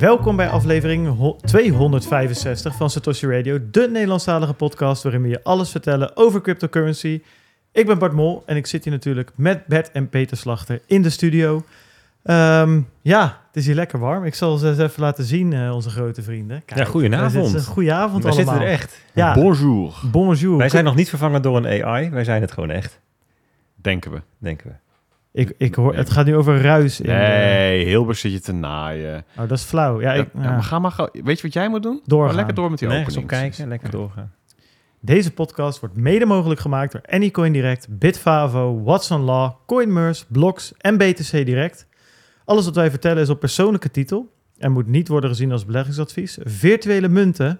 Welkom bij aflevering ho- 265 van Satoshi Radio, de Nederlandstalige podcast waarin we je alles vertellen over cryptocurrency. Ik ben Bart Mol en ik zit hier natuurlijk met Bert en Peter Slachter in de studio. Ehm, ja, het is hier lekker warm. Ik zal ze eens even laten zien, eh, onze grote vrienden. Ja, goedenavond. zitten- Goedenavond Wij allemaal. zitten er echt. Ja, Bonjour, bonjour. Wij zijn nog niet vervangen door een AI. Wij zijn het gewoon echt, denken we. denken we. Ik, ik hoor, het gaat nu over ruis. In de- Nee, Hilbert zit je te naaien. oh, dat is flauw. Ja, ik, ja, ja. maar ga maar gauw. Weet je wat jij moet doen? Doorgaan. Ga lekker door met die Nergens op opening. kijken, lekker doorgaan. Deze podcast wordt mede mogelijk gemaakt door Anycoin Direct, Bitfavo, Watson Law, CoinMers, Blocks en BTC Direct. Alles wat wij vertellen is op persoonlijke titel en moet niet worden gezien als beleggingsadvies. Virtuele munten,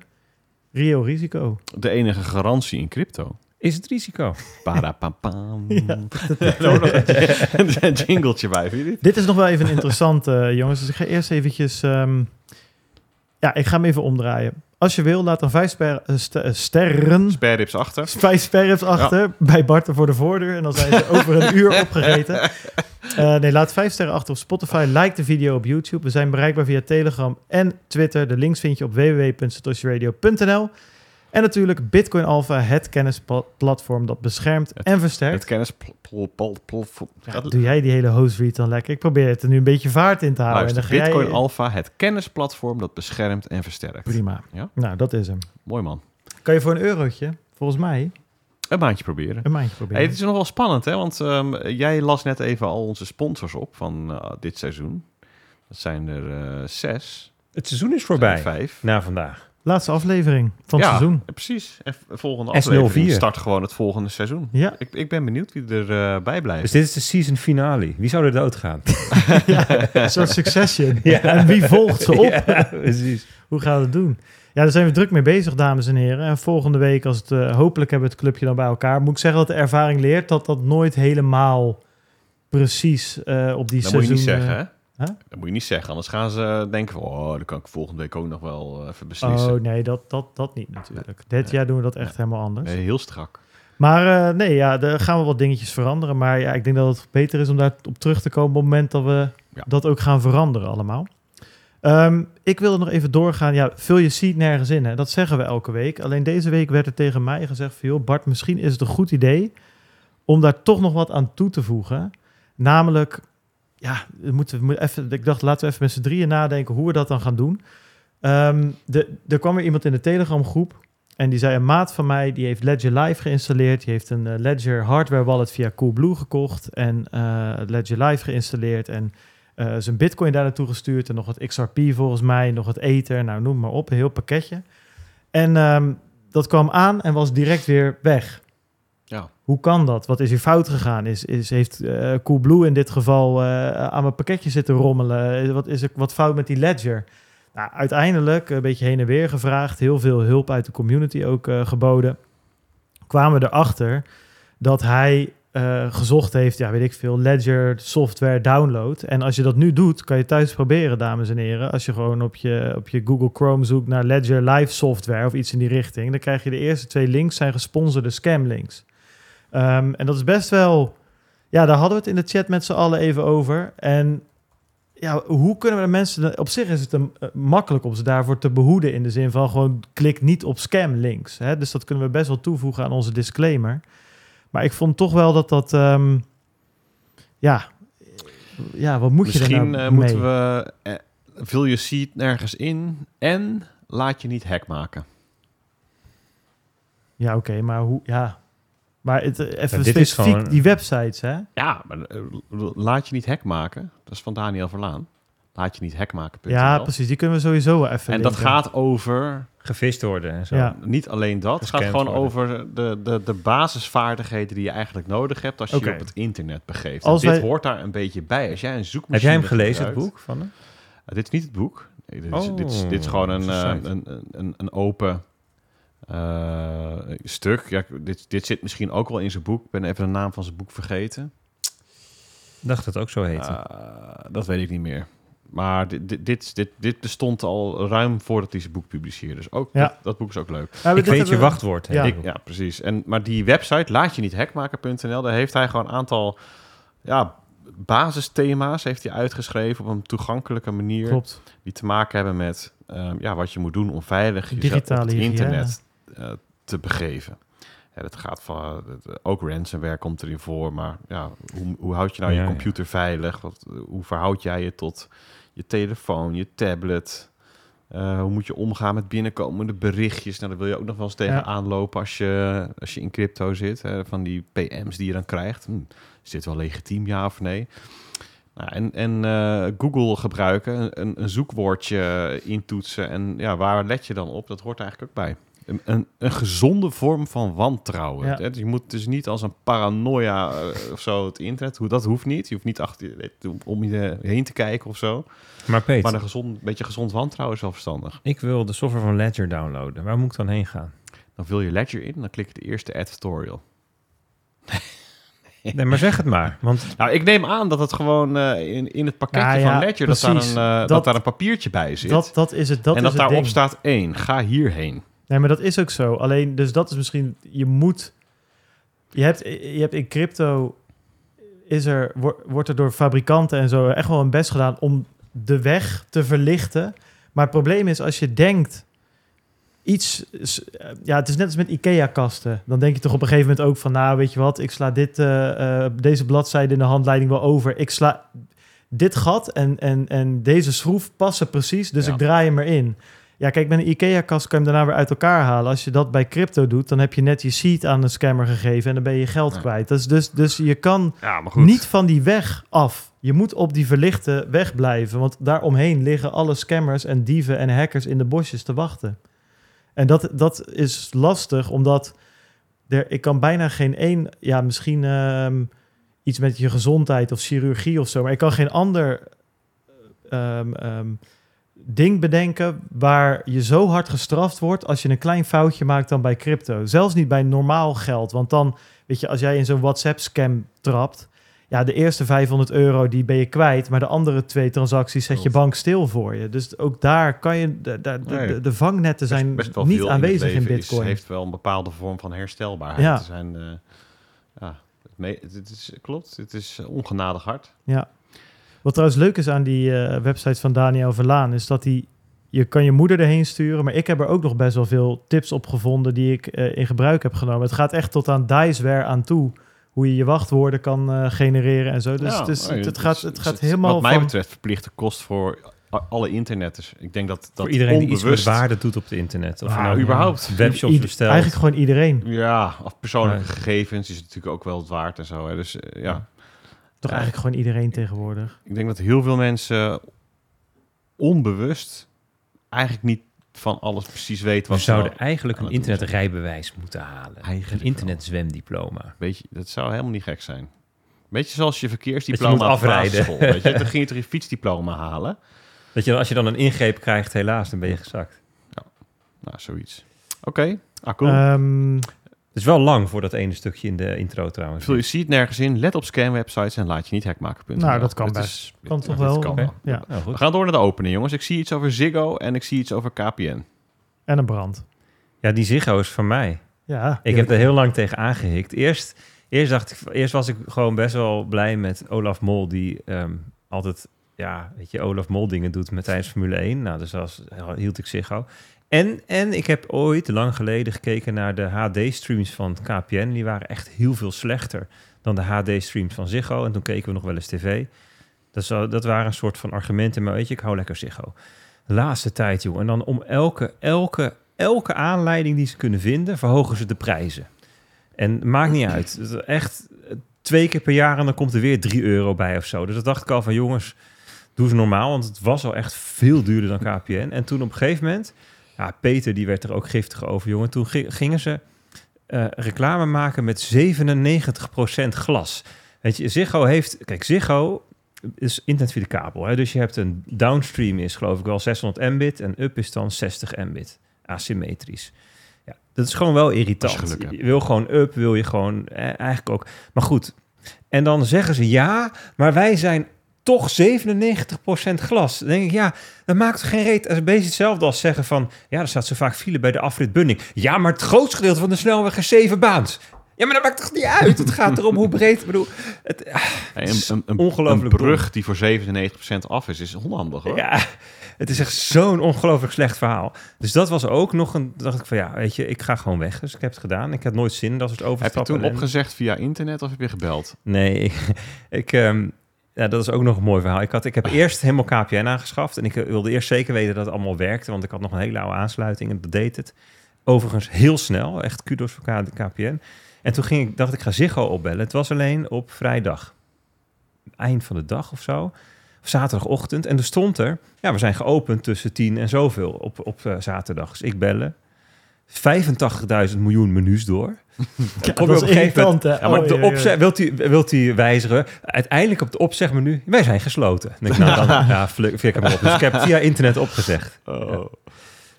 reëel risico. De enige garantie in crypto. Is het risico? Parapapam. Ja. Er nog een, een jingletje bij, vind je dit? Dit is nog wel even interessant, eh, jongens. Dus ik ga eerst eventjes... ehm, ja, ik ga hem even omdraaien. Als je wil, laat dan vijf sper- eh, st- eh, sterren Sperrips achter. vijf sperrips achter bij Barten voor de voordeur. En dan zijn ze over een uur opgegeten. Eh, nee, laat vijf sterren achter op Spotify. Like de video op YouTube. We zijn bereikbaar via Telegram en Twitter. De links vind je op www.satoshiradio.nl. En natuurlijk Bitcoin Alpha, het kennisplatform dat beschermt Het- en versterkt. Het kennis... pl- pl- pl- pl- pl- Ja, doe jij die hele host read dan lekker? Ik probeer het er nu een beetje vaart in te houden. Luister, en dan ga Bitcoin jij... Alpha, het kennisplatform dat beschermt en versterkt. Prima. Ja? Nou, dat is hem. Mooi man. Kan je voor een eurotje, volgens mij, Een maandje proberen. een maandje proberen? Hey, het is nog wel spannend, hè? Want ehm, jij las net even al onze sponsors op van eh, dit seizoen. Dat zijn er eh, zes. Het seizoen is voorbij. Vijf. Na vandaag. Laatste aflevering van het ja, seizoen. precies. En volgende S04. aflevering start gewoon het volgende seizoen. Ja, Ik, ik ben benieuwd wie er eh, bij blijft. Dus dit is de season finale. Wie zou er doodgaan? ja, een soort succession. En wie volgt ze op? Ja, precies. Hoe gaan we het doen? Ja, daar zijn we druk mee bezig, dames en heren. En volgende week, als het, eh, hopelijk hebben we het clubje dan bij elkaar. Moet ik zeggen dat de ervaring leert dat dat nooit helemaal precies eh, op die dat moet je seizoen... niet zeggen, eh, hè? Huh? Dat moet je niet zeggen, anders gaan ze denken van... oh, dan kan ik volgende week ook nog wel eh, even beslissen. Oh nee, dat, dat, dat niet natuurlijk. Dit jaar doen we dat echt helemaal anders. Nee, heel strak. Maar eh, nee, ja, daar gaan we wat dingetjes veranderen. Maar ja, ik denk dat het beter is om daar op terug te komen op het moment dat we Ja. dat ook gaan veranderen allemaal. Ehm, ik wilde nog even doorgaan. Ja, vul je seat nergens in. Hè? Dat zeggen we elke week. Alleen deze week werd er tegen mij gezegd van... joh, Bart, misschien is het een goed idee om daar toch nog wat aan toe te voegen. Namelijk, ja, moeten, we even, ik dacht, laten we even met z'n drieën nadenken hoe we dat dan gaan doen. Ehm, de, er kwam weer iemand in de Telegram groep en die zei, een maat van mij, die heeft Ledger Live geïnstalleerd. Die heeft een eh, Ledger hardware wallet via Coolblue gekocht en eh, Ledger Live geïnstalleerd en eh, zijn bitcoin daar naartoe gestuurd. En nog wat XRP volgens mij, nog wat Ether, nou noem maar op, een heel pakketje. En ehm, dat kwam aan en was direct weer weg. Hoe kan dat? Wat is hier fout gegaan? Is, is, heeft eh Coolblue in dit geval eh, aan mijn pakketje zitten rommelen? Eh, Wat is er wat fout met die ledger? Nou, uiteindelijk een beetje heen en weer gevraagd. Heel veel hulp uit de community ook geboden. Kwamen we erachter dat hij gezocht heeft, ja weet ik veel, Ledger software download. En als je dat nu doet, kan je thuis proberen, dames en heren. Als je gewoon op je, op je Google Chrome zoekt naar Ledger Live software of iets in die richting, dan krijg je de eerste twee links zijn gesponsorde scam links. Ehm, en dat is best wel, ja, daar hadden we het in de chat met z'n allen even over. En ja, hoe kunnen we de mensen... Op zich is het een, eh, makkelijk om ze daarvoor te behoeden... in de zin van gewoon klik niet op scam links. Hè? Dus dat kunnen we best wel toevoegen aan onze disclaimer. Maar ik vond toch wel dat dat... ehm, ja, ja, wat moet je Misschien er nou eh, mee? moeten we... eh, vul je seat nergens in en laat je niet hack maken. Ja, oké, maar hoe... Ja, maar het, eh, even dit is specifiek gewoon- die websites, hè? Ja, maar eh, laat je niet hack maken. Dat is van Daniel Verlaan. Laat je niet hack maken. Ja, precies. Die kunnen we sowieso wel even En dat gaat over Gevist worden en zo. Ja. niet alleen dat. Het gaat gewoon worden. over de, de, de basisvaardigheden die je eigenlijk nodig hebt als je je op het internet begeeft. Als dit wij- hoort daar een beetje bij. Als jij een Heb zoekmachine jij hem gelezen, het boek van hem? Uh, dit is niet het boek. Nee, dit, is, Oh, dit, is, dit is gewoon een, een eh, een, een, open eh, stuk. Ja, dit, dit zit misschien ook wel in zijn boek. Ik ben even de naam van zijn boek vergeten. Dacht dat het ook zo heette. Eh, dat weet ik niet meer. Maar dit, dit, dit, dit, bestond al ruim voordat hij zijn boek publiceerde. Dus ook, Ja. dat, dat boek is ook leuk. Ja, ik weet je we- wachtwoord. Ja. Ik, ja, precies. En, maar die website, laat je niet hackmaken.nl, daar heeft hij gewoon een aantal ja, basisthema's heeft hij uitgeschreven op een toegankelijke manier. Klopt. Die te maken hebben met ehm, ja, wat je moet doen om veilig Digitale op het internet eh, te begeven. Ja, dat gaat van, het- ook ransomware komt erin voor, maar ja, hoe, hoe houd je nou Ja, je ja. computer veilig? Wat, hoe verhoud jij je tot je telefoon, je tablet? Eh, hoe moet je omgaan met binnenkomende berichtjes? Nou, daar wil je ook nog wel eens tegenaan lopen als je, als je in crypto zit. Hè, van die PM's die je dan krijgt. Hm, is dit wel legitiem, ja of nee? Nou, en en eh, Google gebruiken, een- een, een zoekwoordje intoetsen. En ja, waar let je dan op? Dat hoort er eigenlijk ook bij. Een, een, een gezonde vorm van wantrouwen. Ja. Hè, dus Je moet dus niet als een paranoia eh, of zo het internet... Hoe, dat hoeft niet. Je hoeft niet achter om je heen te kijken of zo. Maar Peter, Maar een gezond, beetje gezond wantrouwen is wel verstandig. ik wil de software van Ledger downloaden. Waar moet ik dan heen gaan? Dan vul je Ledger in, dan klik je de eerste advertorial. Nee, maar zeg het maar. Want Nou, ik neem aan dat het gewoon eh, in, in het pakketje Ja, ja, van Ledger... Dat daar, een, eh, dat, Dat- daar een papiertje bij zit. Dat, dat is het. Dat en dat daarop staat één. Ga hierheen. Nee, maar dat is ook zo. Alleen, dus dat is misschien, je moet, je hebt, je hebt in crypto, is er, wo- wordt er door fabrikanten en zo echt wel een best gedaan om de weg te verlichten. Maar het probleem is, als je denkt, iets, ja, het is net als met IKEA-kasten. Dan denk je toch op een gegeven moment ook van, nou, weet je wat, ik sla dit, eh, eh, deze bladzijde in de handleiding wel over. Ik sla dit gat en, en, en deze schroef passen precies, dus Ja. ik draai hem erin. Ja, kijk, met een IKEA-kast kan je hem daarna weer uit elkaar halen. Als je dat bij crypto doet, dan heb je net je seed aan een scammer gegeven en dan ben je je geld Ja. kwijt. Dat is dus, dus je kan Ja, niet van die weg af. Je moet op die verlichte weg blijven, want daaromheen liggen alle scammers en dieven en hackers in de bosjes te wachten. En dat, dat is lastig, omdat er, ik kan bijna geen één, ja, misschien ehm, iets met je gezondheid of chirurgie of zo, maar ik kan geen ander ehm, ehm, ding bedenken waar je zo hard gestraft wordt als je een klein foutje maakt dan bij crypto. Zelfs niet bij normaal geld, want dan, weet je, als jij in zo'n WhatsApp-scam trapt, ja, de eerste 500 euro die ben je kwijt, maar de andere twee transacties zet je bank stil voor je. Dus ook daar kan je, de, de, vangnetten zijn best niet in aanwezig het in, Bitcoin. heeft wel een bepaalde vorm van herstelbaarheid. Ja. Zijn, eh, ja, het, het, het is, klopt, het is ongenadig hard. Ja. Wat trouwens leuk is aan die eh, website van Daniel Verlaan, is dat hij, je kan je moeder erheen sturen, maar ik heb er ook nog best wel veel tips op gevonden die ik eh, in gebruik heb genomen. Het gaat echt tot aan Diceware aan toe, hoe je je wachtwoorden kan eh, genereren en zo. Dus Ja, het, is, nee, het, het gaat, het is gaat helemaal Wat mij van... betreft verplichte kost voor alle internetters. Ik denk dat dat voor iedereen die iets met onbewust... waarde doet op het internet. Of Nou, je nou überhaupt. webshops Ieder- bestelt. Eigenlijk gewoon iedereen. Ja, of persoonlijke Ja. gegevens is natuurlijk ook wel het waard en zo. Hè. Dus ja. Toch Ja. eigenlijk gewoon iedereen tegenwoordig. ik denk dat heel veel mensen onbewust eigenlijk niet van alles precies weten We wat ze zouden nou eigenlijk een internetrijbewijs moeten halen. Eigenlijk een internetzwemdiploma. Weet je, dat zou helemaal niet gek zijn. Beetje zoals je Dat verkeersdiploma je de afrijden. Weet je, dan ging je toch je fietsdiploma halen. Dat je, als je dan een ingreep krijgt, helaas, dan ben je gezakt. Nou, zoiets. Oké, ah, cool. Ehm, Het is wel lang voor dat ene stukje in de intro trouwens. Je ziet nergens in. Let op scamwebsites en laat je niet hackmaken. Nou, dat kan Het best. is- Kan het- toch wel? kan ja. Nou, goed. We gaan door naar de opening, jongens. Ik zie iets over Ziggo en ik zie iets over KPN. en een brand. Ja, die Ziggo is van mij. Ja, Ik heb er heel lang tegen aangehikt. Eerst, eerst, dacht ik, eerst was ik gewoon best wel blij met Olaf Mol, die ehm, altijd, ja, weet je, Olaf Mol dingen doet met tijdens Formule 1. Nou, dus als, hield ik Ziggo. En, en ik heb ooit, lang geleden, gekeken naar de HD-streams van KPN. Die waren echt heel veel slechter dan de HD-streams van Ziggo. En toen keken we nog wel eens tv. Dat, zou, dat waren een soort van argumenten, maar weet je, ik hou lekker Ziggo. Laatste tijd, joh. En dan om elke, elke, elke aanleiding die ze kunnen vinden, verhogen ze de prijzen. En maakt niet uit. Echt twee keer per jaar en dan komt er weer 3 euro bij of zo. Dus dat dacht ik al van jongens, doe ze normaal. Want het was al echt veel duurder dan KPN. En toen op een gegeven moment, ja, Peter die werd er ook giftig over, jongen. Toen gi- gingen ze eh, reclame maken met 97% glas. Weet je, Ziggo heeft... Kijk, Ziggo is internet via de kabel. Hè? Dus je hebt een downstream is geloof ik wel 600 mbit en up is dan 60 mbit. Asymmetrisch. Ja, dat is gewoon wel je irritant. hebt. Je wil gewoon up, wil je gewoon eh, eigenlijk ook. Maar goed. En dan zeggen ze ja, maar wij zijn toch 97% glas. Dan denk ik, ja, dat maakt geen reet. Dat is een beetje hetzelfde als zeggen van... ja, er staat zo vaak file bij de afrit Bunning. Ja, maar het grootste gedeelte van de snelweg is zeven baans. Ja, maar dat maakt toch niet uit? Het gaat erom hoe breed... Ik bedoel, het, ah, Hey, een, een, een, ongelooflijk een brug die voor 97% af is, is onhandig hoor. ja, het is echt zo'n ongelooflijk slecht verhaal. Dus dat was ook nog een... dacht ik van, ja, weet je, ik ga gewoon weg. Dus ik heb het gedaan. Ik had nooit zin in dat soort Heb je overstappen. toen en- opgezegd via internet of heb je gebeld? Nee, ik, ik, ehm, ja, dat is ook nog een mooi verhaal. Ik, had, ik heb eerst helemaal KPN aangeschaft. En ik eh, wilde eerst zeker weten dat het allemaal werkte. Want ik had nog een hele oude aansluiting en dat deed het. Overigens heel snel. Echt kudos voor KPN. En toen ging ik, dacht ik, ga Ziggo opbellen. Het was alleen op vrijdag. Eind van de dag of zo. Zaterdagochtend. En er stond er, ja, we zijn geopend tussen 10 en zoveel op, op eh, zaterdag. Dus ik bellen. 85.000 miljoen menus door. Ja, kom je dat op een gegeven? Ja, maar Oh, de opzeg, wilt, hij, wilt hij wijzigen? Uiteindelijk op het opzegmenu, wij zijn gesloten. Denk ik, nou, dan ja, flik flik hem op. Dus ik heb het via internet opgezegd. Oh,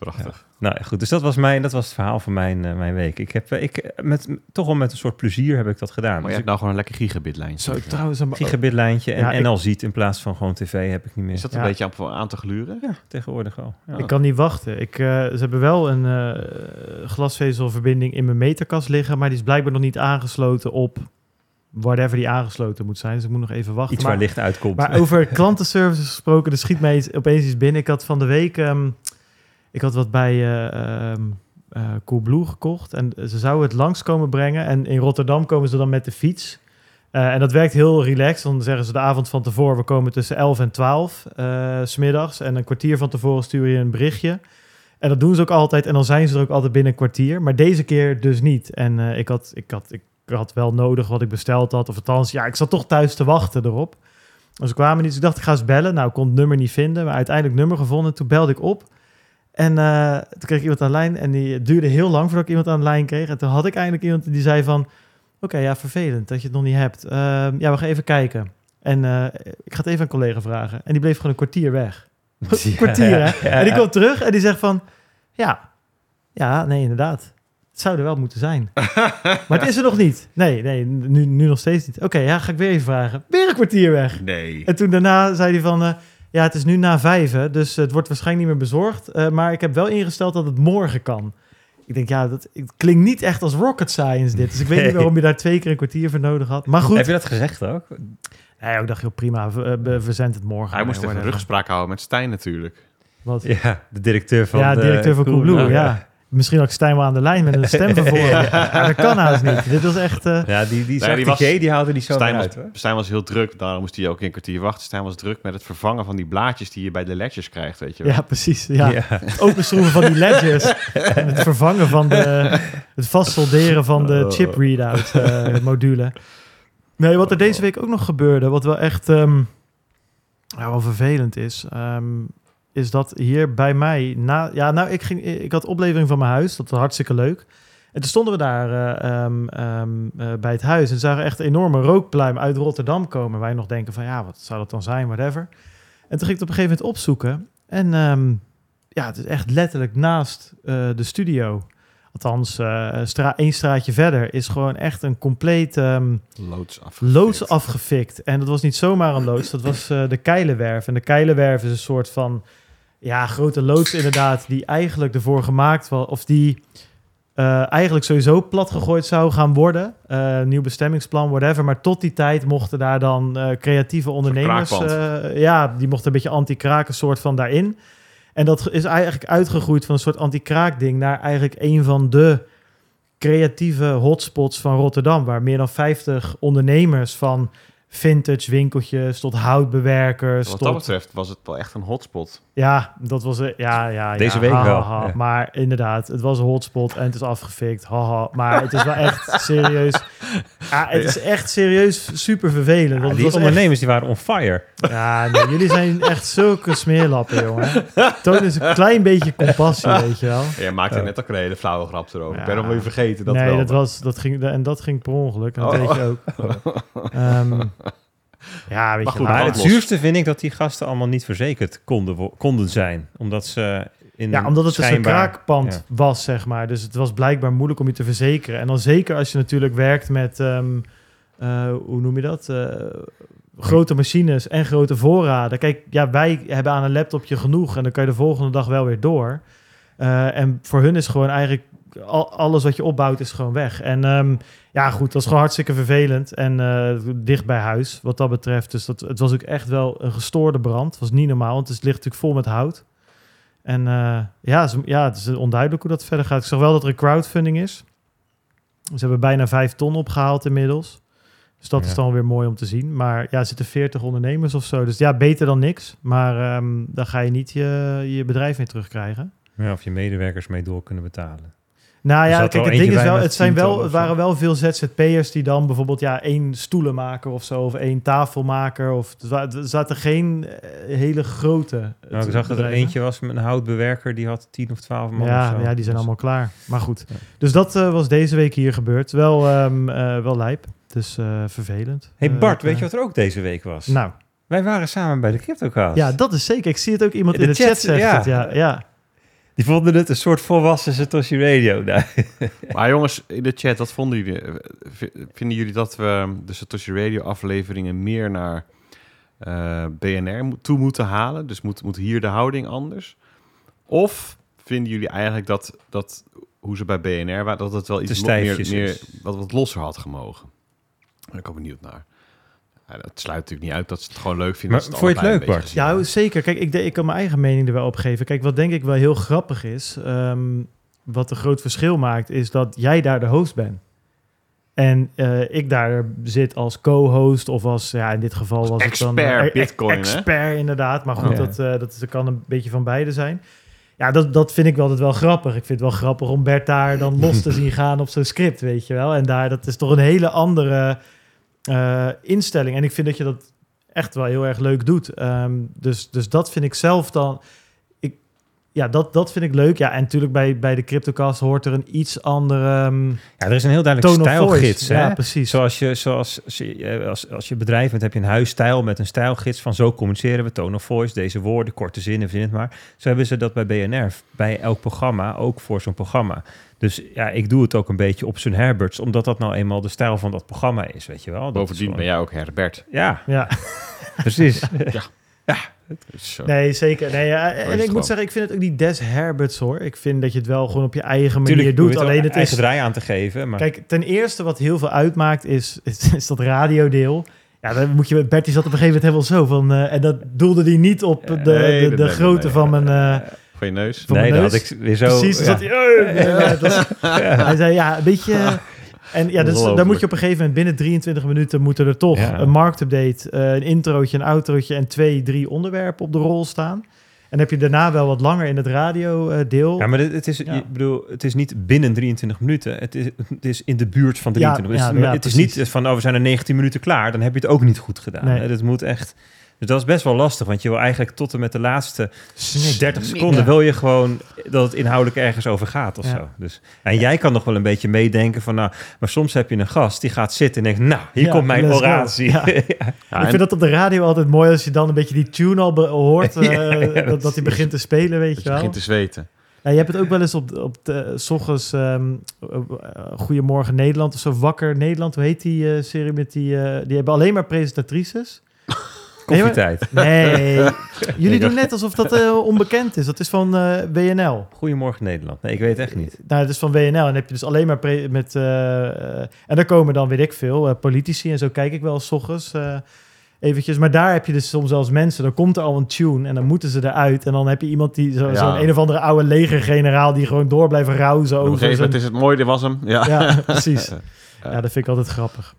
prachtig. Nou ja, goed, dus dat was, mijn, dat was het verhaal van mijn, eh, mijn week. Ik heb eh, ik, eh, met, toch wel met een soort plezier heb ik dat gedaan. Maar Dus je hebt nou gewoon een lekker gigabit-lijn. Zo, trouwens... een- ik gigabitlijntje en Ja, ik- NL ziet in plaats van gewoon tv heb ik niet meer. Is dat een Ja. beetje aan, aan te gluren? Ja, tegenwoordig al. Ja. Ik kan niet wachten. Ik, eh, ze hebben wel een eh, glasvezelverbinding in mijn meterkast liggen, maar die is blijkbaar nog niet aangesloten op whatever die aangesloten moet zijn. Dus ik moet nog even wachten. Iets maar, waar licht uitkomt. maar over klantenservice gesproken, er schiet mij iets- opeens iets binnen. Ik had van de week, ehm, ik had wat bij eh, Coolblue gekocht en ze zouden het langskomen brengen. En in Rotterdam komen ze dan met de fiets. Eh, en dat werkt heel relaxed. Dan zeggen ze de avond van tevoren, we komen tussen 11 en 12 eh, s smiddags. En een kwartier van tevoren stuur je een berichtje. En dat doen ze ook altijd. En dan zijn ze er ook altijd binnen een kwartier. Maar deze keer dus niet. En ik, had, ik, had, ik had wel nodig wat ik besteld had. Of althans, ja, ik zat toch thuis te wachten erop. Dus ze kwamen niet. Dus ik dacht, ik ga eens bellen. Nou, ik kon het nummer niet vinden. Maar uiteindelijk nummer gevonden. Toen belde ik op. En eh, toen kreeg ik iemand aan de lijn. En die duurde heel lang voordat ik iemand aan de lijn kreeg. En toen had ik eindelijk iemand die zei van... Oké, ja, vervelend dat je het nog niet hebt. Ehm, ja, we gaan even kijken. En eh, ik ga het even aan een collega vragen. En die bleef gewoon een kwartier weg. Een kwartier, hè? En die komt terug en die zegt van... Ja, ja, nee, inderdaad. Het zou er wel moeten zijn. maar het is er nog niet. Nee, nee, nu, nu nog steeds niet. Oké, ja, ga ik weer even vragen. Weer een kwartier weg. Nee. En toen daarna zei hij van... eh, ja, het is nu na vijf, hè, dus het wordt waarschijnlijk niet meer bezorgd. eh, maar ik heb wel ingesteld dat het morgen kan. Ik denk, ja, dat het klinkt niet echt als rocket science dit. Dus ik weet niet Nee. waarom je daar twee keer een kwartier voor nodig had. Maar goed, Heb je dat gezegd ook? ja, ik dacht, joh, prima, eh, verzend het morgen. Hij moest Eh, even whatever. rugspraak houden met Stijn natuurlijk. Wat? Ja, de directeur van ja, de directeur van Coolblue, Coolblue, ja. Misschien had ik Stijn wel aan de lijn met een stemvervormer. ja. dat kan haast niet. Dit was echt... eh, Ja, die, die, Nee, die was- die, die haalde die zo Stijn was, uit, hoor. Stijn was heel druk, daarom moest hij ook een kwartier wachten. Stijn was druk met het vervangen van die blaadjes die je bij de ledgers krijgt, weet je wel. ja, precies. Ja. Ja. Het openschroeven van die ledgers. en het vervangen van de... Het vastsolderen van de Oh. chip readout eh, module. Nee, wat er deze week ook nog gebeurde, wat wel echt ehm, ja, wel vervelend is, ehm, is dat hier bij mij, na, ja, nou, ik, ging, ik had oplevering van mijn huis, dat was hartstikke leuk. En toen stonden we daar eh, ehm, ehm, eh, bij het huis en zagen echt een enorme rookpluim uit Rotterdam komen. Wij nog denken van, ja, wat zou dat dan zijn, whatever. En toen ging ik het op een gegeven moment opzoeken. En ehm, ja, het is echt letterlijk naast eh, de studio. Althans, stra één straatje verder is gewoon echt een compleet Loods afgefikt. loods afgefikt. En dat was niet zomaar een loods, dat was de Keilenwerf. En de Keilenwerf is een soort van ja, grote loods inderdaad, die eigenlijk ervoor gemaakt was, of die eh, eigenlijk sowieso plat gegooid zou gaan worden. Eh, nieuw bestemmingsplan, whatever. Maar tot die tijd mochten daar dan eh, creatieve ondernemers... ja, die mochten een beetje anti-kraken soort van daarin. En dat is eigenlijk uitgegroeid van een soort anti-kraak-ding... naar eigenlijk een van de creatieve hotspots van Rotterdam... waar meer dan 50 ondernemers van vintage winkeltjes tot houtbewerkers... Wat tot dat betreft was het wel echt een hotspot. Ja, dat was... eh, Ja, ja, Deze ja, week ha, wel, ha. Maar inderdaad, het was een hotspot en het is afgefikt. Haha. Maar het is wel echt serieus... Ja, het is echt serieus super vervelend. Ja, want het die was echt- ondernemers die waren on fire. ja, nee, jullie zijn echt zulke smeerlappen, jongen. Toon eens een klein beetje compassie, weet je wel. Ja, jij maakte net ook een hele flauwe grap erover. Ja. Ik ben nog wel weer vergeten dat nee, wel. dat was, dat ging, en dat ging per ongeluk. En dat Oh. weet je ook. Ehm, ja, weet Maar je Maar het zuurste vind ik dat die gasten allemaal niet verzekerd konden, konden zijn. Omdat ze in Ja, omdat het dus een kraakpand ja. was, zeg maar. Dus het was blijkbaar moeilijk om je te verzekeren. En dan zeker als je natuurlijk werkt met, ehm, eh, hoe noem je dat? Eh, grote machines en grote voorraden. Kijk, ja, wij hebben aan een laptopje genoeg en dan kan je de volgende dag wel weer door. Eh, en voor hun is gewoon eigenlijk al- alles wat je opbouwt is gewoon weg. En ehm, ja, goed, dat is gewoon hartstikke vervelend. En eh, dicht bij huis, wat dat betreft. Dus dat, het was ook echt wel een gestoorde brand. Het was niet normaal, want het ligt natuurlijk vol met hout. En eh, ja, ze- ja, het is onduidelijk hoe dat verder gaat. Ik zag wel dat er een crowdfunding is. Ze hebben bijna vijf ton opgehaald inmiddels. Dus dat Ja. is dan weer mooi om te zien. Maar ja, er zitten 40 ondernemers of zo. Dus ja, beter dan niks. Maar ehm, dan ga je niet je, je bedrijf mee terugkrijgen. Ja, of je medewerkers mee door kunnen betalen. Nou ja, kijk, het ding is wel, het, zijn wel, het waren wel veel ZZP'ers die dan bijvoorbeeld ja, één stoelenmaker of zo, of één tafelmaker. Of, er zaten geen eh, hele grote. eh, Nou, ik zag dat er eentje was met een houtbewerker, die had 10 of 12 man of Ja, ja, die zijn Dus- allemaal klaar. Maar goed. Ja. Dus dat eh, was deze week hier gebeurd. Wel, ehm, eh, wel lijp. Dus eh, vervelend. hey Bart, weet je wat er ook deze week was? Nou, Wij waren samen bij de CryptoCast. ja, dat is zeker. Ik zie het ook iemand In in de de, chat, chat, zegt ja. Ja, ja. Die vonden het een soort volwassen Satoshi Radio. Nou, Maar jongens, in de chat, wat vonden jullie? Vinden jullie dat we de Satoshi Radio afleveringen meer naar eh, BNR toe moeten halen? Dus moet, moet hier de houding anders? Of vinden jullie eigenlijk dat, dat hoe ze bij BNR waren, dat het wel iets meer, meer wat, wat losser had gemogen? Daar ben ik ook benieuwd naar. Ja, dat sluit natuurlijk niet uit dat ze het gewoon leuk vinden. Maar dat vond je het leuk, Bart? Ja, zeker. Kijk, ik, ik kan mijn eigen mening er wel op geven. Kijk, wat denk ik wel heel grappig is, ehm, wat een groot verschil maakt, is dat jij daar de host bent. En eh, ik daar zit als co-host of als, ja, in dit geval was het dan... expert eh, Bitcoin, hè? Expert, inderdaad. Maar goed, Ja. dat, eh, dat, is- dat kan een beetje van beide zijn. Ja, dat, dat vind ik wel, altijd wel grappig. Ik vind het wel grappig om Bert daar dan los te zien gaan op zo'n script, weet je wel. En daar, dat is toch een hele andere eh, instelling. En ik vind dat je dat echt wel heel erg leuk doet. Ehm, dus, dus dat vind ik zelf dan... Ik, ja, dat, dat vind ik leuk. Ja, en natuurlijk bij, bij de CryptoCast hoort er een iets andere ehm, ja, er is een heel duidelijk stijlgids. hè? Ja, precies. Zoals je, zoals als je, eh, als, als je bedrijf bent, heb je een huisstijl met een stijlgids van zo communiceren we, tone of voice, deze woorden, korte zinnen, vind het maar. Zo hebben ze dat bij BNR, bij elk programma, ook voor zo'n programma. Dus ja, ik doe het ook een beetje op zijn Herberts, omdat dat nou eenmaal de stijl van dat programma is, weet je wel. Dat Bovendien ben jij ook Herbert. Ja, Ja, precies. Dus, zo. nee, zeker. Nee, ja, en ik gewoon. moet zeggen, ik vind het ook niet des Herberts hoor. Ik vind dat je het wel gewoon op je eigen manier doet. Alleen het eigen is... draai aan te geven, maar Kijk, ten eerste wat heel veel uitmaakt is, is, is dat radiodeel. Ja, dan moet je... Bertie zat op een gegeven moment helemaal zo van... eh, en dat doelde hij niet op de, de, de, grootte van mijn... eh, Voor je neus. van nee, mijn dat neus. had ik weer zo. Precies, ja. zat hij... "Eh." Ja, dat is- Hij zei, ja, een beetje... En ja, dus, dan moet je op een gegeven moment binnen 23 minuten moeten er toch Ja. een marktupdate, eh, een introotje, een outrootje en twee, drie onderwerpen op de rol staan. En heb je daarna wel wat langer in het radio-deel. Ja, maar dit- het is, Ja. ik bedoel, het is niet binnen 23 minuten. Het is, het is in de buurt van Ja, 23 minuten. ja, ja, het is niet van, oh, we zijn er 19 minuten klaar. Dan heb je het ook niet goed gedaan. Nee. hè. Dat moet echt... Dus dat is best wel lastig, want je wil eigenlijk tot en met de laatste 30 seconden wil je gewoon dat het inhoudelijk ergens over gaat of Ja. zo. Dus, en jij kan nog wel een beetje meedenken van, nou, maar soms heb je een gast die gaat zitten en denkt, nou, hier Ja, komt mijn oratie. Ja. Ja, ik vind dat op de radio altijd mooi als je dan een beetje die tune al hoort. eh, Ja, ja, dat, dat hij begint te spelen, weet je wel. begint te zweten. Ja, je hebt het ook wel eens op, op de, s ochtends ehm, eh, Goedemorgen Nederland of zo, Wakker Nederland. Hoe heet die eh, serie met die... eh, die hebben alleen maar presentatrices. Koffietijd. Nee, jullie doen net alsof dat eh, onbekend is. Dat is van eh, WNL. Goedemorgen Nederland. Nee, ik weet het echt niet. Nou, het is van WNL. En dan heb je dus alleen maar pre- met... eh, en daar komen dan, weet ik veel, politici en zo kijk ik wel s ochtends eh, eventjes. Maar daar heb je dus soms zelfs mensen, dan komt er al een tune en dan moeten ze eruut. En dan heb je iemand die, zo- Ja. zo'n een of andere oude legergeneraal die gewoon door blijft rouzen Op een over gegeven moment zijn... is het mooi, dit was hem. Ja. Ja, precies. Ja, dat vind ik altijd grappig.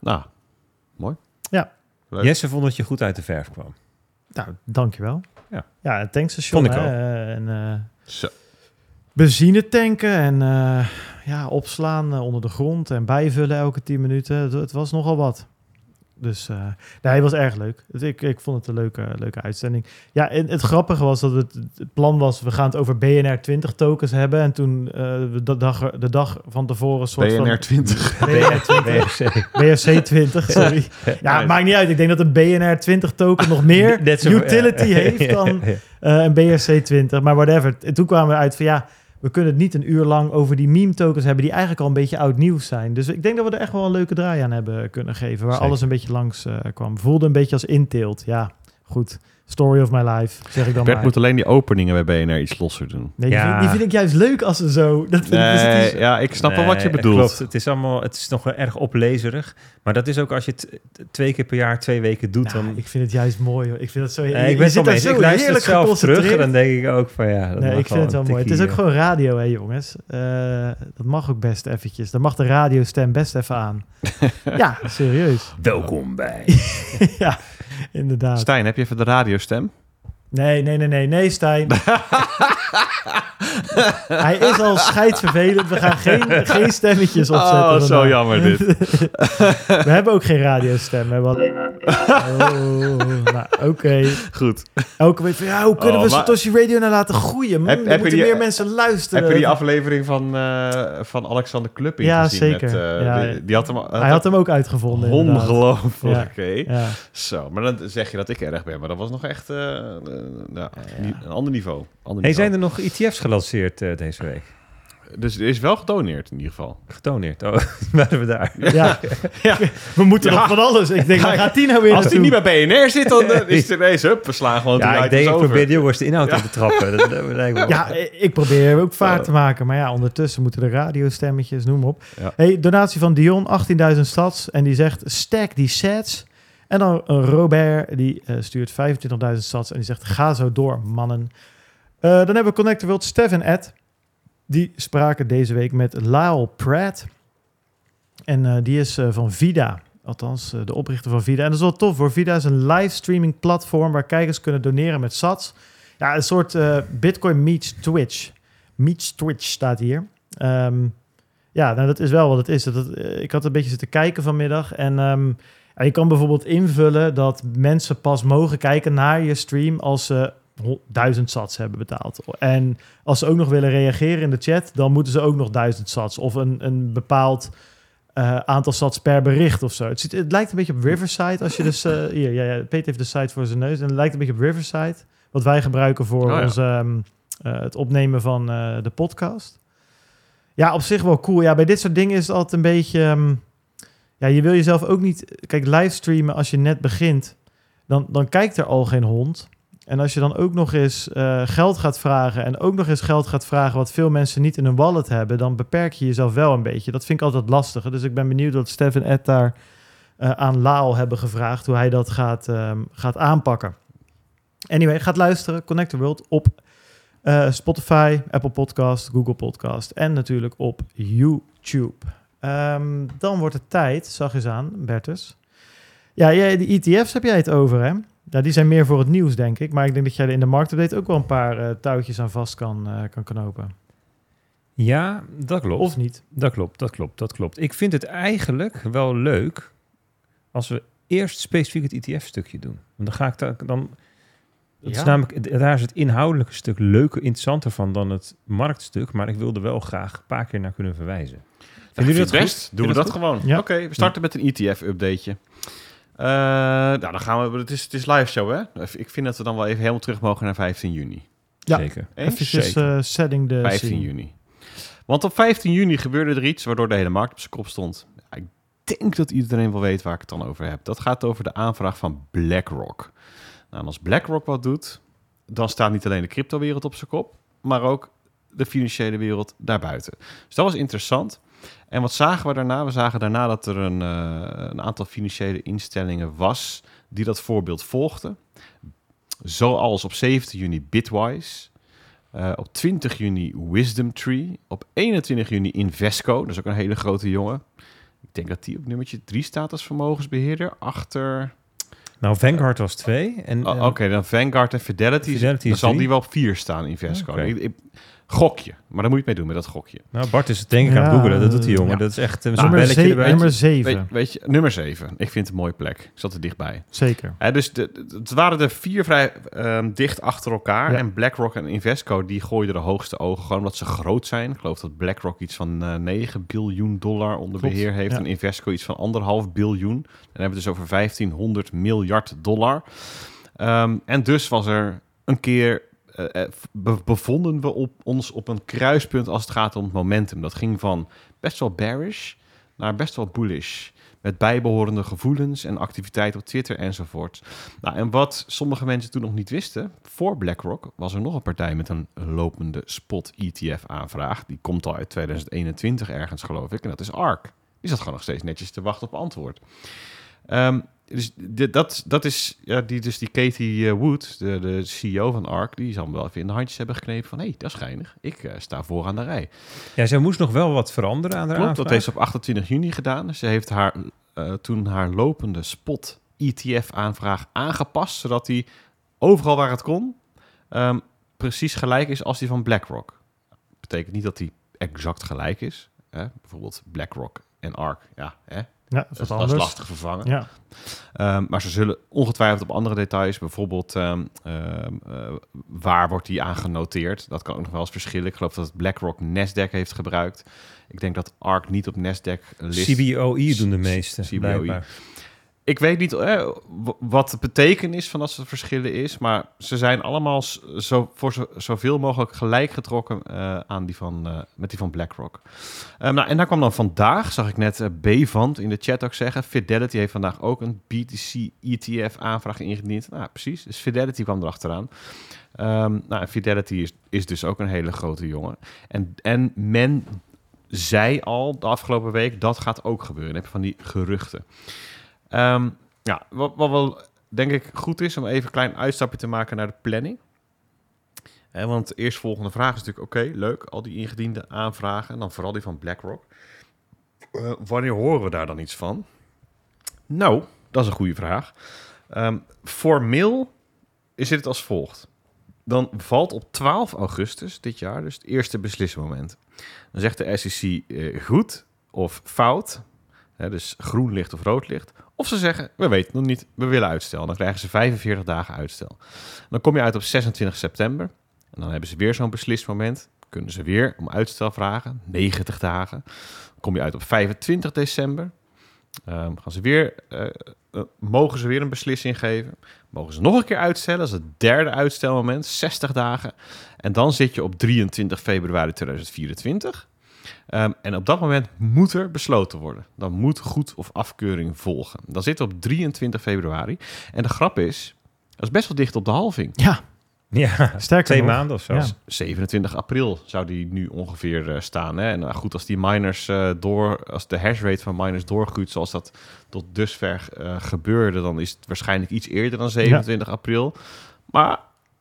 Nou, mooi. Ja. Leuk. Jesse vond dat je goed uit de verf kwam. Nou, dankjewel. Ja. Ja, een tankstation. Vond ik hè, ook. eh, En eh, Zo. benzine tanken en eh, ja, opslaan eh, onder de grond en bijvullen elke 10 minuten. Het, het was nogal wat. Dus eh nee, het was erg leuk. Het- Ik, ik vond het een leuke, leuke uitzending. Ja, en het grappige was dat het, het plan was, we gaan het over BNR 20 tokens hebben. En toen eh, de, dag, de dag van tevoren een soort BNR van... 20. BNR 20. BRC. BRC 20, sorry. Ja, maakt niet uit. Ik denk dat een BNR 20 token nog meer utility heeft dan eh, een BRC 20. Maar whatever. En toen kwamen we uit van ja, we kunnen het niet een uur lang over die meme tokens hebben die eigenlijk al een beetje oud nieuws zijn. Dus ik denk dat we er echt wel een leuke draai aan hebben kunnen geven. Waar Zeker. alles een beetje langs eh, kwam. Voelde een beetje als inteelt. Ja, goed. Story of my life, zeg ik dan Bert maar. moet alleen die openingen bij BNR iets losser doen. Nee, die, Ja. vind, die vind ik juist leuk als ze zo... Dat vind ik, dus het is- Nee, ja, ik snap wel wat je bedoelt. Klopt, het is allemaal, het is nog wel erg oplezerig. Maar dat is ook als je het twee keer per jaar, twee weken doet, Nou, dan... ik vind het juist mooi. Hoor. Ik vind het zo... Nee, ik ben mee. zo Ik luister het zelf terug en dan denk ik ook van ja... dat Nee, ik vind het wel mooi. Het is ook gewoon radio, hè, jongens. Eh, dat mag ook best eventjes. Dan mag de radiostem best even aan. ja, serieus. Welkom bij... ja, inderdaad. Stijn, heb je even de radiostem? Nee, nee, nee, nee, nee, Stijn. Hij is al scheidsvervelend. We gaan geen, geen stemmetjes opzetten. Oh, zo jammer dit. We hebben ook geen radiostem. We hebben alleen maar... Oh, nou, oké. Goed. Elke week van, ja, hoe kunnen Oh, we maar- Satoshi Radio nou laten groeien? Man, Heb- er heb je moeten die- meer mensen luisteren. Heb je die aflevering van, eh, van Alexander Klupping Ja, gezien? zeker. Met, eh, Ja, die, die had hem, had Hij had hem ook uitgevonden. ongelooflijk. Ja. Ja. Zo, maar dan zeg je dat ik erg ben. Maar dat was nog echt eh, ja, ni- een ander niveau. Ander Hey, niveau. zijn er nog ETF's gelanceerd eh, deze week? Dus er is wel gedoneerd in ieder geval. Getoneerd. Oh, waren we daar. Ja. Ja. we moeten Ja. nog van alles. Ik denk, Ja, waar gaat die nou weer Als die niet bij BNR zit, dan eh, is het ineens, hup, we slaan gewoon Ja, ik denk, ik probeer de jongens de inhoud in te trappen. Dat, dat lijkt me- Ja, ik probeer ook vaart te maken. Maar ja, ondertussen moeten de radiostemmetjes, noem maar op. Ja. Hey, donatie van Dion, 18.000 stads. En die zegt, stack die sets. En dan Robert, die eh, stuurt 25.000 stads. En die zegt, ga zo door, mannen. Eh, dan hebben we Connector World, Stef en Ed. Die spraken deze week met Lyle Pratt. En eh, die is van Vida. Althans, de oprichter van Vida. En dat is wel tof hoor. Vida is een livestreaming platform waar kijkers kunnen doneren met sats. Ja, een soort Bitcoin meets Twitch. Meets Twitch staat hier. Ehm, ja, nou, dat is wel wat het is. Dat, ik had een beetje zitten kijken vanmiddag. En ehm, je kan bijvoorbeeld invullen dat mensen pas mogen kijken naar je stream als ze duizend sats hebben betaald. En als ze ook nog willen reageren in de chat, dan moeten ze ook nog duizend sats. Of een, een bepaald eh, aantal sats per bericht of zo. Het, ziet, het lijkt een beetje op Riverside. Als je dus... eh, hier, ja, ja, Peter heeft de site voor zijn neus. En het lijkt een beetje op Riverside. Wat wij gebruiken voor Oh ja. ehm, eh, het opnemen van de podcast. Ja, op zich wel cool. Ja, bij dit soort dingen is het altijd een beetje... ehm, ja, je wil jezelf ook niet... Kijk, livestreamen als je net begint... Dan, dan kijkt er al geen hond. En als je dan ook nog eens eh, geld gaat vragen... en ook nog eens geld gaat vragen... wat veel mensen niet in hun wallet hebben... dan beperk je jezelf wel een beetje. Dat vind ik altijd lastig. Dus ik ben benieuwd wat Stef en Ed daar eh, aan Laal hebben gevraagd... hoe hij dat gaat, ehm, gaat aanpakken. Anyway, gaat luisteren. Connect the World op eh, Spotify, Apple Podcast, Google Podcast... en natuurlijk op YouTube. Ehm, dan wordt het tijd, zag eens aan, Bertus. Ja, jij, de ETF's heb jij het over, hè? Ja, die zijn meer voor het nieuws, denk ik. Maar ik denk dat jij er in de marktupdate ook wel een paar eh, touwtjes aan vast kan, eh, kan knopen. Ja, dat klopt. Of niet. Dat klopt, dat klopt, dat klopt. Ik vind het eigenlijk wel leuk als we eerst specifiek het ETF-stukje doen. Want dan ga ik daar dan. Is Ja. namelijk, daar is het inhoudelijke stuk leuker, interessanter van dan het marktstuk. Maar ik wilde wel graag een paar keer naar kunnen verwijzen. Vinden jullie dat best. goed? Doen we dat gewoon. Ja. Oké, we starten met een ETF-updateje. nou, dan gaan we. Het is, het is live show, hè? Ik vind dat we dan wel even helemaal terug mogen naar 15 juni. Ja. Zeker. Eventjes Zeker. eh, setting de 15 scene. juni. Want op 15 juni gebeurde er iets waardoor de hele markt op zijn kop stond. Ja, ik denk dat iedereen wel weet waar ik het dan over heb. Dat gaat over de aanvraag van BlackRock. Nou, en als BlackRock wat doet, dan staat niet alleen de cryptowereld op zijn kop, maar ook de financiële wereld daarbuiten. Dus dat was interessant. En wat zagen we daarna? We zagen daarna dat er een, eh, een aantal financiële instellingen was die dat voorbeeld volgden. Zoals op 17 juni Bitwise, eh, op 20 juni Wisdom Tree, op 21 juni Invesco, dat is ook een hele grote jongen. Ik denk dat die op nummertje 3 staat als vermogensbeheerder, achter... Nou, Vanguard was twee. En, Oh, en- Oké, dan Vanguard en Fidelity, Fidelity dan zal die wel op 4 staan, Invesco. Ik, ik- gokje, maar dan moet je het mee doen met dat gokje. Nou, Bart is het denk ik aan het googelen. Dat doet die jongen. ja. Dat is echt een Nou, zo'n nummer, belletje erbij. nummer 7. Weet, weet je, nummer 7. Ik vind het een mooie plek. Ik zat er dichtbij. Zeker. Hè, dus de, de- het waren er vier vrij ehm, dicht achter elkaar. Ja. En BlackRock en Invesco die gooiden de hoogste ogen gewoon omdat ze groot zijn. Ik geloof dat BlackRock iets van eh 9 biljoen dollar onder Klopt, beheer heeft. ja. En Invesco iets van anderhalf biljoen. En dan hebben we het dus over 1500 miljard dollar. Ehm, en dus was er een keer... eh, eh, be- bevonden we op, ons op een kruispunt als het gaat om het momentum. Dat ging van best wel bearish naar best wel bullish. met bijbehorende gevoelens en activiteit op Twitter enzovoort. Nou, en wat sommige mensen toen nog niet wisten, voor BlackRock was er nog een partij met een lopende spot ETF-aanvraag. Die komt al uit 2021 ergens, geloof ik, en dat is ARK. Die zat gewoon nog steeds netjes te wachten op antwoord. Ehm, dus dit, dat, dat is ja, die, dus die Katie eh, Wood, de, de CEO van ARK, die zal hem wel even in de handjes hebben geknepen van hé, hey, dat is geinig. Ik uh, sta voor aan de rij. Ja, ze moest nog wel wat veranderen aan de Klopt, dat heeft ze op 28 juni gedaan. Ze heeft haar, uh, toen haar lopende spot ETF-aanvraag aangepast, zodat die overal waar het kon um, precies gelijk is als die van BlackRock. Betekent niet dat die exact gelijk is. Hè? Bijvoorbeeld BlackRock en ARK, ja, hè? Ja, dat, dat, is lastig vervangen. Ja. Um, maar ze zullen ongetwijfeld op andere details, bijvoorbeeld um, uh, waar wordt die aan genoteerd? Dat kan ook nog wel eens verschillen. Ik geloof dat BlackRock Nasdaq heeft gebruikt. Ik denk dat ARK niet op Nasdaq list. CBOE doen de meeste. CBOE ik weet niet eh, wat de betekenis van dat soort verschillen is, maar ze zijn allemaal zo, voor zo, zoveel mogelijk gelijk getrokken uh, aan die van, uh, met die van BlackRock. Um, nou, en daar kwam dan vandaag, zag ik net uh, Bevand in de chat ook zeggen, Fidelity heeft vandaag ook een BTC ETF aanvraag ingediend. Nou, precies, dus Fidelity kwam erachteraan. Um, nou, Fidelity is, is dus ook een hele grote jongen. En, en men zei al de afgelopen week, dat gaat ook gebeuren. Heb je van die geruchten. Um, ja, wat, wat wel denk ik goed is om even een klein uitstapje te maken naar de planning. Want de eerstvolgende vraag is natuurlijk, oké, leuk, al die ingediende aanvragen, en dan vooral die van BlackRock. Uh, wanneer horen we daar dan iets van? Nou, dat is een goede vraag. Um, formeel is het als volgt. Dan valt op 12 augustus dit jaar dus het eerste beslismoment. Dan zegt de SEC uh, goed of fout, hè, dus groen licht of rood licht, of ze zeggen, we weten nog niet, we willen uitstel. Dan krijgen ze 45 dagen uitstel. Dan kom je uit op 26 september. En dan hebben ze weer zo'n beslismoment. Kunnen ze weer om uitstel vragen, 90 dagen. Kom je uit op 25 december. Um, gaan ze weer, uh, uh, mogen ze weer een beslissing geven. Mogen ze nog een keer uitstellen. Dat is het derde uitstelmoment, 60 dagen. En dan zit je op 23 februari 2024. Um, en op dat moment moet er besloten worden. Dan moet goed of afkeuring volgen. Dan zit op 23 februari. En de grap is, dat is best wel dicht op de halving. Ja. Ja, sterker twee nog. maanden of zo. Ja. 27 april zou die nu ongeveer uh, staan. Hè? En uh, goed, als die miners uh, door, als de hash rate van miners doorgroeit zoals dat tot dusver gebeurde, dan is het waarschijnlijk iets eerder dan 27 ja. april. Maar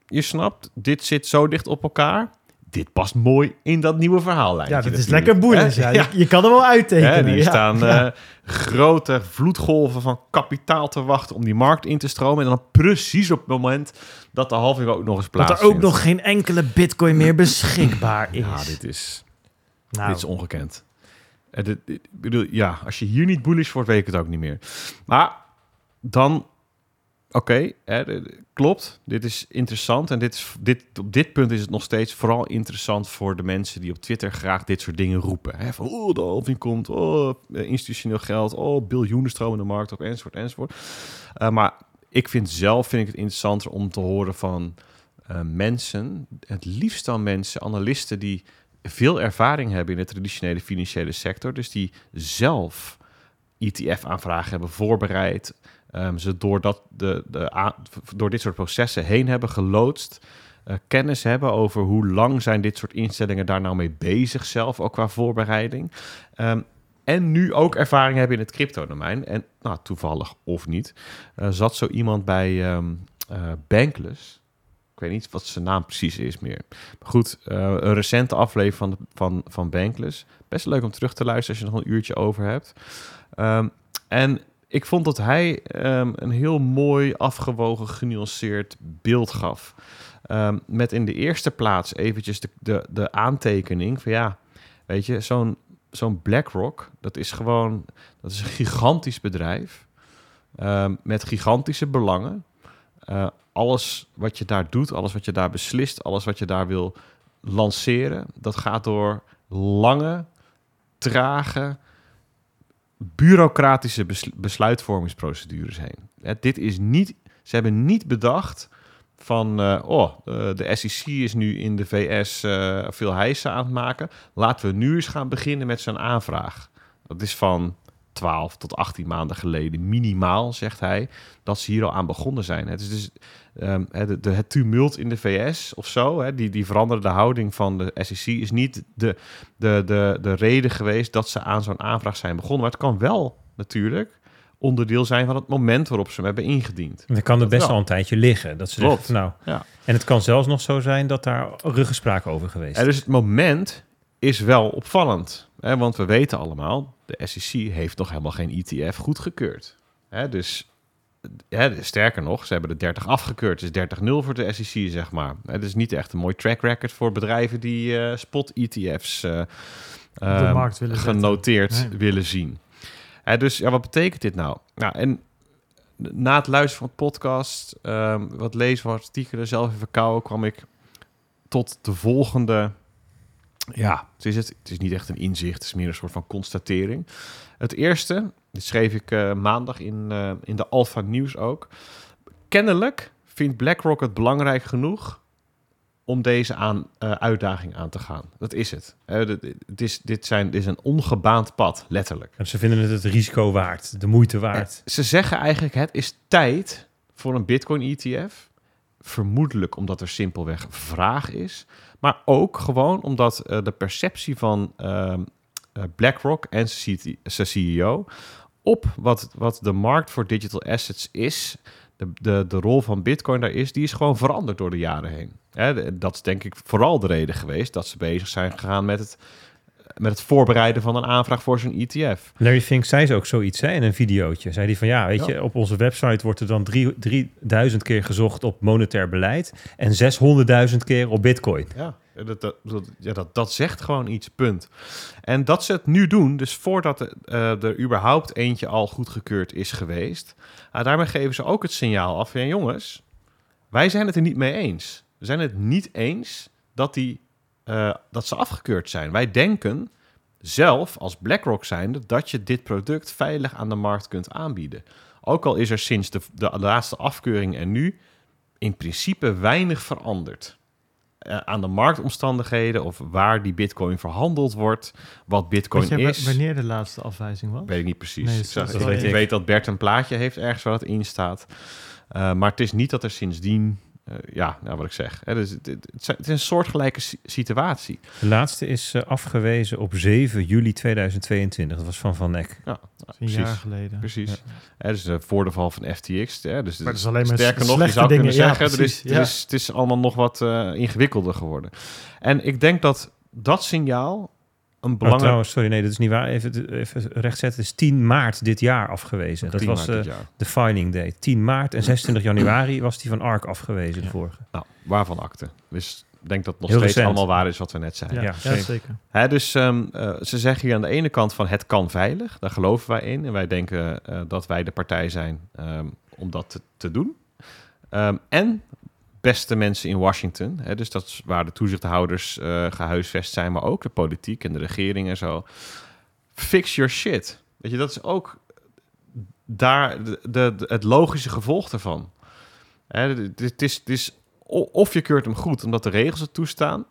je snapt, dit zit zo dicht op elkaar dit past mooi in dat nieuwe verhaal. Ja, dat is lekker boeiend. Ja. Je, je, kan er wel uittekenen. Hier staan uh, grote vloedgolven van kapitaal te wachten om die markt in te stromen. En dan precies op het moment dat de halving ook nog eens plaatsvindt. Dat er ook nog geen enkele bitcoin meer beschikbaar is. Ja, dit is, nou. dit is ongekend. Uh, dit, dit, bedoel, ja, als je hier niet bullish wordt, weet ik het ook niet meer. Maar dan Oké, klopt. Dit is interessant. En dit is, dit, op dit punt is het nog steeds vooral interessant voor de mensen die op Twitter graag dit soort dingen roepen. Hè? Van, oh, de halving komt, oh, institutioneel geld, oh, biljoenen stromen de markt op, enzovoort, enzovoort. Uh, maar ik vind zelf vind ik het interessanter om te horen van uh, mensen, het liefst dan mensen, analisten die veel ervaring hebben in de traditionele financiële sector. Dus die zelf ETF-aanvragen hebben voorbereid um, ze door, dat, de, de, door dit soort processen heen hebben geloodst. Uh, kennis hebben over hoe lang zijn dit soort instellingen daar nou mee bezig zelf, ook qua voorbereiding. Um, en nu ook ervaring hebben in het crypto-domein. En nou, toevallig of niet, uh, zat zo iemand bij um, Bankless. Ik weet niet wat zijn naam precies is meer. Maar goed, een recente aflevering van, van, van Bankless. Best leuk om terug te luisteren als je nog een uurtje over hebt. En ik vond dat hij um, een heel mooi, afgewogen, genuanceerd beeld gaf. Um, met in de eerste plaats eventjes de, de, de aantekening van ja, weet je, zo'n zo'n BlackRock, dat is gewoon, dat is een gigantisch bedrijf um, met gigantische belangen. Uh, alles wat je daar doet, alles wat je daar beslist, alles wat je daar wil lanceren, dat gaat door lange, trage, bureaucratische besluitvormingsprocedures heen. dit is niet, ze hebben niet bedacht van, uh, oh, de SEC is nu in de VS uh, veel hijsen aan het maken. Laten we nu eens gaan beginnen met zo'n aanvraag. Dat is van, 12 tot 18 maanden geleden, minimaal, zegt hij, dat ze hier al aan begonnen zijn. Het is dus ehm, het, de, het tumult in de VS of zo, hè, die, die veranderde houding van de SEC, is niet de, de, de, de reden geweest dat ze aan zo'n aanvraag zijn begonnen. Maar het kan wel natuurlijk onderdeel zijn van het moment waarop ze hem hebben ingediend. Dan kan er Dat best wel. al een tijdje liggen. Dat ze zeggen, nou, Ja. En het kan zelfs nog zo zijn dat daar ruggespraak over geweest is. dus het moment is wel opvallend. Hè, want we weten allemaal, de SEC heeft nog helemaal geen ETF goedgekeurd. Hè, dus sterker nog, ze hebben de 30 afgekeurd. Het is 30-0 voor de SEC, zeg maar. Het is niet echt een mooi track record voor bedrijven die eh, spot-ETF's eh eh, markt willen genoteerd willen zien. Hè, dus ja, wat betekent dit nou? Nou, en na het luisteren van het podcast, ehm, wat lezen van artikelen, zelf even kouwen, kwam ik tot de volgende. Ja, het is, het, het is niet echt een inzicht, het is meer een soort van constatering. Het eerste, dit schreef ik eh, maandag in, eh, in de Alpha Nieuws ook. Kennelijk vindt BlackRock het belangrijk genoeg om deze aan, eh, uitdaging aan te gaan. Dat is het. Dit, het is, dit, zijn, dit is een ongebaand pad, letterlijk. En ze vinden het het risico waard, de moeite waard. Ze zeggen eigenlijk, het is tijd voor een Bitcoin-ETF. Vermoedelijk omdat er simpelweg vraag is. Maar ook gewoon omdat de perceptie van ehm, eh, BlackRock en zijn CEO... op wat, wat de markt voor digital assets is... De, de, de rol van Bitcoin daar is, die is gewoon veranderd door de jaren heen. Hè, dat is denk ik vooral de reden geweest dat ze bezig zijn gegaan met het, met het voorbereiden van een aanvraag voor zo'n ETF. Larry Fink zei ze ook zoiets hè, in een videootje. Zei hij van ja, weet Ja. je, op onze website wordt er dan drie- 3000 keer gezocht op monetair beleid en 600.000 keer op bitcoin. Ja, dat, dat, dat, ja dat, dat zegt gewoon iets, punt. En dat ze het nu doen, dus voordat er, eh, er überhaupt eentje al goedgekeurd is geweest, ah, daarmee geven ze ook het signaal af ja, jongens, wij zijn het er niet mee eens. We zijn het niet eens dat, die, eh, dat ze afgekeurd zijn. Wij denken zelf als BlackRock zijnde dat je dit product veilig aan de markt kunt aanbieden. Ook al is er sinds de, de laatste afkeuring en nu in principe weinig veranderd eh, aan de marktomstandigheden of waar die bitcoin verhandeld wordt, wat bitcoin Weet is. wanneer de laatste afwijzing was? Weet ik niet precies. Nee, ik, dat- zag- dat ik weet weet, ik. weet dat Bert een plaatje heeft ergens waar het in staat. Eh, maar het is niet dat er sindsdien, eh, ja, nou wat ik zeg. Hè, dus het, het, is een soortgelijke si- situatie. De laatste is eh, afgewezen op 7 juli 2022. Dat was van Van Eck. Ja, is een precies. jaar geleden. Precies. Hè, dus de voor de val van FTX. Hè, dus Maar het is alleen maar sterker nog, je zou kunnen dingen. Ja, zeggen, er is, er ja. is, het is allemaal nog wat eh, ingewikkelder geworden. En ik denk dat dat signaal een Oh, belangrijk... trouwens, sorry, nee, dat is niet waar. Even, even rechtzetten. Het is 10 maart dit jaar afgewezen. Dat 10 was de filing date. 10 maart en 26 januari was die van ARK afgewezen, de Ja. vorige. Nou, waarvan akte? Dus ik denk dat het nog Heel steeds recent. allemaal waar is wat we net zeiden. Ja, Ja, ja, zeker. Hè, dus ehm, eh, ze zeggen hier aan de ene kant van het kan veilig. Daar geloven wij in. En wij denken eh, dat wij de partij zijn ehm, om dat te, te doen. Ehm, en beste mensen in Washington. Hè, dus dat is waar de toezichthouders eh, gehuisvest zijn. Maar ook de politiek en de regering en zo. Fix your shit. Weet je, dat is ook daar de, de, het logische gevolg. Hè, het, is, o- of je keurt hem goed omdat de regels het toestaan,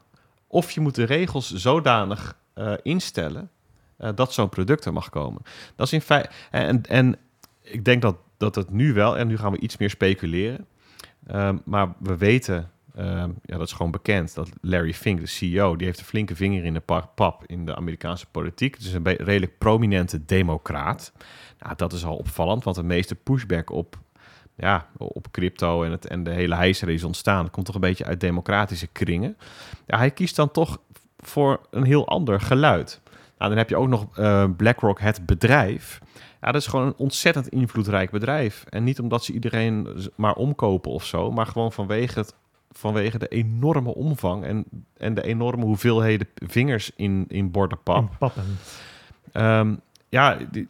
of je moet de regels zodanig eh, instellen eh, dat zo'n product er mag komen. Dat is in feite. En, en ik denk dat, dat het nu wel, en nu gaan we iets meer speculeren. Ehm, maar we weten, ehm, ja, dat is gewoon bekend, dat Larry Fink, de CEO, die heeft een flinke vinger in de pa- pap in de Amerikaanse politiek. Het is een redelijk prominente democraat. Nou, dat is al opvallend, want de meeste pushback op, ja, op crypto en, het, en de hele hijser is ontstaan, dat komt toch een beetje uit democratische kringen. Hij kiest dan toch voor een heel ander geluid. Nou, dan heb je ook nog eh, BlackRock, het bedrijf. Ja, dat is gewoon een ontzettend invloedrijk bedrijf. En niet omdat ze iedereen maar omkopen of zo, maar gewoon vanwege, het, vanwege de enorme omvang en, en de enorme hoeveelheden vingers in, in borden pap. Pappen. Ehm, ja, die-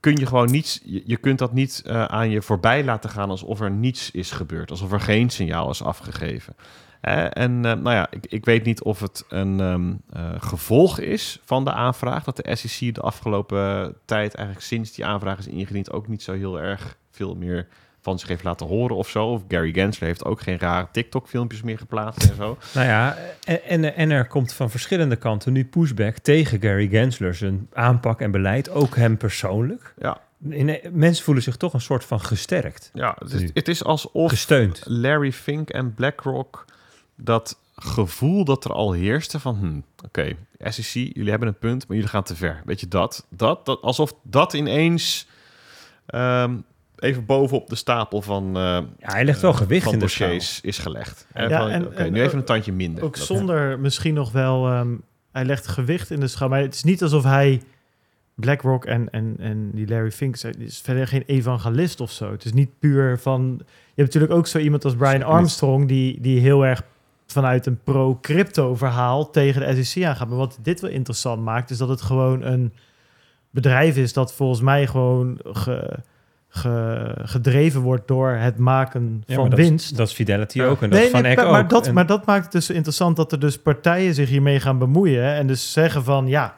kun je gewoon niets. Je, je kunt dat niet eh, aan je voorbij laten gaan alsof er niets is gebeurd, alsof er geen signaal is afgegeven. En eh, nou ja, ik, ik weet niet of het een ehm, eh, gevolg is van de aanvraag dat de SEC de afgelopen tijd, eigenlijk sinds die aanvraag is ingediend, ook niet zo heel erg veel meer van zich heeft laten horen of zo. Of Gary Gensler heeft ook geen rare TikTok-filmpjes meer geplaatst en zo. Nou ja, en, en, en er komt van verschillende kanten nu pushback tegen Gary Gensler zijn aanpak en beleid, ook hem persoonlijk. Ja, In, mensen voelen zich toch een soort van gesterkt, ja het, is, het is alsof gesteund. Larry Fink en BlackRock dat gevoel dat er al heerste van... Hm, oké, SEC, jullie hebben een punt, maar jullie gaan te ver. Weet je, dat, dat, dat alsof dat ineens ehm, even bovenop de stapel van, eh, Ja, hij legt wel gewicht van in de schaal. dossiers is gelegd. En Ja, oké, nu even een tandje minder. Ook zonder misschien nog wel... ehm, hij legt gewicht in de schaal. Maar het is niet alsof hij... BlackRock en, en, en die Larry Fink zijn- is verder geen evangelist of zo. Het is niet puur van... Je hebt natuurlijk ook zo iemand als Brian. Armstrong... Die, die heel erg vanuit een pro-crypto verhaal tegen de SEC aangaat. Maar wat dit wel interessant maakt... is dat het gewoon een bedrijf is... dat volgens mij gewoon ge, ge- gedreven wordt... door het maken Ja, van maar dat is- winst. Dat is Fidelity ook en dat Nee, van nee, Eck maar, maar ook. dat, En- maar dat maakt het dus interessant dat er dus partijen zich hiermee gaan bemoeien. En dus zeggen van ja,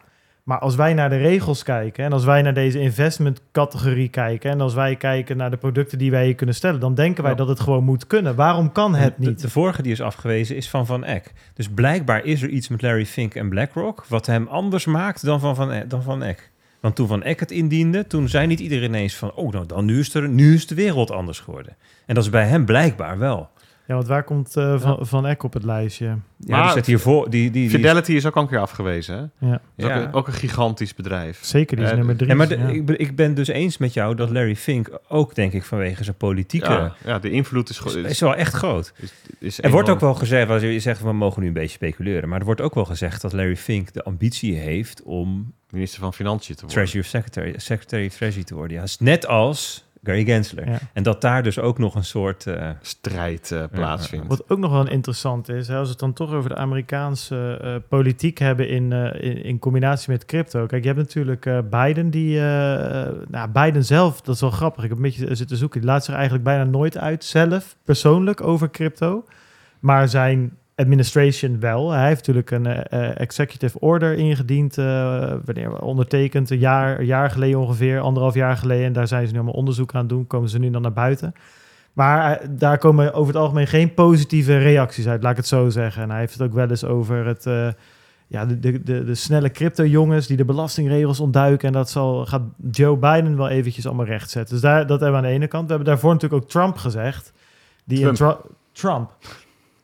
maar als wij naar de regels kijken en als wij naar deze investment categorie kijken en als wij kijken naar de producten die wij hier kunnen stellen, dan denken wij Ja. dat het gewoon moet kunnen. Waarom kan het de- niet? De, vorige die is afgewezen is van Van Eck. Dus blijkbaar is er iets met Larry Fink en BlackRock... wat hem anders maakt dan van Van, Eck- dan van Eck. Want toen Van Eck het indiende, toen zei niet iedereen ineens van... oh, nou dan nu is, er, nu is de wereld anders geworden. En dat is bij hem blijkbaar wel. Ja, want waar komt eh, van, van Eck op het lijstje? Ja, Maar- die zet hiervoor... Die, die, die Fidelity is ook al een keer afgewezen. Hè? Ja, Dat is Ja. ook, een, ook een gigantisch bedrijf. zeker, die is Eh, nummer drie. Ja, maar de- ja. ik, ben, ik ben dus eens met jou dat Larry Fink ook, denk ik, vanwege zijn politieke... Ja, ja, de invloed is, Is, is wel echt groot. is, is Er wordt ook wel gezegd, als je zegt we mogen nu een beetje speculeren, maar er wordt ook wel gezegd dat Larry Fink de ambitie heeft om minister van Financiën te worden. Treasury of Secretary, Secretary of Treasury te worden. Ja, is net als Gary Gensler. Ja. En dat daar dus ook nog een soort... eh, strijd eh, plaatsvindt. Wat ook nog wel interessant is, hè, als we het dan toch over de Amerikaanse eh, politiek hebben in, eh, in, in combinatie met crypto. Kijk, je hebt natuurlijk eh, Biden, die, nou, Biden zelf, dat is wel grappig. Ik heb een beetje zitten zoeken. Die laat zich eigenlijk bijna nooit uit zelf, persoonlijk, over crypto. Maar zijn administration wel. Hij heeft natuurlijk een eh, eh, executive order ingediend, eh, wanneer ondertekend, een jaar, een jaar geleden ongeveer, anderhalf jaar geleden. En daar zijn ze nu allemaal onderzoek aan doen, komen ze nu dan naar buiten. Maar daar komen over het algemeen geen positieve reacties uit, laat ik het zo zeggen. En hij heeft het ook wel eens over het, ja, de, de, de, de snelle crypto-jongens die de belastingregels ontduiken. En dat zal, gaat Joe Biden wel eventjes allemaal rechtzetten. Dus daar, dat hebben we aan de ene kant. We hebben daarvoor natuurlijk ook Trump gezegd. Die Trump. Tru- Trump.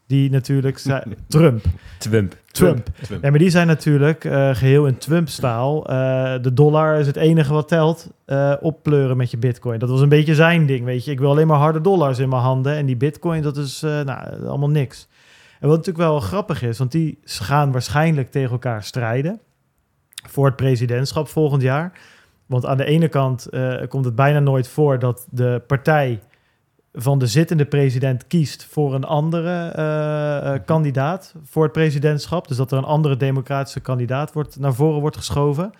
Die natuurlijk zei, Trump. Twimp. Trump. Trump. Ja, maar die zijn natuurlijk eh, geheel in Trump-staal. eh, de dollar is het enige wat telt. eh, oppleuren met je bitcoin. Dat was een beetje zijn ding, weet je. Ik wil alleen maar harde dollars in mijn handen. En die bitcoin, dat is eh, nou, allemaal niks. En wat natuurlijk wel grappig is, want die gaan waarschijnlijk tegen elkaar strijden. Voor het presidentschap volgend jaar. Want aan de ene kant eh, komt het bijna nooit voor dat de partij van de zittende president kiest voor een andere eh, eh, kandidaat voor het presidentschap. Dus dat er een andere democratische kandidaat wordt, naar voren wordt geschoven.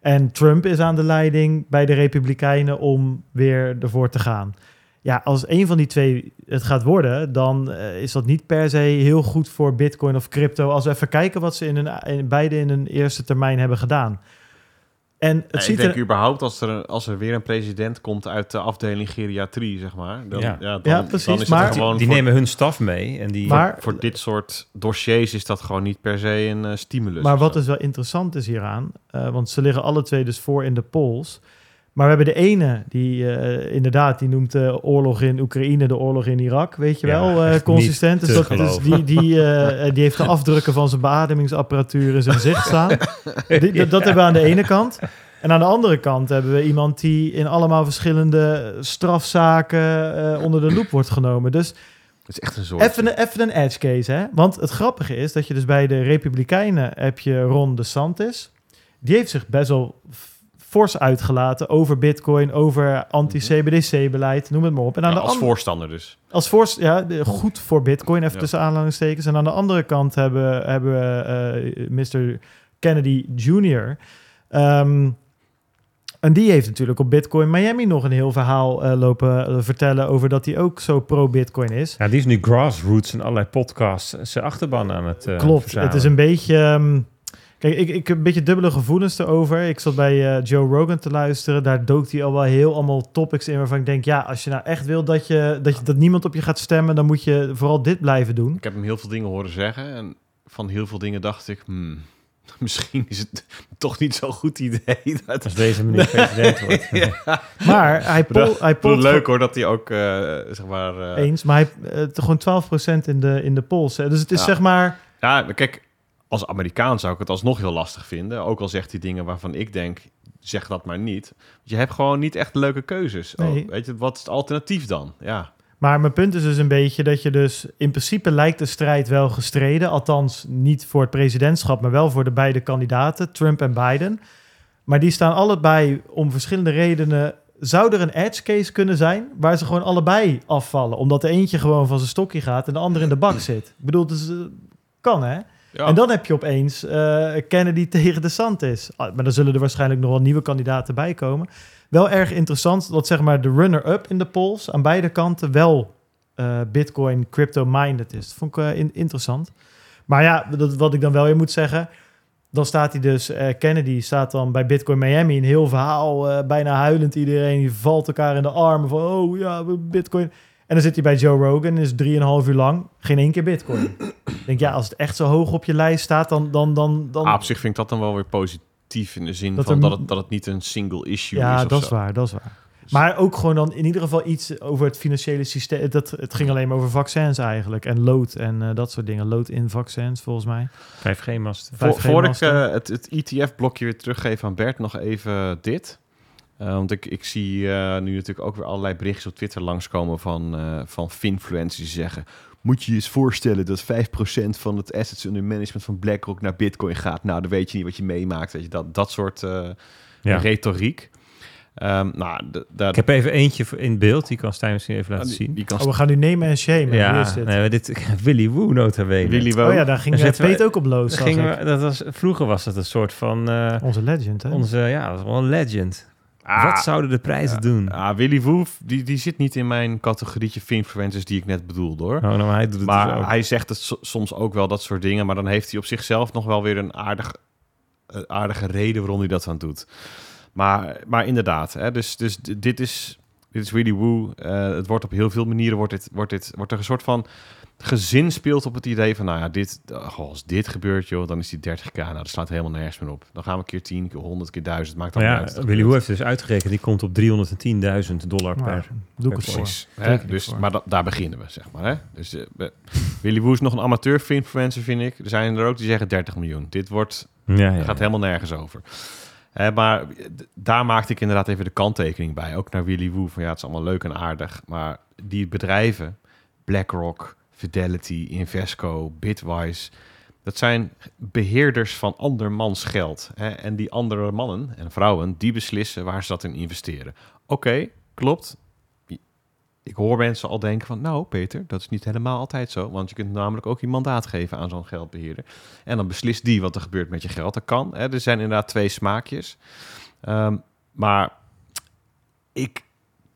En Trump is aan de leiding bij de Republikeinen om weer ervoor te gaan. Ja, als een van die twee het gaat worden, dan eh, is dat niet per se heel goed voor Bitcoin of crypto. Als we even kijken wat ze in, hun, in beide in hun eerste termijn hebben gedaan. En het ziet ik denk er, überhaupt als er, als er weer een president komt uit de afdeling geriatrie, zeg maar. Dan, Ja. ja. dan, Ja, precies, dan is maar- het gewoon Die voor, nemen hun staf mee en die... Maar- voor dit soort dossiers is dat gewoon niet per se een eh, stimulus. Maar wat zo. dus wel interessant is hieraan, eh, want ze liggen alle twee dus voor in de polls. Maar we hebben de ene, die eh, inderdaad, die noemt de oorlog in Oekraïne de oorlog in Irak, weet je Ja, wel, eh, consistent. Dus, dat, dus die, die, eh, die heeft de afdrukken van zijn beademingsapparatuur in zijn gezicht staan. Die- dat, dat hebben we aan de ene kant. En aan de andere kant hebben we iemand die in allemaal verschillende strafzaken eh, onder de loep wordt genomen. Dus Het is echt een soort... Even een, even een edge case, hè? Want het grappige is dat je dus bij de Republikeinen heb je Ron DeSantis. Die heeft zich best wel fors uitgelaten over Bitcoin, over anti-CBDC-beleid, noem het maar op. En aan Ja, de als voorstander dus. als voorst, ja, goed voor Bitcoin, even Ja. tussen aanhalingstekens. En aan de andere kant hebben, hebben we eh, Mr. Kennedy Jr. Ehm, en die heeft natuurlijk op Bitcoin Miami nog een heel verhaal eh, lopen eh, vertellen over dat hij ook zo pro-Bitcoin is. Ja, die is nu grassroots en allerlei podcasts zijn achterban aan het eh Klopt. verzamelen. Het is een beetje. ehm, Kijk, ik, ik heb een beetje dubbele gevoelens erover. Ik zat bij eh, Joe Rogan te luisteren. Daar dook hij al wel heel allemaal topics in waarvan ik denk... ja, als je nou echt wil dat, je, dat, je, dat niemand op je gaat stemmen... dan moet je vooral dit blijven doen. Ik heb hem heel veel dingen horen zeggen. En van heel veel dingen dacht ik... hmm, misschien is het toch niet zo'n goed idee. Dat... Als deze meneer president wordt. Maar hij, pol, hij polt het leuk hoor dat hij ook, eh, zeg maar... eh, eens, maar hij gewoon 12% in de, in de polls. hè. Dus het is Ja. zeg maar... Ja, kijk, als Amerikaan zou ik het alsnog heel lastig vinden. Ook al zegt hij dingen waarvan ik denk, zeg dat maar niet. Je hebt gewoon niet echt leuke keuzes. Nee. Oh, weet je, wat is het alternatief dan? Ja, Maar mijn punt is dus een beetje dat je dus... in principe lijkt de strijd wel gestreden. Althans, niet voor het presidentschap, maar wel voor de beide kandidaten, Trump en Biden. Maar die staan allebei om verschillende redenen... Zou er een edge case kunnen zijn waar ze gewoon allebei afvallen? Omdat de eentje gewoon van zijn stokje gaat en de ander in de bak zit. Ik bedoel, eh, kan hè? En dan heb je opeens eh, Kennedy tegen DeSantis. Ah, maar dan zullen er waarschijnlijk nog wel nieuwe kandidaten bij komen. Wel erg interessant dat zeg maar de runner-up in de polls aan beide kanten wel eh, Bitcoin crypto-minded is. Dat vond ik eh, in- interessant. Maar ja, dat, wat ik dan wel weer moet zeggen... Dan staat hij dus, Kennedy staat dan bij Bitcoin Miami... een heel verhaal, bijna huilend iedereen. Die valt elkaar in de armen van, oh ja, Bitcoin... En dan zit hij bij Joe Rogan, is 3,5 uur lang geen één keer Bitcoin. Ik denk, ja, als het echt zo hoog op je lijst staat, dan... dan, dan, dan Ah, op zich vind ik dat dan wel weer positief in de zin Dat van er- dat, het, dat het niet een single issue ja, is. of dat zo. is waar, dat is waar. Maar ook gewoon dan in ieder geval iets over het financiële systeem. Dat, het ging alleen maar over vaccins eigenlijk. En lood en eh, dat soort dingen. Lood in vaccins, volgens mij. 5G-masten. Voor, 5G voor ik eh, het, het ETF-blokje weer teruggeef aan Bert, nog even dit. Eh, want ik, ik zie eh, nu natuurlijk ook weer allerlei berichtjes op Twitter langskomen van, eh van finfluencers die zeggen... Moet je je eens voorstellen dat 5% van het assets under management van BlackRock naar Bitcoin gaat? Nou, dan weet je niet wat je meemaakt. Weet je, dat, dat soort eh, Ja. retoriek. Ehm, nou, Ik heb even eentje in beeld. Die kan Stijn misschien even ah, laten die, zien. die kan Oh, we gaan nu nemen en shamen. Ja, nee, dit, Willy Woo nota bene. Willy Wo. Oh ja, daar ging uh, we- Peet ook op los. Dat dat was, vroeger was het een soort van... eh, Onze legend, hè? onze, ja, dat was wel een legend. Ah, Wat zouden de prijzen doen? ah, Willy Woef, die, die zit niet in mijn categorietje finfluencers die ik net bedoelde hoor. Oh, nou, hij doet het Maar dus hij zegt het so- soms ook wel, dat soort dingen. Maar dan heeft hij op zichzelf nog wel weer een aardig, aardige reden waarom hij dat aan doet. Maar, maar inderdaad, hè, dus, dus dit is, dit is really woo. Eh, het wordt op heel veel manieren wordt, dit, wordt, dit, wordt er een soort van gezin speelt op het idee van, nou ja, dit, oh, als dit gebeurt, joh, dan is die 30k. Nou, dat slaat helemaal nergens meer op. Dan gaan we een keer 10, keer 100, keer 1000. Maakt dan ja, niet uit. Willy Woo heeft dus uitgerekend. Die komt op 310.000 dollar Nou, per... doe ik het voor. Precies. Hè? Dus, voor. maar da- daar beginnen we, zeg maar. Hè? Dus, eh, we- Willy Woo is nog een amateur influencer, vind ik. Er zijn er ook die zeggen 30 miljoen. Dit wordt, Ja, ja. gaat helemaal nergens over. Hè, maar d- daar maakte ik inderdaad even de kanttekening bij. Ook naar Willy Woo. Van ja, het is allemaal leuk en aardig. Maar die bedrijven, BlackRock, Fidelity, Invesco, Bitwise... Dat zijn beheerders van andermans geld. Hè? En die andere mannen en vrouwen, die beslissen waar ze dat in investeren. Oké, klopt. Ik hoor mensen al denken van, nou Peter, dat is niet helemaal altijd zo. Want je kunt namelijk ook je mandaat geven aan zo'n geldbeheerder. En dan beslist die wat er gebeurt met je geld. Dat kan. Hè? Er zijn inderdaad twee smaakjes. Ehm, maar ik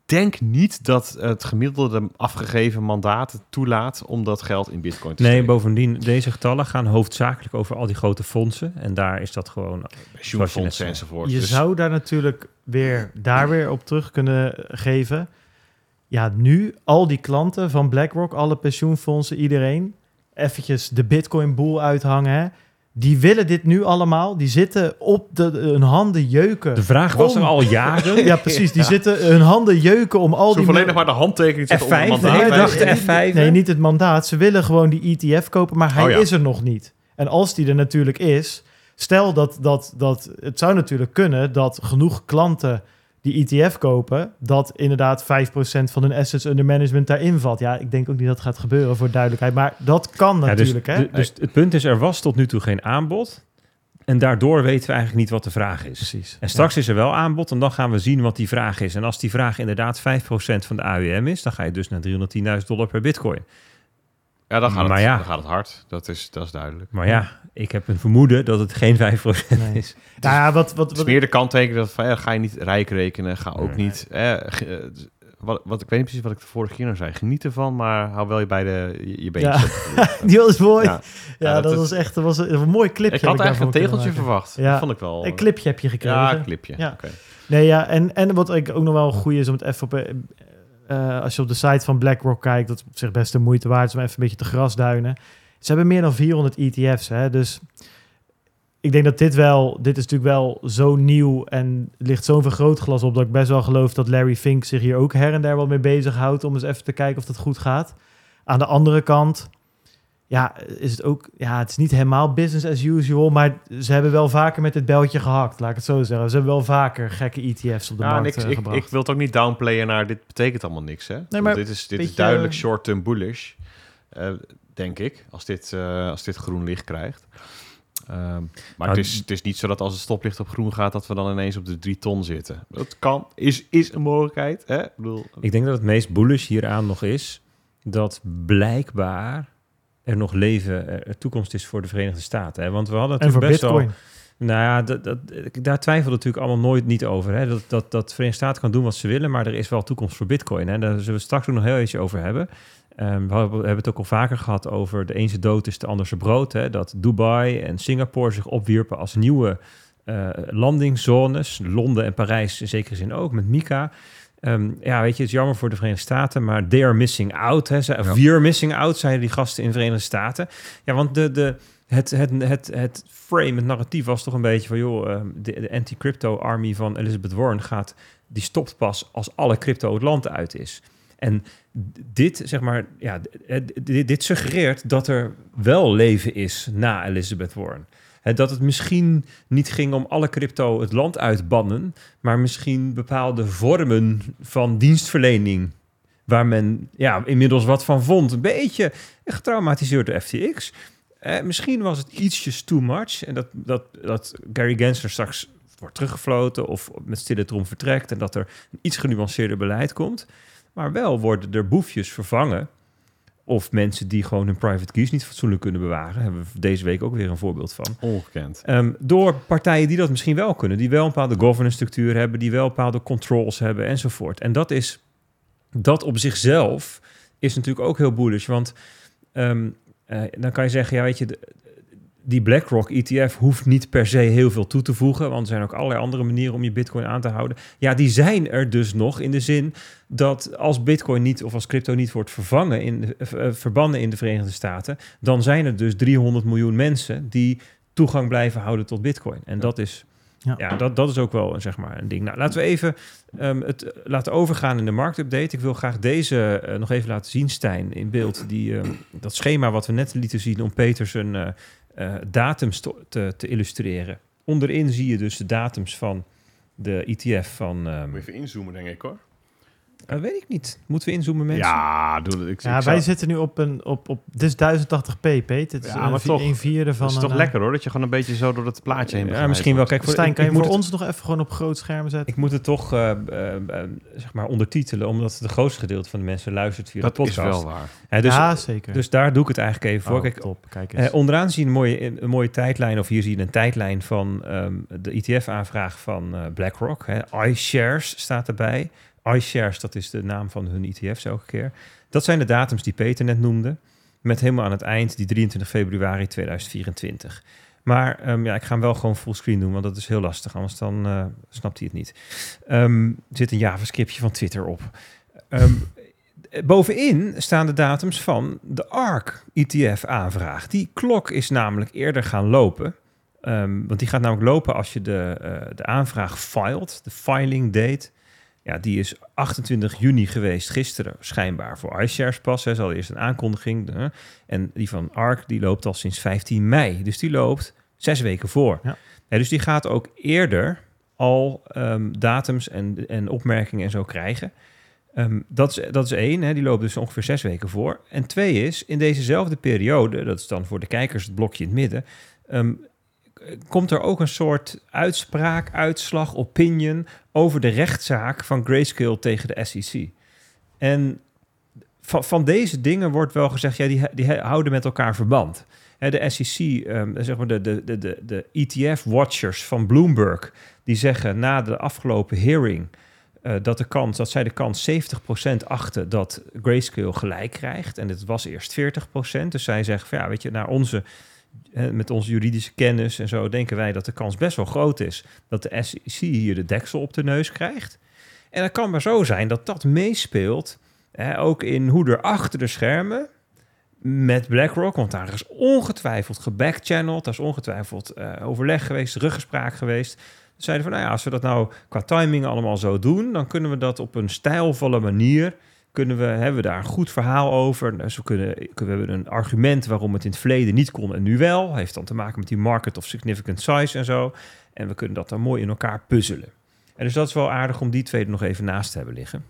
denk niet dat het gemiddelde afgegeven mandaat toelaat om dat geld in bitcoin te Nee, steken. bovendien, deze getallen gaan hoofdzakelijk over al die grote fondsen. En daar is dat gewoon... Pensioenfondsen enzovoort. Je Dus- zou daar natuurlijk weer, daar weer op terug kunnen geven. Ja, nu al die klanten van BlackRock, alle pensioenfondsen, iedereen, eventjes de Bitcoin boel uithangen. Hè? Die willen dit nu allemaal. Die zitten op de, hun handen jeuken. De vraag was Om- er al jaren. Ja, precies. Die Ja. zitten hun handen jeuken om al Ze die... alleen nog maar de handtekening te zetten F5, onder de het hele mandaat. nee, F5. Nee, niet het mandaat. Ze willen gewoon die ETF kopen, maar hij Oh ja. is er nog niet. En als die er natuurlijk is, stel dat, dat, dat het zou natuurlijk kunnen dat genoeg klanten die ETF kopen, dat inderdaad 5% van hun assets under management daarin valt. Ja, ik denk ook niet dat gaat gebeuren voor duidelijkheid, maar dat kan Ja, dus, natuurlijk. hè? du- dus het punt is, er was tot nu toe geen aanbod. En daardoor weten we eigenlijk niet wat de vraag is. Precies. En straks is er wel aanbod en dan gaan we zien wat die vraag is. En als die vraag inderdaad 5% van de AUM is, dan ga je dus naar 310.000 dollar per bitcoin. Ja, dan gaat, Maar het, ja. dan gaat het hard. Dat is, dat is duidelijk. Maar ja, ik heb een vermoeden dat het geen 5% Nee. is. Nou ja, wat, wat, Het is wat, meer de kanttekening dat van, ja, ga je niet rijk rekenen. Ga ook Nee. niet... Eh, ge- eh, wat, wat, ik weet niet precies wat ik de vorige keer nou zei. Geniet ervan, maar hou wel je beide je, je Ja. beentjes. Die was mooi. Ja, Ja. ja, Ja, dat, dat was echt dat was een, een mooi clipje. Ik had eigenlijk een tegeltje verwacht. Ja. Dat vond ik wel. Een clipje heb je gekregen. Ja, een clipje. Ja. Oké. Nee, ja, en, en wat ik ook nog wel goed is om het even op... eh, als je op de site van BlackRock kijkt, dat is zich best de moeite waard om even een beetje te grasduinen. Ze hebben meer dan 400 ETF's, hè, dus ik denk dat dit wel, dit is natuurlijk wel zo nieuw en ligt zo'n vergrootglas op dat ik best wel geloof dat Larry Fink zich hier ook her en der wel mee bezighoudt om eens even te kijken of dat goed gaat. Aan de andere kant, ja, is het ook, ja, het is niet helemaal business as usual, maar ze hebben wel vaker met het beltje gehakt, laat ik het zo zeggen. Ze hebben wel vaker gekke ETF's op de Ja, markt ik, eh, ik, gebracht. ik wil het ook niet downplayen naar dit betekent allemaal niks. Hè? Want maar dit is, dit is duidelijk short-term bullish, eh, denk ik, als dit, eh, als dit groen licht krijgt. Ehm, maar Nou, het, is, het is niet zo dat als het stoplicht op groen gaat, dat we dan ineens op de drie ton zitten. Dat kan, is, is een mogelijkheid. Hè? Ik bedoel, Ik denk dat het meest bullish hieraan nog is dat blijkbaar er nog leven, er, toekomst is voor de Verenigde Staten. Hè? Want we hadden en voor natuurlijk best Bitcoin. wel... Nou ja, dat, dat, daar twijfelen we natuurlijk allemaal nooit niet over. Hè? Dat, dat, dat de Verenigde Staten kan doen wat ze willen, maar er is wel toekomst voor Bitcoin. Hè? Daar zullen we straks ook nog heel even over hebben. Ehm, we hebben we hebben het ook al vaker gehad over de ene dood is de ander zijn brood. Hè? Dat Dubai en Singapore zich opwierpen als nieuwe eh landingszones. Londen en Parijs in zekere zin ook, met Mika. Ehm, ja, weet je, het is jammer voor de Verenigde Staten, maar they are missing out. Hè? Ze, Ja. We are missing out, zeiden die gasten in de Verenigde Staten. Ja, want de, de, het, het, het, het frame, het narratief was toch een beetje van... joh, ehm, de, de anti-crypto army van Elizabeth Warren gaat... die stopt pas als alle crypto het land uit is. En dit, zeg maar, ja, dit suggereert dat er wel leven is na Elizabeth Warren. Dat het misschien niet ging om alle crypto het land uitbannen... maar misschien bepaalde vormen van dienstverlening... waar men ja, inmiddels wat van vond. Een beetje getraumatiseerd door FTX... Eh, misschien was het ietsjes too much. En dat, dat, dat Gary Gensler straks wordt teruggefloten of met stille vertrekt. En dat er een iets genuanceerder beleid komt. Maar wel worden er boefjes vervangen. Of mensen die gewoon hun private keys niet fatsoenlijk kunnen bewaren. Hebben we deze week ook weer een voorbeeld van. ongekend. Ehm, door partijen die dat misschien wel kunnen. Die wel een bepaalde governance structuur hebben. Die wel bepaalde controls hebben enzovoort. En dat is, dat op zichzelf is natuurlijk ook heel bullish. Want ehm, eh, dan kan je zeggen, ja weet je, de- die BlackRock ETF hoeft niet per se heel veel toe te voegen. Want er zijn ook allerlei andere manieren om je bitcoin aan te houden. Ja, die zijn er dus nog in de zin dat als bitcoin niet of als crypto niet wordt vervangen in, de- eh, verbannen in de Verenigde Staten, dan zijn er dus 300 miljoen mensen die toegang blijven houden tot bitcoin. En dat is, Ja. ja, dat, dat is ook wel een, zeg maar, een ding. Nou, laten we even ehm, het eh, laten overgaan in de marktupdate. Ik wil graag deze eh, nog even laten zien, Stijn, in beeld. Die, ehm, dat schema wat we net lieten zien om Peter zijn eh, eh, datums te, te, te illustreren. Onderin zie je dus de datums van de ETF van... ehm, Moet je even inzoomen, denk ik hoor. Eh, weet ik niet. Moeten we inzoomen, mensen? Ja, doe, ik, Ja, ik wij zou- zitten nu op een op, op dit is 1080p, Peet. Het is Ja, maar vi- toch. een vierde van Dat is toch eh, lekker hoor, dat je gewoon een beetje zo door het plaatje heen Ja, misschien wel. Kijk, voor, Stijn, ik, kan je ik moet voor het- ons nog even gewoon op groot scherm zetten? Ik moet het toch eh, eh, eh, zeg maar ondertitelen, omdat het grootste gedeelte van de mensen luistert via Dat de is podcast. wel waar. Hè, dus, ja, zeker. dus daar doe ik het eigenlijk even voor. Oh, Kijk, top. Kijk eens. eh, onderaan zie je een mooie, een mooie tijdlijn, of hier zie je een tijdlijn van ehm, de ETF-aanvraag van eh, BlackRock. Hè. iShares staat erbij. iShares, dat is de naam van hun ETF's elke keer. Dat zijn de datums die Peter net noemde, met helemaal aan het eind die 23 februari 2024. Maar ehm, ja, ik ga hem wel gewoon fullscreen doen, want dat is heel lastig. Anders dan eh, snapt hij het niet. Ehm, er zit een JavaScriptje van Twitter op. Ehm, bovenin staan de datums van de ARK ETF-aanvraag. Die klok is namelijk eerder gaan lopen. Want die gaat namelijk lopen als je de, eh, de aanvraag filed, de filing date. Ja, die is 28 juni geweest, gisteren schijnbaar voor iShares pas. Hè, zal eerst een aankondiging. eh, en die van ARK die loopt al sinds 15 mei. Dus die loopt zes weken voor. Ja. Ja, dus die gaat ook eerder al ehm, datums en, en opmerkingen en zo krijgen. Ehm, dat, is, dat is één, hè, die loopt dus ongeveer zes weken voor. En twee is, in dezezelfde periode, dat is dan voor de kijkers het blokje in het midden, ehm, komt er ook een soort uitspraak, uitslag, opinion over de rechtszaak van Grayscale tegen de SEC. En van, van deze dingen wordt wel gezegd, ja, die, die houden met elkaar verband. De SEC, ehm, zeg maar de, de, de, de, ETF-watchers van Bloomberg, die zeggen na de afgelopen hearing eh, dat, de kans, dat zij de kans 70% achten dat Grayscale gelijk krijgt. En dit was eerst 40%. Dus zij zeggen van ja, weet je, naar onze, met onze juridische kennis en zo denken wij dat de kans best wel groot is dat de SEC hier de deksel op de neus krijgt. En het kan maar zo zijn dat dat meespeelt, hè, ook in hoe er achter de schermen met BlackRock, want daar is ongetwijfeld gebackchanneld, daar is ongetwijfeld eh, overleg geweest, ruggespraak geweest. Zeiden van, nou ja, als we dat nou qua timing allemaal zo doen, dan kunnen we dat op een stijlvolle manier, kunnen we, hebben we daar een goed verhaal over. Dus we, kunnen, we hebben een argument waarom het in het verleden niet kon en nu wel. Heeft dan te maken met die market of significant size en zo. En we kunnen dat dan mooi in elkaar puzzelen. En dus dat is wel aardig om die twee nog even naast te hebben liggen.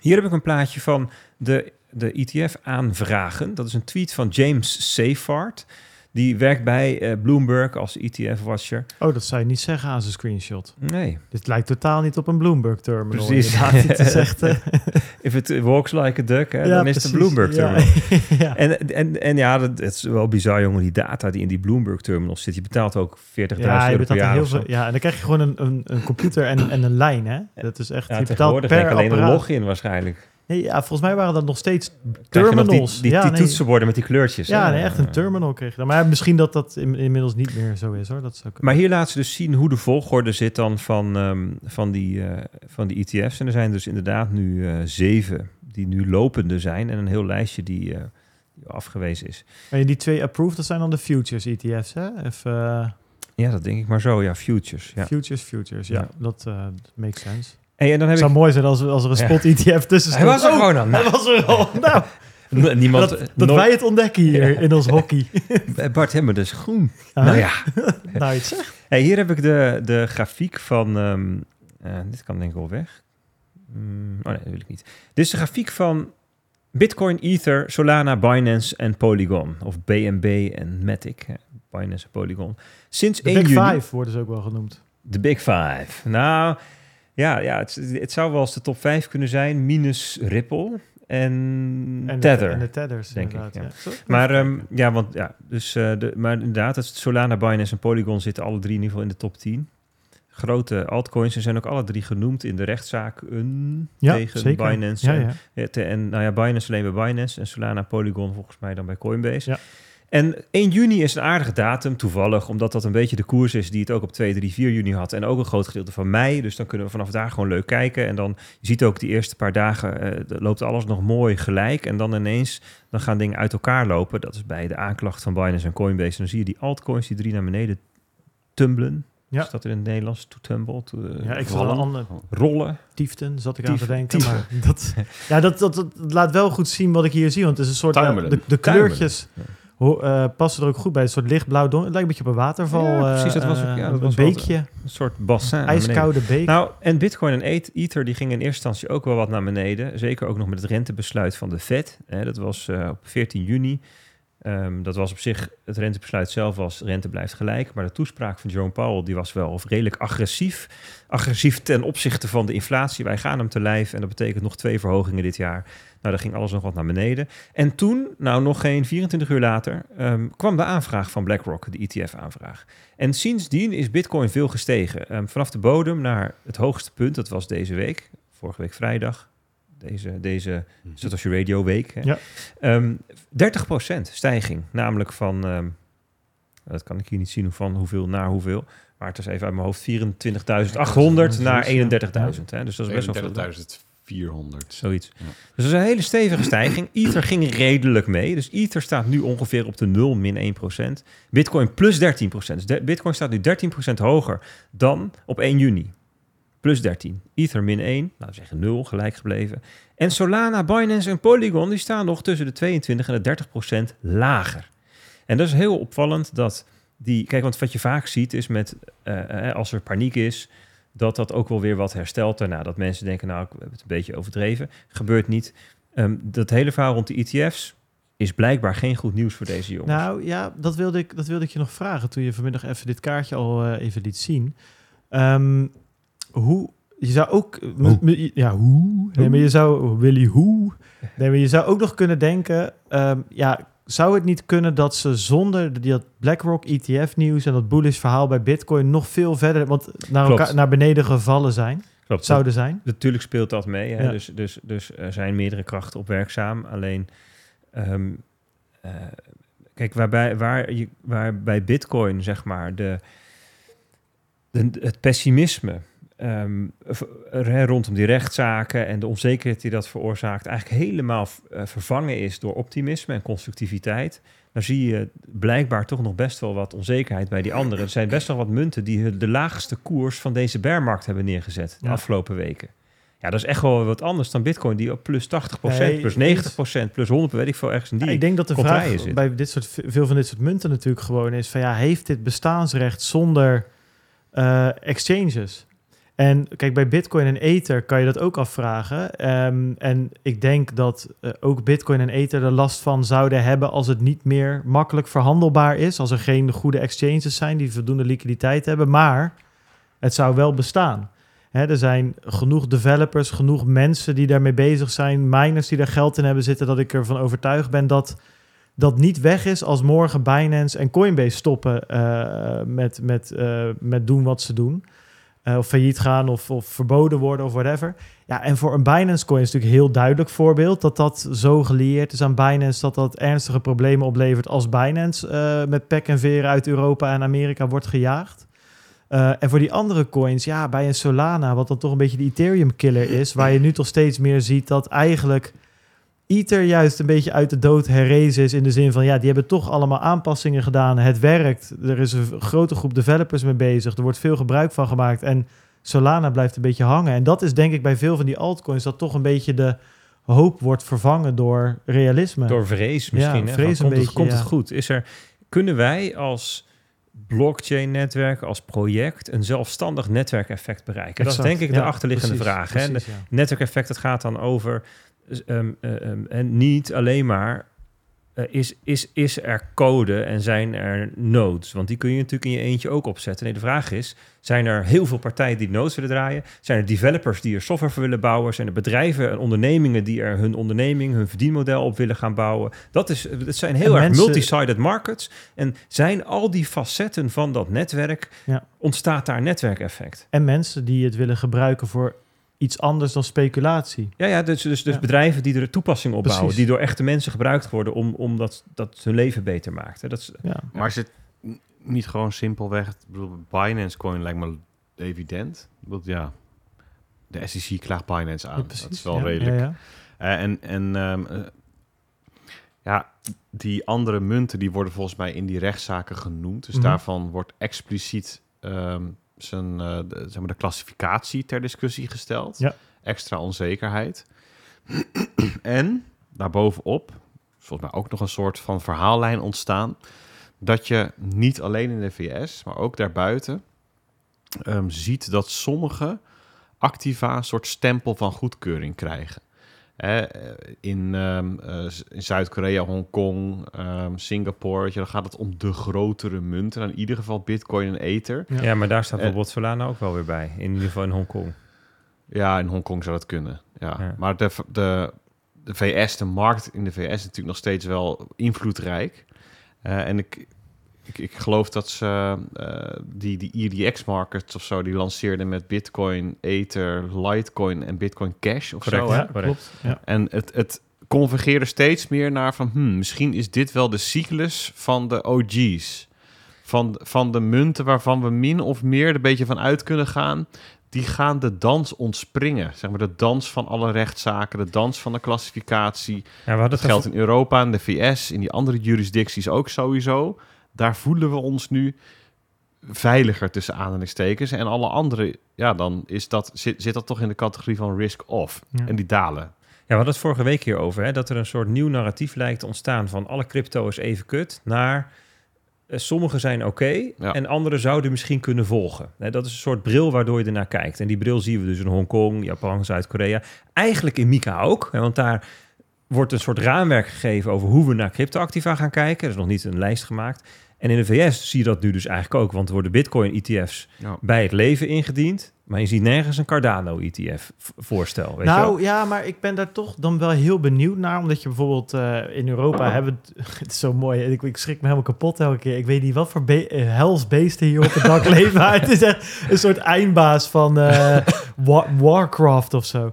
Hier heb ik een plaatje van de, de ETF aanvragen. Dat is een tweet van James Seyfarth. Die werkt bij eh, Bloomberg als ETF-watcher. Oh, dat zou je niet zeggen aan zijn screenshot. Nee. Dit lijkt totaal niet op een Bloomberg-terminal. Precies. inderdaad. Het echt, eh, If it walks like a duck, hè, ja, dan is het een Bloomberg-terminal. Ja. ja. En, en, en ja, dat, het is wel bizar, jongen, die data die in die Bloomberg-terminal zit. Je betaalt ook 40.000 Ja, je euro per jaar heel veel, ja, en dan krijg je gewoon een, een, een computer en, en een lijn, hè? Dat is echt, Ja, je betaalt per alleen een login waarschijnlijk. Nee, ja, volgens mij waren dat nog steeds nog terminals. die, die, ja, die nee. toetsenborden met die kleurtjes. Ja, nee, echt een terminal kreeg je dan. Maar misschien dat dat in- inmiddels niet meer zo is, hoor. Dat kunnen. Maar hier laten ze dus zien hoe de volgorde zit dan van, ehm, van, die, eh, van die ETF's. En er zijn dus inderdaad nu eh, zeven die nu lopende zijn. En een heel lijstje die, eh, die afgewezen is. En die twee approved, dat zijn dan de futures ETF's, hè? Of, Ja, dat denk ik maar zo. Ja, futures. Ja. Futures, futures, ja. Ja. Dat makes sense. Hey, en dan Het heb zou ik... mooi zijn als, als er een Ja. spot ETF tussen Hij was er Oh, gewoon aan. Hij was er al. Nou, Niemand... dat, dat nooit- wij het ontdekken hier Ja. in ons hockey. Bart Hemmer, dus groen. Ah, Nou ja. Nou, iets zegt. Hey, hier heb ik de, de grafiek van... ehm, eh, dit kan denk ik wel weg. Mm, oh nee, dat wil ik niet. Dit is de grafiek van Bitcoin, Ether, Solana, Binance en Polygon. Of BNB en Matic. hè. Binance en Polygon. Sinds De 1 Big juni... Five worden ze ook wel genoemd. De Big Five. Nou, ja, ja het, het zou wel eens de top 5 kunnen zijn. Minus Ripple en, En Tether. De, en de Tethers, denk ik, ja. ja. Maar ehm, ja, want ja, dus eh, de, maar inderdaad, het Solana, Binance en Polygon zitten alle drie in ieder geval in de top 10. Grote altcoins en zijn ook alle drie genoemd in de rechtszaken ja, tegen zeker. Binance. Ja, en, en nou ja, Binance alleen bij Binance en Solana Polygon volgens mij dan bij Coinbase. Ja. En 1 juni is een aardige datum, toevallig, omdat dat een beetje de koers is die het ook op 2, 3, 4 juni had. En ook een groot gedeelte van mei. Dus dan kunnen we vanaf daar gewoon leuk kijken. En dan, je ziet ook die eerste paar dagen, eh, er loopt alles nog mooi gelijk. En dan ineens, dan gaan dingen uit elkaar lopen. Dat is bij de aanklacht van Binance en Coinbase. En dan zie je die altcoins, die drie naar beneden tumblen. Ja. Is dat in het Nederlands? To tumble? To, eh, Ja, ik zal rollen. een ander Rollen. tieften zat ik aan te denken. Maar dat, ja, dat, dat, dat laat wel goed zien wat ik hier zie. Want het is een soort... ja, de, kleurtjes ho- eh, passen er ook goed bij. Een soort lichtblauw. don- Het lijkt een beetje op een waterval. Ja, precies, dat eh, was ook- ja, eh, dat was een beekje. Een soort bassin. ijskoude beek. Nou, en Bitcoin en Eth- Ether die gingen in eerste instantie ook wel wat naar beneden. Zeker ook nog met het rentebesluit van de Fed. Hè, dat was op 14 juni. Ehm, dat was op zich, het rentebesluit zelf was, rente blijft gelijk. Maar de toespraak van Jerome Powell, die was wel redelijk agressief. Agressief ten opzichte van de inflatie. Wij gaan hem te lijf en dat betekent nog twee verhogingen dit jaar. Nou, daar ging alles nog wat naar beneden. En toen, nou nog geen 24 uur later, ehm, kwam de aanvraag van BlackRock, de ETF-aanvraag. En sindsdien is Bitcoin veel gestegen. Ehm, vanaf de bodem naar het hoogste punt, dat was deze week, vorige week vrijdag. Deze, deze Satoshi Radio Week. Hè. Ja. Ehm, 30% stijging, namelijk van, ehm, dat kan ik hier niet zien van hoeveel naar hoeveel, maar het is even uit mijn hoofd 24.800 naar 31.000. Hè. Dus dat is best wel veel. 31.400. Zoiets. Ja. Dus dat is een hele stevige stijging. Ether ging redelijk mee. Dus Ether staat nu ongeveer op de 0 min 1% Bitcoin plus 13 Dus de- Bitcoin staat nu 13% hoger dan op 1 juni. Plus 13. Ether min 1, laten we zeggen 0, gelijk gebleven. En Solana, Binance en Polygon die staan nog tussen de 22 en de 30% lager. En dat is heel opvallend dat die... Kijk, want wat je vaak ziet is met... eh, eh, als er paniek is, dat dat ook wel weer wat herstelt daarna. Dat mensen denken, nou, ik heb het een beetje overdreven. Gebeurt niet. Ehm, dat hele verhaal rond de ETF's is blijkbaar geen goed nieuws voor deze jongens. Nou ja, dat wilde, ik, dat wilde ik je nog vragen toen je vanmiddag even dit kaartje al eh, even liet zien. Ehm, hoe, je zou ook, Hoe? m- ja, hoe? Nee, maar je zou, Willy, hoe? Nee, maar je zou ook nog kunnen denken, ehm, ja, zou het niet kunnen dat ze zonder dat BlackRock ETF nieuws en dat bullish verhaal bij Bitcoin nog veel verder, want naar, Klopt. elkaar, naar beneden gevallen zijn? Klopt. zouden zijn. Natuurlijk speelt dat mee. Hè? Ja. Dus, dus, dus er zijn meerdere krachten op werkzaam. Alleen, ehm, eh, kijk, waarbij, waar, je, waar bij Bitcoin, zeg maar, de, de, het pessimisme ehm, er- rondom die rechtszaken en de onzekerheid die dat veroorzaakt, eigenlijk helemaal eh, vervangen is door optimisme en constructiviteit. Dan zie je blijkbaar toch nog best wel wat onzekerheid bij die anderen. Er zijn best wel wat munten die de laagste koers van deze bearmarkt hebben neergezet de Ja. afgelopen weken. Ja, dat is echt wel wat anders dan Bitcoin, die op plus 80%, Nee, plus eens. 90%, plus 100, weet ik veel, ergens in die. Ja, ik denk dat de vraag zit. bij dit soort, veel van dit soort munten natuurlijk gewoon is van ja, heeft dit bestaansrecht zonder eh, exchanges? En kijk, bij Bitcoin en Ether kan je dat ook afvragen. Ehm, en ik denk dat eh, ook Bitcoin en Ether er last van zouden hebben als het niet meer makkelijk verhandelbaar is. Als er geen goede exchanges zijn die voldoende liquiditeit hebben. Maar het zou wel bestaan. Er zijn genoeg developers, genoeg mensen die daarmee bezig zijn, miners die daar geld in hebben zitten, dat ik ervan overtuigd ben dat dat niet weg is als morgen Binance en Coinbase stoppen eh, met, met, eh, met doen wat ze doen. Eh, of failliet gaan of, of verboden worden of whatever. Ja, en voor een Binance coin is natuurlijk een heel duidelijk voorbeeld dat dat zo gelieerd is aan Binance dat dat ernstige problemen oplevert als Binance eh, met pek en veren uit Europa en Amerika wordt gejaagd. Eh, en voor die andere coins, ja, bij een Solana, wat dan toch een beetje de Ethereum killer is, waar je nu toch steeds meer ziet dat eigenlijk Ether juist een beetje uit de dood herrezen is in de zin van, ja, die hebben toch allemaal aanpassingen gedaan. Het werkt, er is een grote groep developers mee bezig, er wordt veel gebruik van gemaakt en Solana blijft een beetje hangen. En dat is denk ik bij veel van die altcoins dat toch een beetje de hoop wordt vervangen door realisme. Door vrees misschien. Ja, hè, vrees van, een komt het, beetje, komt het ja. goed? Is er, kunnen wij als blockchain-netwerk, als project, een zelfstandig netwerkeffect bereiken? dat is denk ik de Ja, achterliggende precies, vraag. Hè? precies, ja. netwerkeffect, het gaat dan over ehm, eh, ehm, en niet alleen maar eh, is, is, is er code en zijn er nodes? Want die kun je natuurlijk in je eentje ook opzetten. Nee, de vraag is, zijn er heel veel partijen die nodes willen draaien? Zijn er developers die er software voor willen bouwen? Zijn er bedrijven en ondernemingen die er hun onderneming, hun verdienmodel op willen gaan bouwen? Dat, is, dat zijn heel En erg mensen- multi-sided markets. En zijn al die facetten van dat netwerk, Ja. ontstaat daar netwerkeffect? En mensen die het willen gebruiken voor iets anders dan speculatie. Ja, ja dus, dus, dus Ja. bedrijven die er toepassingen op bouwen, die door echte mensen gebruikt worden om, om dat, dat hun leven beter maakt. Hè. Dat is, Ja. Maar is het niet gewoon simpelweg... Ik bedoel, Binance Coin lijkt me evident. Ik bedoel, ja, de SEC klaagt Binance aan. Dat is wel Ja, redelijk. ja, ja. Eh, en en ehm, eh, ja, die andere munten die worden volgens mij in die rechtszaken genoemd. Dus Mhm. daarvan wordt expliciet ehm, zijn, eh, de, zeg maar de klassificatie ter discussie gesteld. Ja. Extra onzekerheid. en daarbovenop volgens mij ook nog een soort van verhaallijn ontstaan. Dat je niet alleen in de VS, maar ook daarbuiten ehm, ziet dat sommige activa een soort stempel van goedkeuring krijgen. Hè, eh, in ehm, eh, in Zuid-Korea, Hongkong, ehm, Singapore, weet je, dan gaat het om de grotere munten. In ieder geval Bitcoin en Ether. Ja. ja. maar daar staat Eh, bijvoorbeeld Solana ook wel weer bij. In ieder geval in Hongkong. Ja, in Hongkong zou dat kunnen. Ja. Ja. Maar de, de, de VS, de markt in de VS is natuurlijk nog steeds wel invloedrijk. Eh, en ik, ik, ik geloof dat ze eh, die, die EDX-markets of zo, die lanceerden met Bitcoin, Ether, Litecoin en Bitcoin Cash of Correct, zo. hè? ja. correct. klopt. Ja. En het, het convergeerde steeds meer naar van... Hmm, misschien is dit wel de cyclus van de OG's. Van, van de munten waarvan we min of meer er een beetje van uit kunnen gaan... die gaan de dans ontspringen. Zeg maar de dans van alle rechtszaken, de dans van de klassificatie. Ja, we hadden Dat het geldt in Europa en de VS, in die andere jurisdicties ook sowieso. Daar voelen we ons nu veiliger tussen aanhalingstekens. En alle andere, ja, dan is dat, zit, zit dat toch in de categorie van risk-off. Ja. En die dalen. Ja, we hadden het vorige week hierover, hè, dat er een soort nieuw narratief lijkt te ontstaan van alle crypto is even kut, naar eh, sommige zijn oké Ja. en andere zouden misschien kunnen volgen. Dat is een soort bril waardoor je ernaar kijkt. En die bril zien we dus in Hongkong, Japan, Zuid-Korea. Eigenlijk in Mika ook, hè, want daar wordt een soort raamwerk gegeven over hoe we naar cryptoactiva gaan kijken. Er is nog niet een lijst gemaakt. En in de VS zie je dat nu dus eigenlijk ook, want er worden Bitcoin-ETF's Ja. bij het leven ingediend. Maar je ziet nergens een Cardano-ETF-voorstel. Weet je wel? Nou ja, maar ik ben daar toch dan wel heel benieuwd naar. Omdat je bijvoorbeeld eh, in Europa hebben... het- is zo mooi. Ik, ik schrik me helemaal kapot elke keer. Ik weet niet wat voor eh, helsbeesten hier op het dak leven. Het is echt een soort eindbaas van eh, Wa- Warcraft of zo.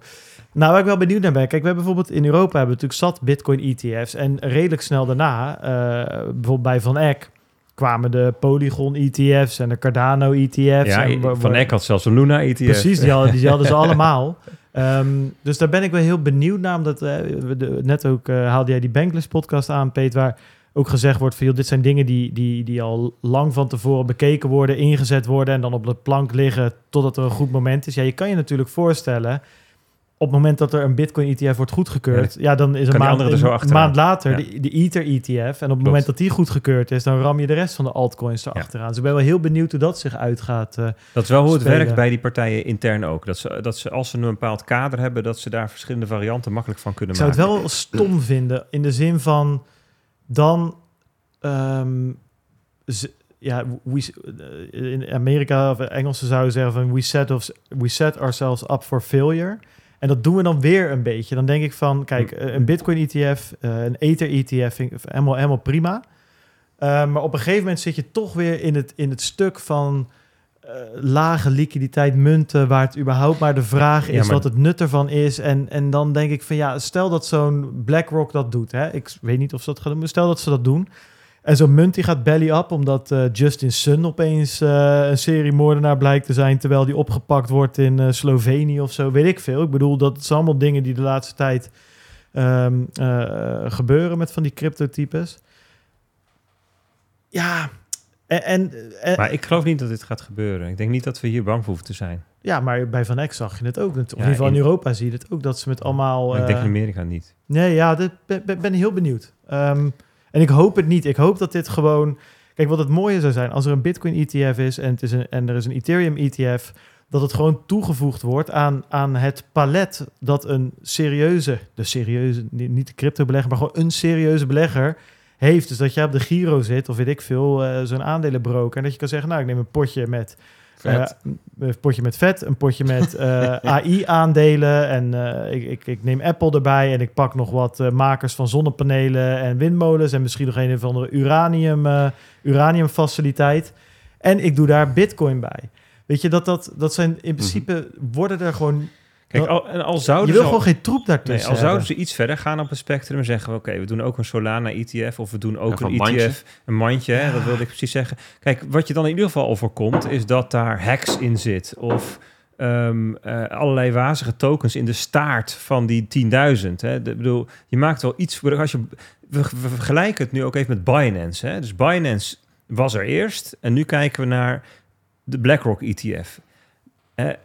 Nou, waar ik wel benieuwd naar ben. Kijk, we hebben bijvoorbeeld in Europa hebben we natuurlijk zat Bitcoin ETF's. En redelijk snel daarna, eh, bijvoorbeeld bij Van Eck... kwamen de Polygon ETF's en de Cardano ETF's. ja, en Van Eck had zelfs een Luna-ETF. Precies, die hadden, die hadden ze allemaal. Ehm, dus daar ben ik wel heel benieuwd naar. Omdat eh, de, net ook eh, haalde jij die Bankless podcast aan, Peet, waar ook gezegd wordt van, joh, dit zijn dingen die, die, die al lang van tevoren bekeken worden, ingezet worden en dan op de plank liggen totdat er een goed moment is. Ja, je kan je natuurlijk voorstellen, op het moment dat er een Bitcoin ETF wordt goedgekeurd, ja, dan is een maand, er zo een achteraan. maand later Ja. de, de Ether ETF. En op het Klopt. moment dat die goedgekeurd is, dan ram je de rest van de altcoins erachteraan. Dus ik ben wel heel benieuwd hoe dat zich uitgaat. eh, Dat is wel hoe het spelen. werkt bij die partijen intern ook. Dat ze, dat ze als ze een bepaald kader hebben, dat ze daar verschillende varianten makkelijk van kunnen Ik zou het maken. wel stom vinden in de zin van dan ze- ja, we, eh, in Amerika of Engelsen zouden zeggen van we set, of, we set ourselves up for failure. En dat doen we dan weer een beetje. Dan denk ik van, kijk, eh, een Bitcoin ETF, eh, een Ether ETF, vind ik helemaal, helemaal prima. Eh, maar op een gegeven moment zit je toch weer in het, in het stuk van eh, lage liquiditeit munten, waar het überhaupt maar de vraag is Ja, maar- wat het nut ervan is. En, en dan denk ik van ja, stel dat zo'n BlackRock dat doet. Hè? Ik weet niet of ze dat gaan doen, maar stel dat ze dat doen. En zo'n munt die gaat belly up omdat eh, Justin Sun opeens eh, een serie moordenaar blijkt te zijn, terwijl die opgepakt wordt in eh, Slovenië of zo, weet ik veel. Ik bedoel, dat zijn allemaal dingen die de laatste tijd ehm, eh, gebeuren met van die cryptotypes. Ja, en, en, en- Maar ik geloof niet dat dit gaat gebeuren. Ik denk niet dat we hier bang voor hoeven te zijn. ja, maar bij Van Eck zag je het ook. In ieder geval in Europa zie je het ook, dat ze met allemaal... Ik denk in Amerika niet. Nee, ja, dit, ben, ben- ben heel benieuwd. Ehm, en ik hoop het niet. Ik hoop dat dit gewoon... Kijk, wat het mooie zou zijn, als er een Bitcoin ETF is en, het is en er is een Ethereum ETF, dat het gewoon toegevoegd wordt aan, aan het palet dat een serieuze, de serieuze, niet de crypto belegger, maar gewoon een serieuze belegger heeft. Dus dat jij op de Giro zit, of weet ik veel, eh, zo'n aandelenbroker. En dat je kan zeggen, nou, ik neem een potje met Vet. eh, een potje met vet, een potje met eh, AI-aandelen. En eh, ik, ik, ik neem Apple erbij en ik pak nog wat eh, makers van zonnepanelen en windmolens. En misschien nog een of andere uranium, eh, uraniumfaciliteit. En ik doe daar Bitcoin bij. Weet je, dat, dat, dat zijn in principe worden er gewoon. Kijk, al, en al zouden je wil ze al- gewoon geen troep Nee, daartussen. al zouden hebben. ze iets verder gaan op het spectrum en zeggen... oké, we doen ook een Solana ETF of we doen ook Ja, een mandje. ETF, een mandje, hè, dat wilde ik precies zeggen. Kijk, wat je dan in ieder geval overkomt, is dat daar hacks in zit... of ehm, eh, allerlei wazige tokens in de staart van die 10.000. hè. De, bedoel, je maakt wel iets... voor- Als je, we, we vergelijken het nu ook even met Binance. Hè. Dus Binance was er eerst en nu kijken we naar de BlackRock ETF...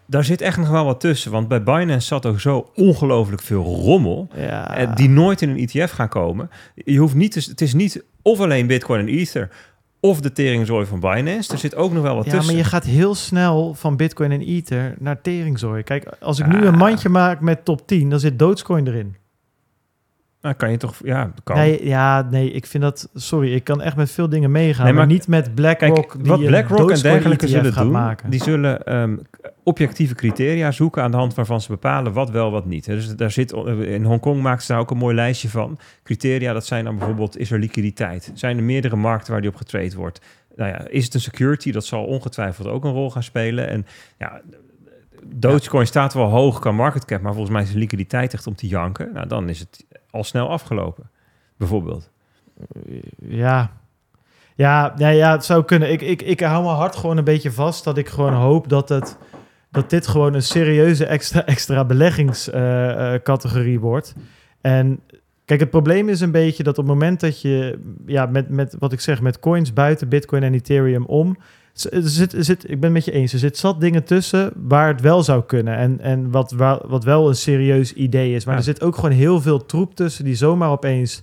Daar zit echt nog wel wat tussen. Want bij Binance zat ook zo ongelooflijk veel rommel. Ja. eh, die nooit in een ETF gaan komen. Je hoeft niet te, het is niet of alleen Bitcoin en Ether. Of de teringzooi van Binance. Er zit ook nog wel wat ja, tussen. maar je gaat heel snel van Bitcoin en Ether naar teringzooi. Kijk, als ik nu Ja. een mandje maak met top 10, dan zit Dogecoin erin. Nou, kan je toch... Ja, kan. Nee, ja, nee, ik vind dat... Sorry, ik kan echt met veel dingen meegaan, Nee, maar, maar niet met BlackRock Kijk, die wat BlackRock en dergelijke zullen doen, maken. die zullen ehm, objectieve criteria zoeken aan de hand waarvan ze bepalen wat wel, wat niet. Dus daar zit, in Hongkong maakt ze daar ook een mooi lijstje van. Criteria, dat zijn dan bijvoorbeeld, is er liquiditeit? Zijn er meerdere markten waar die op getrade wordt? Nou ja, is het een security? Dat zal ongetwijfeld ook een rol gaan spelen. En ja, Dogecoin staat wel hoog qua market cap, maar volgens mij is de liquiditeit echt om te janken. Nou, dan is het al snel afgelopen, bijvoorbeeld. Ja. Ja, ja, ja, het zou kunnen. Ik, ik, ik hou mijn hart gewoon een beetje vast dat ik gewoon hoop dat, het, dat dit gewoon een serieuze extra, extra beleggingscategorie wordt. En kijk, het probleem is een beetje dat op het moment dat je, ja, met, met wat ik zeg, met coins buiten Bitcoin en Ethereum om, er zit, er zit, ik ben het met je eens, er zit zat dingen tussen waar het wel zou kunnen en, en wat, wat wel een serieus idee is. Maar Ja. er zit ook gewoon heel veel troep tussen die zomaar opeens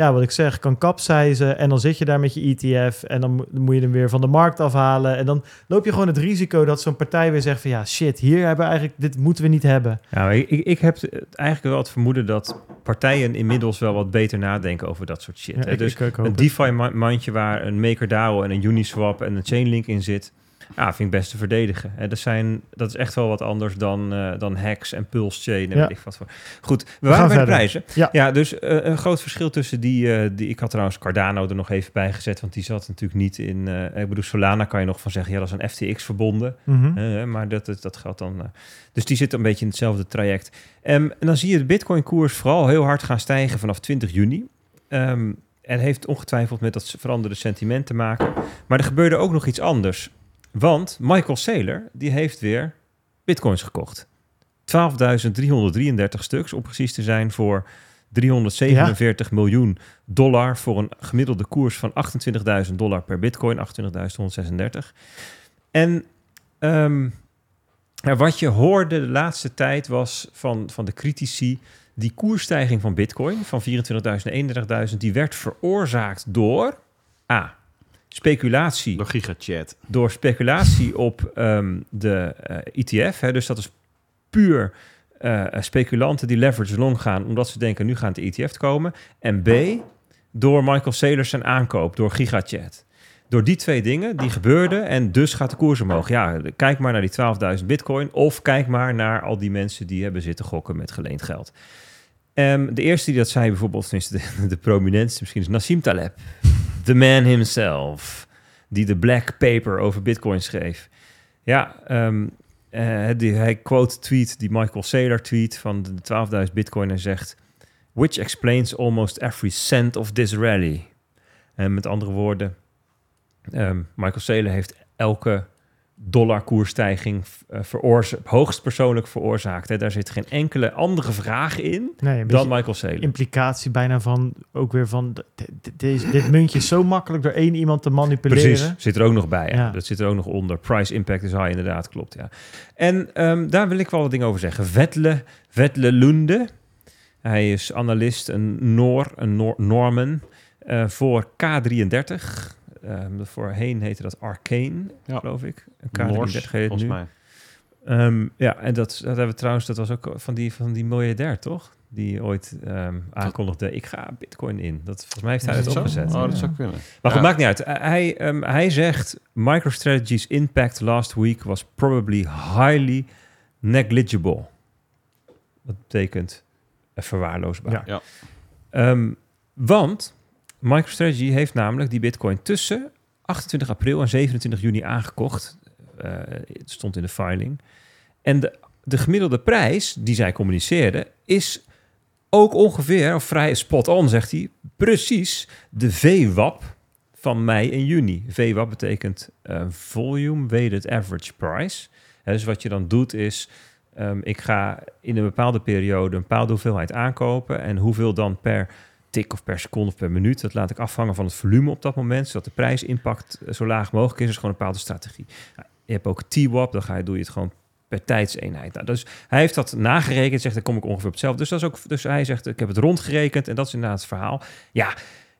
ja, wat ik zeg, kan kapseizen. En dan zit je daar met je ETF. En dan mo- dan moet je hem weer van de markt afhalen. En dan loop je gewoon het risico dat zo'n partij weer zegt van ja, shit, hier hebben we eigenlijk, dit moeten we niet hebben. Ja, ik, ik- ik heb eigenlijk wel het vermoeden dat partijen inmiddels wel wat beter nadenken over dat soort shit. Ja, hè. ik, dus ik, een. DeFi-mandje waar een MakerDAO en een Uniswap en een Chainlink in zit, ja, vind ik best te verdedigen. Hè. Dat, zijn, dat is echt wel wat anders dan, eh, dan hacks en Pulse Chain en Ja. weet ik wat voor. Goed, we, waren bij de prijzen. Ja. dus eh, een groot verschil tussen die, eh, die... Ik had trouwens Cardano er nog even bij gezet, want die zat natuurlijk niet in... ik bedoel, Solana kan je nog van zeggen, ja, dat is een FTX verbonden. Mhm. Maar dat, dat, dat geldt dan. dus die zit een beetje in hetzelfde traject. Ehm, en dan zie je de Bitcoin-koers vooral heel hard gaan stijgen vanaf 20 juni. Ehm, en heeft ongetwijfeld met dat veranderde sentiment te maken. Maar er gebeurde ook nog iets anders. Want Michael Saylor, die heeft weer bitcoins gekocht. 12.333 stuks, om precies te zijn, voor 347 miljoen dollar. Voor een gemiddelde koers van 28.000 dollar per bitcoin, 28.136. En ehm, wat je hoorde de laatste tijd was van, van de critici... die koersstijging van bitcoin van 24.000 naar 31.000... die werd veroorzaakt door... A. Speculatie Door GigaChat. door speculatie op ehm, de eh, ETF. Hè, dus dat is puur eh, speculanten die leverage long gaan... omdat ze denken, nu gaat de ETF komen. En B, door Michael Saylor zijn aankoop, door GigaChat. Door die twee dingen, die gebeurden en dus gaat de koers omhoog. Ja, kijk maar naar die 12.000 bitcoin... of kijk maar naar al die mensen die hebben zitten gokken met geleend geld. Ehm, de eerste die dat zei, bijvoorbeeld, de, de prominentste misschien, is Nassim Taleb. The man himself die de black paper over bitcoin schreef. Ja, ehm, eh, die, hij quote tweet die Michael Saylor tweet van de 12.000 bitcoin en zegt... Which explains almost every cent of this rally. En met andere woorden, ehm, Michael Saylor heeft elke dollarkoersstijging uh, veroorza- hoogstpersoonlijk veroorzaakt. Hè. Daar zit geen enkele andere vraag in Nee, dan Michael Saylor. implicatie bijna van, ook weer van, deze- dit muntje is zo makkelijk door één iemand te manipuleren. Precies, zit er ook nog bij. Ja. Dat zit er ook nog onder. Price impact is high, inderdaad, klopt. Ja. En ehm, daar wil ik wel wat dingen over zeggen. Vetle, Vetle Lunde, hij is analist, een Noor, een Noor, Norman, eh, voor K33. Ehm, voorheen heette dat Arcane, Ja. geloof ik. Een K33 Noors, heet het volgens nu. mij. Ehm, ja, en dat, dat hebben we trouwens, dat was ook van die, van die miljardair, toch? Die ooit ehm, aankondigde, ik ga bitcoin in. Dat, volgens mij heeft hij Is het dat opgezet. Oh, dat Ja. zou kunnen. Maar goed, Ja. maakt niet uit. Uh, Hij, ehm, hij zegt, MicroStrategy's impact last week was probably highly negligible. Dat betekent uh, verwaarloosbaar. Ja. Ja. Ehm, want MicroStrategy heeft namelijk die bitcoin tussen 28 april en 27 juni aangekocht. Eh, het stond in de filing. En de, de gemiddelde prijs die zij communiceerden is ook ongeveer, of vrij spot on, zegt hij, precies de VWAP van mei en juni. VWAP betekent eh, volume weighted average price. Dus wat je dan doet is, ehm, ik ga in een bepaalde periode een bepaalde hoeveelheid aankopen en hoeveel dan per tik of per seconde of per minuut, dat laat ik afhangen van het volume op dat moment, zodat de prijsimpact eh, zo laag mogelijk is. Dat is gewoon een bepaalde strategie. Nou, je hebt ook TWAP, dan ga je, doe je het gewoon per tijdseenheid. Nou, dus hij heeft dat nagerekend, zegt, dan kom ik ongeveer op hetzelfde. Dus, dat is ook, dus hij zegt, ik heb het rondgerekend en dat is inderdaad het verhaal. Ja,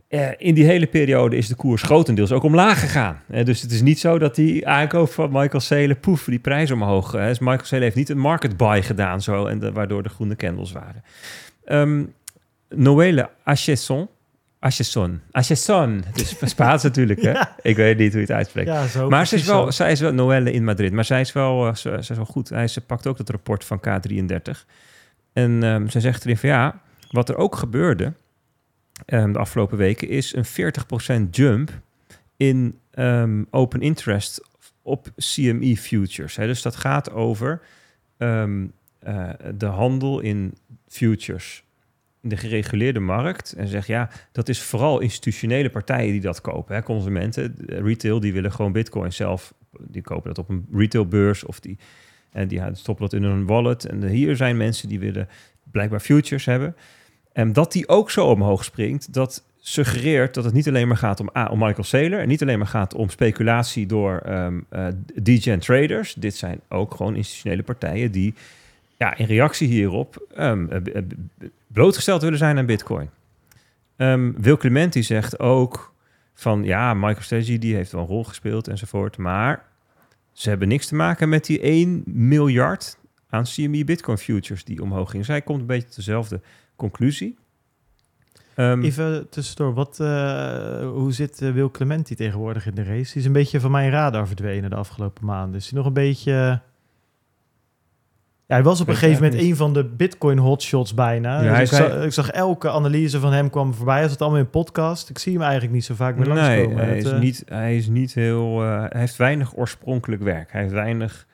eh, in die hele periode is de koers grotendeels ook omlaag gegaan. Eh, dus het is niet zo dat die aankoop van Michael Saylor, poef, die prijs omhoog. Michael Saylor heeft niet een market buy gedaan, zo, en waardoor de groene candles waren. Ehm Noëlle Achesson, Achesson, Achesson, het is Spaans natuurlijk, hè? Ja. Ik weet niet hoe je het uitspreekt. Ja, zo. Maar ze is, wel, zo. zij is wel Noelle in Madrid. Maar zij is wel, eh, ze, ze is wel goed. Hij, ze pakt ook dat rapport van K33. En ehm, ze zegt erin van ja, wat er ook gebeurde ehm, de afgelopen weken is een 40% jump in ehm, open interest op CME futures. Hè. Dus dat gaat over eh, de handel in futures de gereguleerde markt. En zeg ja, dat is vooral institutionele partijen die dat kopen. Hè. Consumenten, eh, retail, die willen gewoon bitcoin zelf. Die kopen dat op een retailbeurs of die, en die stoppen dat in hun wallet. En hier zijn mensen die willen blijkbaar futures hebben. En dat die ook zo omhoog springt, dat suggereert dat het niet alleen maar gaat om, A, om Michael Saylor... en niet alleen maar gaat om speculatie door ehm eh, degen traders. Dit zijn ook gewoon institutionele partijen die ja, in reactie hierop b- blootgesteld willen zijn aan bitcoin. Ehm, Wil Clementi zegt ook van ja, MicroStrategy die heeft wel een rol gespeeld enzovoort, maar ze hebben niks te maken met die 1 miljard aan CME Bitcoin futures die omhoog ging. Zij komt een beetje dezelfde conclusie. Ehm, Even tussendoor, wat, eh, hoe zit Wil Clementi tegenwoordig in de race? Die is een beetje van mijn radar verdwenen de afgelopen maanden. Is hij nog een beetje... Ja, hij was op een gegeven moment een van de Bitcoin hotshots bijna. Ja, Dus ik, zag, ik zag elke analyse van hem kwam voorbij. Hij zat allemaal in podcast. Ik zie hem eigenlijk niet zo vaak meer nee, langskomen. hij Het, is, eh, niet, hij is niet heel... eh, hij heeft weinig oorspronkelijk werk. Hij heeft weinig...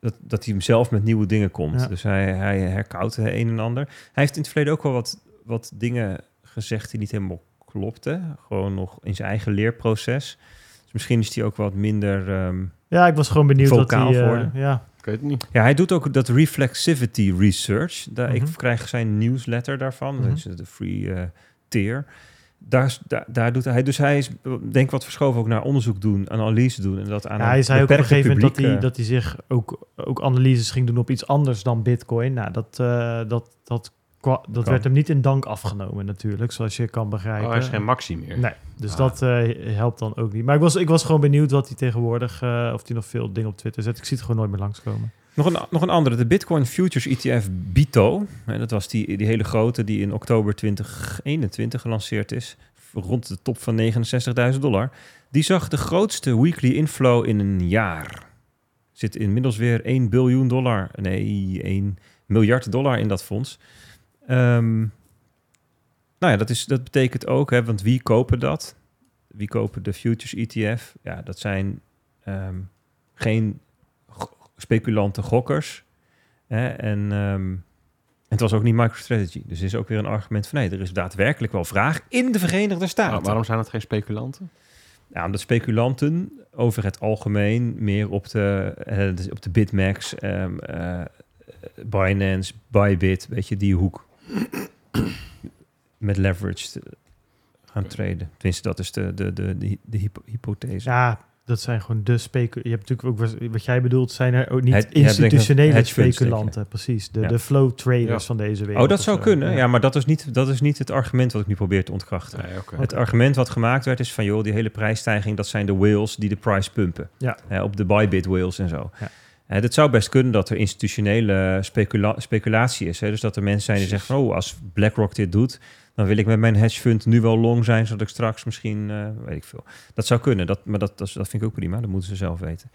Dat, dat hij hem zelf met nieuwe dingen komt. Ja. Dus hij, hij herkoudt het een en ander. Hij heeft in het verleden ook wel wat, wat dingen gezegd die niet helemaal klopten. Gewoon nog in zijn eigen leerproces. Dus misschien is hij ook wat minder... ehm, Ja, ik was gewoon benieuwd wat Vocaal hij... worden. ja, Ik weet het niet. Ja, hij doet ook dat reflexivity research. Daar, Mhm. Ik krijg zijn newsletter daarvan. Mhm. Dat is de free eh, tier. Daar, daar, daar doet hij... Dus hij is, denk ik, wat verschoven ook naar onderzoek doen, analyse doen. En dat aan Ja, een hij zei ook op een beperkte gegeven moment dat publiek, hij, eh, dat hij zich ook, ook analyses ging doen op iets anders dan Bitcoin. Nou, dat, eh, dat, dat, dat Kan. werd hem niet in dank afgenomen natuurlijk, zoals je kan begrijpen. Oh, hij is geen maxi meer. Nee, dus Ah. dat eh, helpt dan ook niet. Maar ik was, ik was gewoon benieuwd wat hij tegenwoordig, eh, of hij nog veel dingen op Twitter zet. Ik zie het gewoon nooit meer langskomen. Nog een, nog een andere, de Bitcoin Futures ETF BITO. Hè, dat was die, die hele grote die in oktober 2021 gelanceerd is. Rond de top van 69.000 dollar. Die zag de grootste weekly inflow in een jaar. Zit inmiddels weer 1 biljoen dollar. Nee, 1 miljard dollar in dat fonds. Ehm, nou ja, dat, is, dat betekent ook, hè, want wie kopen dat? Wie kopen de Futures ETF? Ja, dat zijn ehm, geen speculante gokkers. Hè? En ehm, het was ook niet MicroStrategy. Dus is ook weer een argument van nee, er is daadwerkelijk wel vraag in de Verenigde Staten. Waar- waarom zijn het geen speculanten? Ja, omdat speculanten over het algemeen meer op de, eh, dus op de Bitmax, eh, Binance, Bybit, weet je, die hoek met leverage te- gaan traden. Tenminste, dat is de, de, de, de, de hypo- hypothese. Ja, dat zijn gewoon de specu... Je hebt natuurlijk ook, wat- jij bedoelt, zijn er ook niet Het- institutionele speculanten. Precies, de, Ja. de flow traders Ja. van deze wereld. Oh, dat zou zo. kunnen. Ja, maar dat is, niet, dat is niet het argument wat ik nu probeer te ontkrachten. Nee. Het argument wat gemaakt werd is van, joh, die hele prijsstijging, dat zijn de whales die de price pumpen. Ja. Hè, op de Bybit whales en zo. Het zou best kunnen dat er institutionele specula- speculatie is. Hè? Dus dat er mensen zijn die zeggen oh, als BlackRock dit doet, dan wil ik met mijn hedge fund nu wel long zijn, zodat ik straks misschien, eh, weet ik veel. Dat zou kunnen, dat, maar dat, dat, dat vind ik ook prima. Dat moeten ze zelf weten.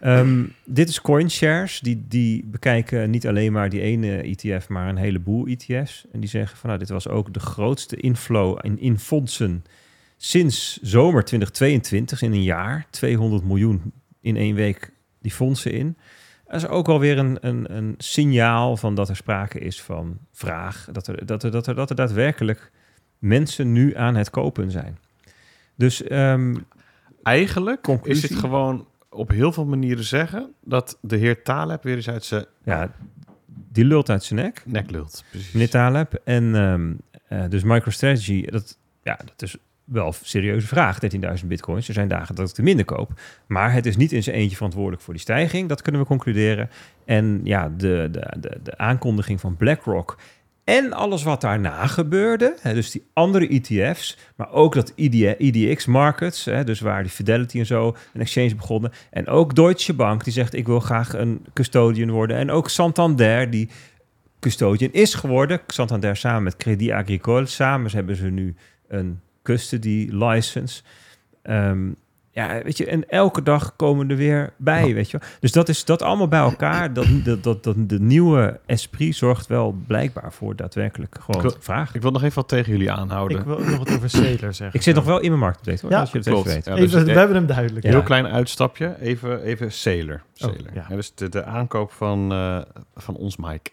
Ehm, dit is CoinShares. Die, die bekijken niet alleen maar die ene ETF, maar een heleboel ETF's. En die zeggen van, nou, dit was ook de grootste inflow in, in fondsen sinds zomer 2022, in een jaar. 200 miljoen in één week die fondsen in. Dat is ook alweer een, een, een signaal van dat er sprake is van vraag. Dat er, dat, er, dat, er, dat er daadwerkelijk mensen nu aan het kopen zijn. Dus ehm, Eigenlijk Conclusie? is het gewoon op heel veel manieren zeggen dat de heer Taleb weer eens uit zijn ja, die lult uit zijn nek. nek lult. Precies. meneer Taleb. En ehm, eh, dus MicroStrategy, dat, ja, dat is wel een serieuze vraag, 13.000 bitcoins. Er zijn dagen dat ik er minder koop. Maar het is niet in zijn eentje verantwoordelijk voor die stijging. Dat kunnen we concluderen. En ja, de, de, de, de aankondiging van BlackRock en alles wat daarna gebeurde, hè, dus die andere ETF's, maar ook dat E ID, IDX Markets, hè, dus waar die Fidelity en zo een exchange begonnen, en ook Deutsche Bank die zegt ik wil graag een custodian worden, en ook Santander die custodian is geworden. Santander samen met Crédit Agricole. Samen hebben ze nu een custody license. Ehm, ja, weet je, en elke dag komen er weer bij, weet je wel. Dus dat is dat allemaal bij elkaar. Dat, dat, dat, dat de nieuwe esprit zorgt wel blijkbaar voor daadwerkelijk gewoon Ik wil- vraag. Ik wil nog even wat tegen jullie aanhouden. Ik wil ook nog wat over Sailor zeggen. Ik zit nog wel in mijn marktupdate, hoor. Ja, als je het klopt. weet. Ja, dus Even, we hebben hem duidelijk. Ja. Heel klein uitstapje. Even, even Sailor. Oh, Sailor. ja. Ja, dus de, de aankoop van, eh, van ons Mike.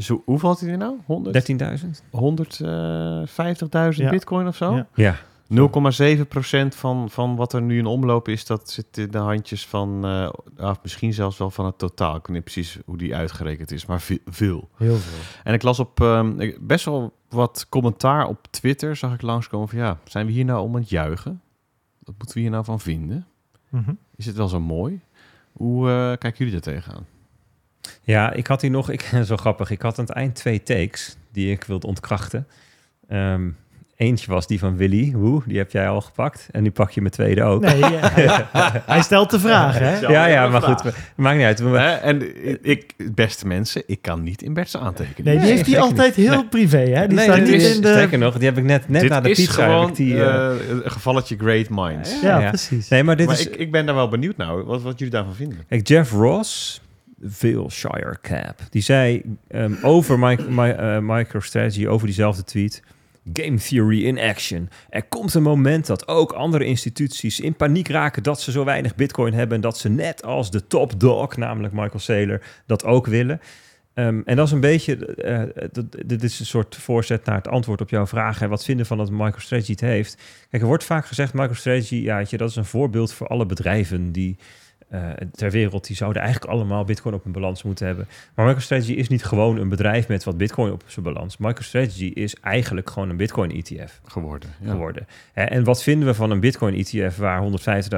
Dus hoe, hoeveel had hij er nou? 100? 13.000? 150.000 Ja. bitcoin of zo? Ja. Ja. 0,7% van, van wat er nu in omloop is, dat zit in de handjes van, eh, ah, misschien zelfs wel van het totaal. Ik weet niet precies hoe die uitgerekend is, maar ve- veel. Heel veel. En ik las op ehm, best wel wat commentaar op Twitter, zag ik langskomen van ja, zijn we hier nou om aan het juichen? Wat moeten we hier nou van vinden? Mhm. Is het wel zo mooi? Hoe eh, kijken jullie er tegenaan? Ja, ik had hier nog, ik, zo grappig, ik had aan het eind twee takes die ik wilde ontkrachten. Ehm Eentje was die van Willy, hoe, die heb jij al gepakt. En nu pak je mijn tweede ook. Nee, hij, hij stelt de vraag, hè? Ja. ja, maar vraag. goed, maakt niet uit. En ik, beste mensen, ik kan niet in Bert's aantekeningen. Nee, die Nee, heeft hij zeker altijd heel privé, hè? Die nee, staat niet is, in de... Sterker nog, die heb ik net, net Dit na de is pizza. heb gewoon ik die, eh, eh, een gevalletje great minds. Ja, ja. precies. nee, maar dit maar is... ik, ik ben daar wel benieuwd naar, wat, wat jullie daarvan vinden. Kijk, Jeff Ross, Shire Cap, die zei ehm, over my, my, eh, MicroStrategy, over diezelfde tweet... Game theory in action. Er komt een moment dat ook andere instituties in paniek raken dat ze zo weinig bitcoin hebben en dat ze net als de top dog, namelijk Michael Saylor, dat ook willen. Ehm, en dat is een beetje, eh, dat, dit is een soort voorzet naar het antwoord op jouw vraag. Hè, wat vinden van dat MicroStrategy het heeft? Kijk, er wordt vaak gezegd, MicroStrategy, ja, dat is een voorbeeld voor alle bedrijven die eh, ter wereld, die zouden eigenlijk allemaal bitcoin op hun balans moeten hebben. Maar MicroStrategy is niet gewoon een bedrijf met wat bitcoin op zijn balans. MicroStrategy is eigenlijk gewoon een bitcoin ETF Geworden. Ja. geworden. En wat vinden we van een bitcoin ETF waar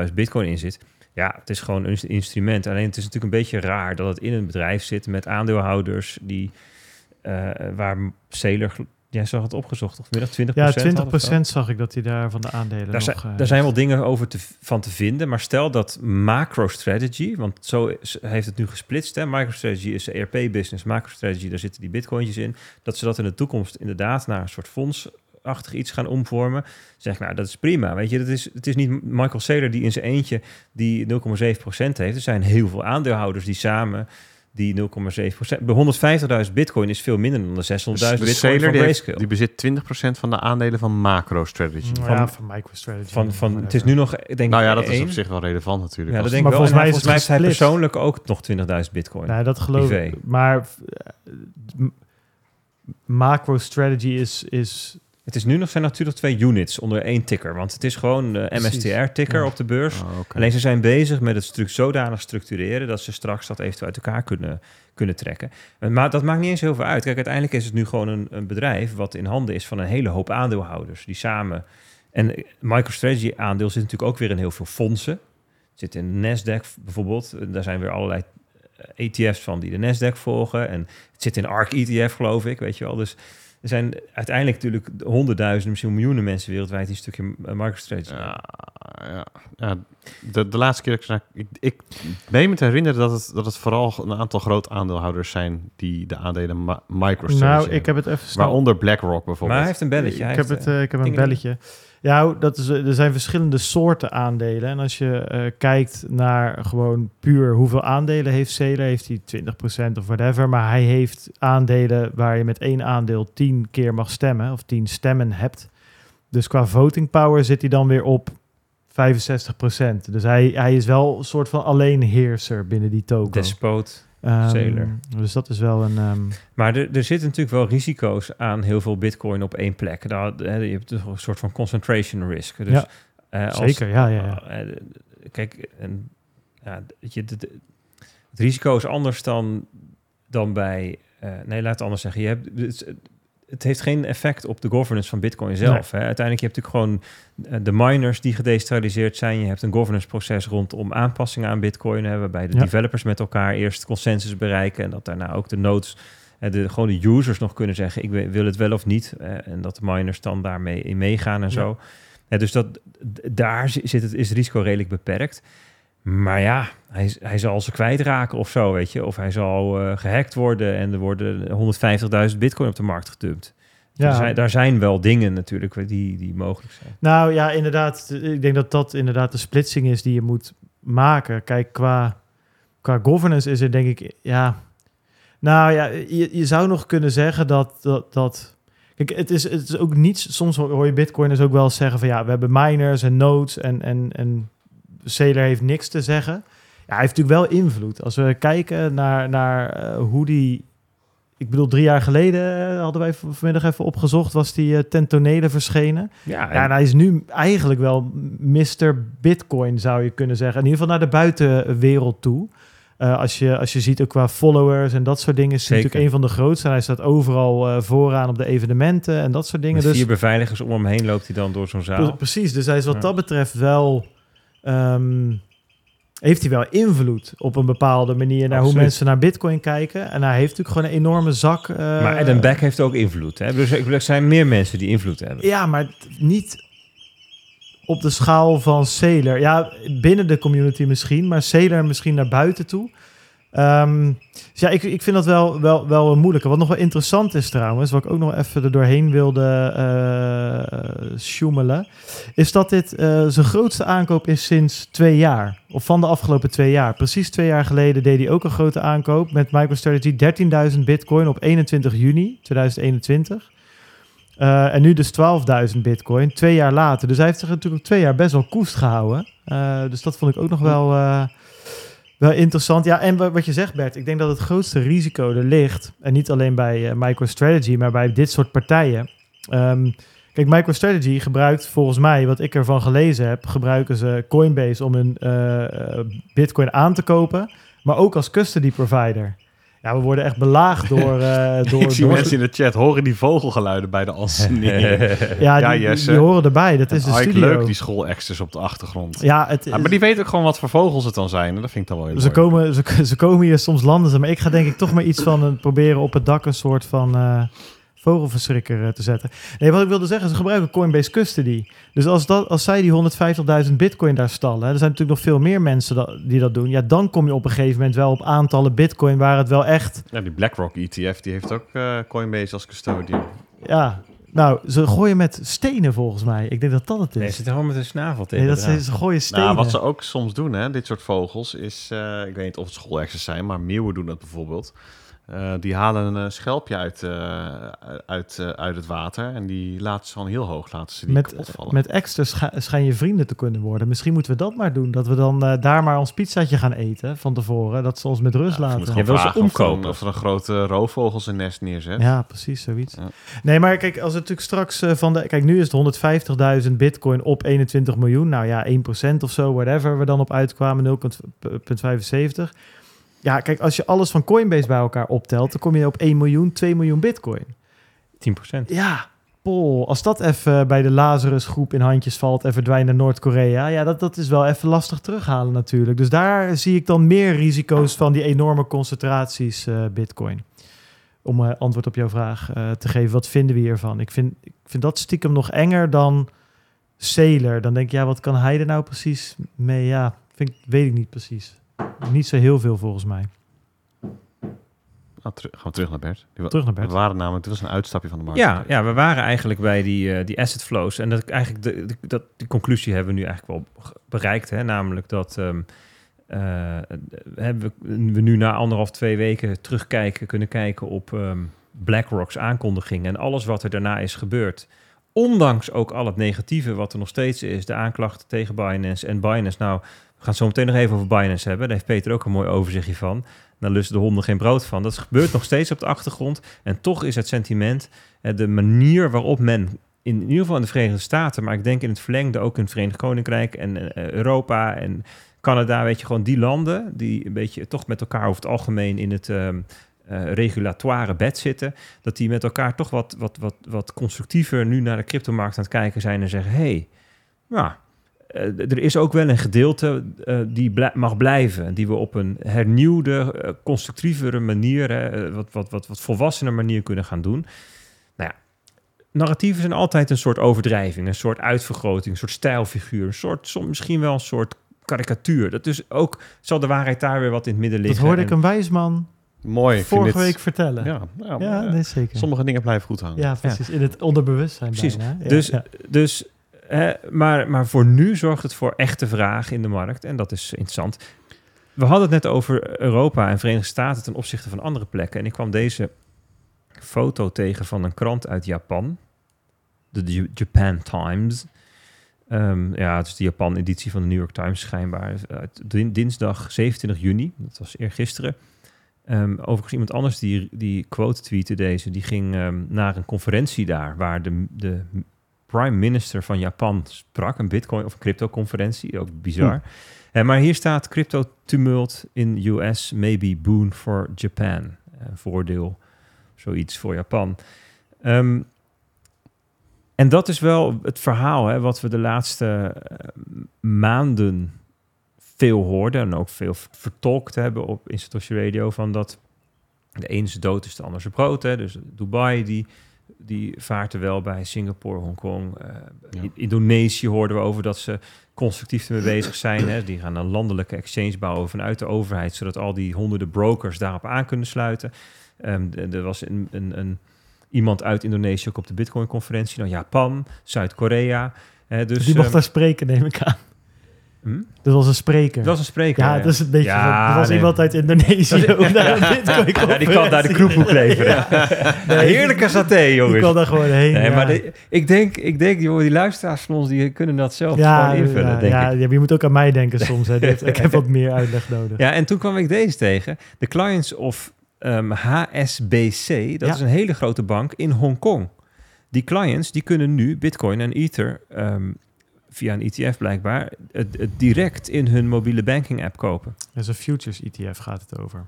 150.000 bitcoin in zit? Ja, het is gewoon een instrument. Alleen het is natuurlijk een beetje raar dat het in een bedrijf zit met aandeelhouders die eh, waar Sailor, jij zag het opgezocht, of middag 20 Ja, had of zo? 20% zag ik dat hij daar van de aandelen Daar nog... zijn, eh, daar zijn wel dingen over te, van te vinden, maar stel dat MacroStrategy, want zo is- heeft het nu gesplitst, hè? MicroStrategy is de ERP-business, MacroStrategy, daar zitten die bitcointjes in, dat ze dat in de toekomst inderdaad naar een soort fondsachtig iets gaan omvormen. Zeg nou, dat is prima, weet je, dat is, het is niet Michael Saylor die in zijn eentje die 0,7% heeft. Er zijn heel veel aandeelhouders die samen die 0,7%. Bij 150.000 bitcoin is veel minder dan de 600.000 Dus bitcoin Sailor, van die, heeft- Grayscale. die bezit 20% van de aandelen van MacroStrategy. ja, van- van, MicroStrategy. Van, van, het is nu nog, ik denk Nou ja, dat is op zich wel relevant natuurlijk. Ja, dat denk ik Maar wel. volgens En mij volgens heeft hij persoonlijk ook nog 20.000 bitcoin. Nee, dat geloof ik. Maar eh, m- MacroStrategy is, is Het is nu nog zijn natuurlijk twee units onder één ticker. Want het is gewoon de Precies. MSTR-ticker Ja. op de beurs. Oh. Alleen ze zijn bezig met het stru zodanig structureren... dat ze straks dat eventueel uit elkaar kunnen, kunnen trekken. En Maar dat maakt niet eens heel veel uit. Kijk, uiteindelijk is het nu gewoon een, een bedrijf... wat in handen is van een hele hoop aandeelhouders... die samen... En MicroStrategy-aandeel zit natuurlijk ook weer in heel veel fondsen. Het zit in Nasdaq bijvoorbeeld. Daar zijn weer allerlei eh, ETF's van die de Nasdaq volgen. En het zit in ARK ETF, geloof ik, weet je wel. Dus er zijn uiteindelijk natuurlijk honderdduizenden, misschien miljoenen mensen wereldwijd die een stukje eh, MicroStrategy. Ja, ja, ja. De, de laatste keer dat ik, ik, ik meen me te herinneren dat het, dat het vooral een aantal groot aandeelhouders zijn die de aandelen MicroStrategy nou, hebben. ik heb het even snel... Waaronder BlackRock Maar bijvoorbeeld. hij heeft een belletje. Ik heb, het, eh, ik heb een dingen- belletje. Ja, dat is, er zijn verschillende soorten aandelen. En als je eh, kijkt naar gewoon puur hoeveel aandelen heeft Sailor, heeft hij 20% of whatever. Maar hij heeft aandelen waar je met één aandeel 10 keer mag stemmen, of 10 stemmen hebt. Dus qua voting power zit hij dan weer op 65%. Dus hij, hij is wel een soort van alleenheerser binnen die token. Despoot. Ehm. Dus dat is wel een... ehm, Maar er, er zitten natuurlijk wel risico's aan heel veel bitcoin op één plek. Daar, je hebt een soort van concentration risk. Dus, Ja, eh, als- zeker, ja, ja, ja. eh, eh, kijk, en, ja, je, het risico is anders dan, dan bij... nee, laat het anders zeggen. Je hebt, het, het heeft geen effect op de governance van bitcoin zelf. Hè? Uiteindelijk heb je natuurlijk gewoon eh, de miners die gedecentraliseerd zijn. Je hebt een governance proces rondom aanpassingen aan bitcoin. Hè, waarbij de Ja. developers met elkaar eerst consensus bereiken. En dat daarna ook de nodes eh, de, gewoon de users nog kunnen zeggen: ik wil- het wel of niet. eh, en dat de miners dan daarmee in meegaan en Ja. zo. Ja, dus dat, daar zi- zit het, is het risico redelijk beperkt. Maar ja, hij, hij zal ze kwijtraken of zo, weet je. Of hij zal eh, gehackt worden en er worden 150.000 bitcoin op de markt gedumpt. Ja. Er zijn, daar zijn wel dingen natuurlijk die, die mogelijk zijn. Nou ja, inderdaad. Ik denk dat dat inderdaad de splitsing is die je moet maken. Kijk, qua, qua governance is er denk ik... Ja, nou ja, je, je zou nog kunnen zeggen dat... dat, dat Kijk, het is, het is ook niets... Soms hoor je bitcoiners ook wel zeggen van... Ja, we hebben miners en nodes en, en, en Sailor heeft niks te zeggen. Ja, hij heeft natuurlijk wel invloed. Als we kijken naar, naar eh, hoe die... Ik bedoel, drie jaar geleden eh, hadden wij vanmiddag even opgezocht... was die eh, ten tonele verschenen. Ja, en- Ja, en hij is nu eigenlijk wel Mr. Bitcoin, zou je kunnen zeggen. In ieder geval naar de buitenwereld toe. Als, je, als je ziet ook qua followers en dat soort dingen... is hij natuurlijk een van de grootste. En hij staat overal vooraan op de evenementen en dat soort dingen. met Dus vier beveiligers om hem heen loopt hij dan door zo'n zaal. Pre- Precies, dus hij is wat Ja. dat betreft wel... ehm, heeft hij wel invloed op een bepaalde manier naar hoe mensen naar Bitcoin kijken. En hij heeft natuurlijk gewoon een enorme zak. eh, maar Adam Beck heeft ook invloed. Hè? Dus ik- er zijn meer mensen die invloed hebben. Ja, maar niet op de schaal van Sailor. Ja, binnen de community misschien, maar Sailor misschien naar buiten toe. Ehm, dus ja, ik, ik vind dat wel, wel, wel een moeilijke. Wat nog wel interessant is trouwens, wat ik ook nog even er doorheen wilde sjoemelen, is dat dit eh, zijn grootste aankoop is sinds twee jaar. Of van de afgelopen twee jaar. Precies twee jaar geleden deed hij ook een grote aankoop met MicroStrategy 13.000 bitcoin op 21 juni 2021. Eh, en nu dus 12.000 bitcoin, twee jaar later. Dus hij heeft zich natuurlijk twee jaar best wel koest gehouden. Eh, dus dat vond ik ook nog wel, wel interessant. Ja, en wa- wat je zegt Bert, ik denk dat het grootste risico er ligt... en niet alleen bij eh, MicroStrategy, maar bij dit soort partijen... Ehm, kijk, MicroStrategy gebruikt volgens mij, wat ik ervan gelezen heb... gebruiken ze Coinbase om hun eh, eh, bitcoin aan te kopen... maar ook als custody provider. Ja, we worden echt belaagd door... eh door ik zie door- mensen in de chat, horen die vogelgeluiden bij de alsnering. Ja, Ja, die, die- Jesse. die horen erbij. Dat is En de Ike studio. leuk, die schoolexters op de achtergrond. Ja, het, Ja, maar die weten ook gewoon wat voor vogels het dan zijn. En dat vind ik dan wel heel ze, mooi. komen, ze, ze komen hier soms landen ze. Maar ik ga denk ik toch maar iets van een, proberen op het dak een soort van eh, vogelverschrikker eh, te zetten. Nee, wat ik wilde zeggen, ze gebruiken Coinbase Custody. Dus als, dat, als zij die 150.000 bitcoin daar stallen... er zijn natuurlijk nog veel meer mensen dat, die dat doen... ja, dan kom je op een gegeven moment wel op aantallen bitcoin... waar het wel echt... Ja, die BlackRock ETF, die heeft ook eh, Coinbase als custodian. Ja, nou, ze gooien met stenen volgens mij. Ik denk dat dat het Nee, ze is. zitten gewoon met een snavel tegen Nee, dat ze, ze gooien stenen. Nou, wat ze ook soms doen, hè, dit soort vogels, is... eh, ik weet niet of het schoolexers zijn, maar meeuwen doen dat bijvoorbeeld. Eh, die halen een eh, schelpje uit, eh, uit, eh, uit het water en die laten ze gewoon heel hoog laten ze die met, met extra scha- schijn je vrienden te kunnen worden. Misschien moeten we dat maar doen. Dat we dan eh, daar maar ons pizzaatje gaan eten van tevoren. Dat ze ons met rust Ja, je laten. gewoon wil ze vragen of er een- omkopen. Of er een grote roofvogel zijn nest neerzet. Ja, precies, zoiets. Ja. Nee, maar kijk, als het natuurlijk straks van de... Kijk, nu is het 150.000 bitcoin op 21 miljoen. Nou ja, 1% of zo, whatever we dan op uitkwamen, 0,75. Ja, kijk, als je alles van Coinbase bij elkaar optelt... dan kom je op 1 miljoen, 2 miljoen bitcoin. 10%. Ja, pol. Als dat even bij de Lazarus groep in handjes valt en verdwijnt naar Noord-Korea, ja, dat, dat is wel even lastig terughalen natuurlijk. Dus daar zie ik dan meer risico's van die enorme concentraties eh, bitcoin. Om eh, antwoord op jouw vraag eh, te geven, wat vinden we hiervan? Ik vind, ik vind dat stiekem nog enger dan Sailor. Dan denk ik, ja, wat kan hij er nou precies mee? Ja, vind weet ik niet precies. Niet zo heel veel volgens mij. Nou, gaan we terug naar Bert. Terug naar Bert. We waren namelijk, dit was een uitstapje van de markt. Ja, ja, we waren eigenlijk bij die, eh, die asset flows. En dat ik eigenlijk de, de- dat, die conclusie hebben we nu eigenlijk wel bereikt. Hè? Namelijk dat ehm, eh, hebben we, we nu na anderhalf, twee weken terugkijken, kunnen kijken op ehm, BlackRock's aankondiging en alles wat er daarna is gebeurd. Ondanks ook al het negatieve wat er nog steeds is, de aanklachten tegen Binance en Binance. Nou, we gaan zo meteen nog even over Binance hebben. Daar heeft Peter ook een mooi overzichtje van. Daar lusten de honden geen brood van. Dat gebeurt nog steeds op de achtergrond. En toch is het sentiment, eh, de manier waarop men in, ieder geval in de Verenigde Staten, maar ik denk in het verlengde ook in het Verenigd Koninkrijk en eh, Europa en Canada, weet je, gewoon die landen die een beetje toch met elkaar over het algemeen in het ehm, eh, regulatoire bed zitten, dat die met elkaar toch wat, wat, wat, wat constructiever nu naar de cryptomarkt aan het kijken zijn en zeggen, hey, ja, eh, er is ook wel een gedeelte eh, die blij- mag blijven. Die we op een hernieuwde, eh, constructievere manier, hè, eh, wat, wat, wat, wat volwassener manier kunnen gaan doen. Nou ja, narratieven zijn altijd een soort overdrijving, een soort uitvergroting, een soort stijlfiguur, een soort, soms misschien wel een soort karikatuur. Dat dus ook zal de waarheid daar weer wat in het midden Dat liggen. hoorde ik En- een wijsman Mooi. ik vind vorige week vertellen. Ja, Ja, ja, eh, nee, zeker. sommige dingen blijven goed hangen. Ja, precies. In het onderbewustzijn Precies. bijna. Ja, Dus, ja. dus maar, maar voor nu zorgt het voor echte vragen in de markt. En dat is interessant. We hadden het net over Europa en Verenigde Staten ten opzichte van andere plekken. En ik kwam deze foto tegen van een krant uit Japan. De Japan Times. Ehm, ja, het is de Japan-editie van de New York Times schijnbaar. Din- dinsdag 27 juni, dat was eergisteren. Ehm overigens iemand anders die, die quote tweette deze, die ging ehm, naar een conferentie daar waar de, de prime minister van Japan sprak, een bitcoin of een crypto-conferentie, ook bizar. Eh, maar hier staat crypto tumult in US may be boon for Japan. Eh, voordeel, zoiets voor Japan. Ehm, en dat is wel het verhaal hè, wat we de laatste eh, maanden veel hoorde en ook veel vertolkt hebben op Institution Radio van dat de ene is dood is de ander zijn brood. Hè? Dus Dubai die, die vaart er wel bij, Singapore, Hongkong, eh, Ja. Indonesië hoorden we over dat ze constructief ermee bezig zijn. Hè? Die gaan een landelijke exchange bouwen vanuit de overheid, zodat al die honderden brokers daarop aan kunnen sluiten. Ehm, er was een, een, een, iemand uit Indonesië ook op de Bitcoin-conferentie, nou Japan, Zuid-Korea. Dus, Die mocht ehm, daar spreken, neem ik aan. Hm? Dat was een spreker. Dat was een spreker. ja, dat is een beetje. Ja, dat was nee. iemand uit Indonesië. Dat- een Ja, die kan daar de kroephoek leveren. Nee, Heerlijke saté, jongens. kwam daar gewoon heen. Nee, ja. maar de- ik denk, ik denk joh, die luisteraars van ons, die kunnen dat zelf ja, gewoon invullen, ja, denk ja, ik. ja, je moet ook aan mij denken soms. Hè. Dit- ik heb wat meer uitleg nodig. Ja, en toen kwam ik deze tegen. De Clients of ehm, HSBC, dat Ja. is een hele grote bank in Hongkong. Die clients, die kunnen nu Bitcoin en Ether, ehm, via een ETF blijkbaar, het, het direct in hun mobiele banking app kopen. Dat is een futures ETF gaat het over.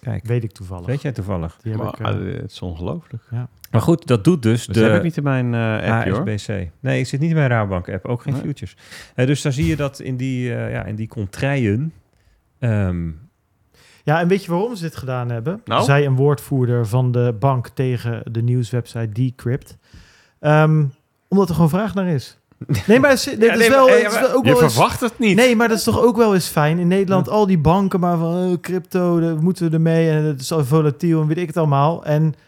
Kijk, Weet ik toevallig. weet jij toevallig? Die heb Maar, ik, eh, ah, het is ongelooflijk. Maar goed, dat doet dus Dus de... dat heb ik niet in mijn eh app, hoor. Nee, ik zit niet in mijn Rabobank app, ook geen Nee. futures. Eh, dus daar zie je dat in die, eh, ja, in die contraien. ehm, Ja, en weet je waarom ze dit gedaan hebben? Nou? Zij een woordvoerder van de bank tegen de nieuwswebsite Decrypt. Ehm, omdat er gewoon vraag naar is. Nee, maar het is, Ja, is nee, wel, maar- het ja, is wel ook Je wel eens- verwacht het niet. Nee, maar dat is toch ook wel eens fijn. In Nederland al die banken maar van oh, crypto, daar moeten we ermee en het is al volatiel en weet ik het allemaal. En eh,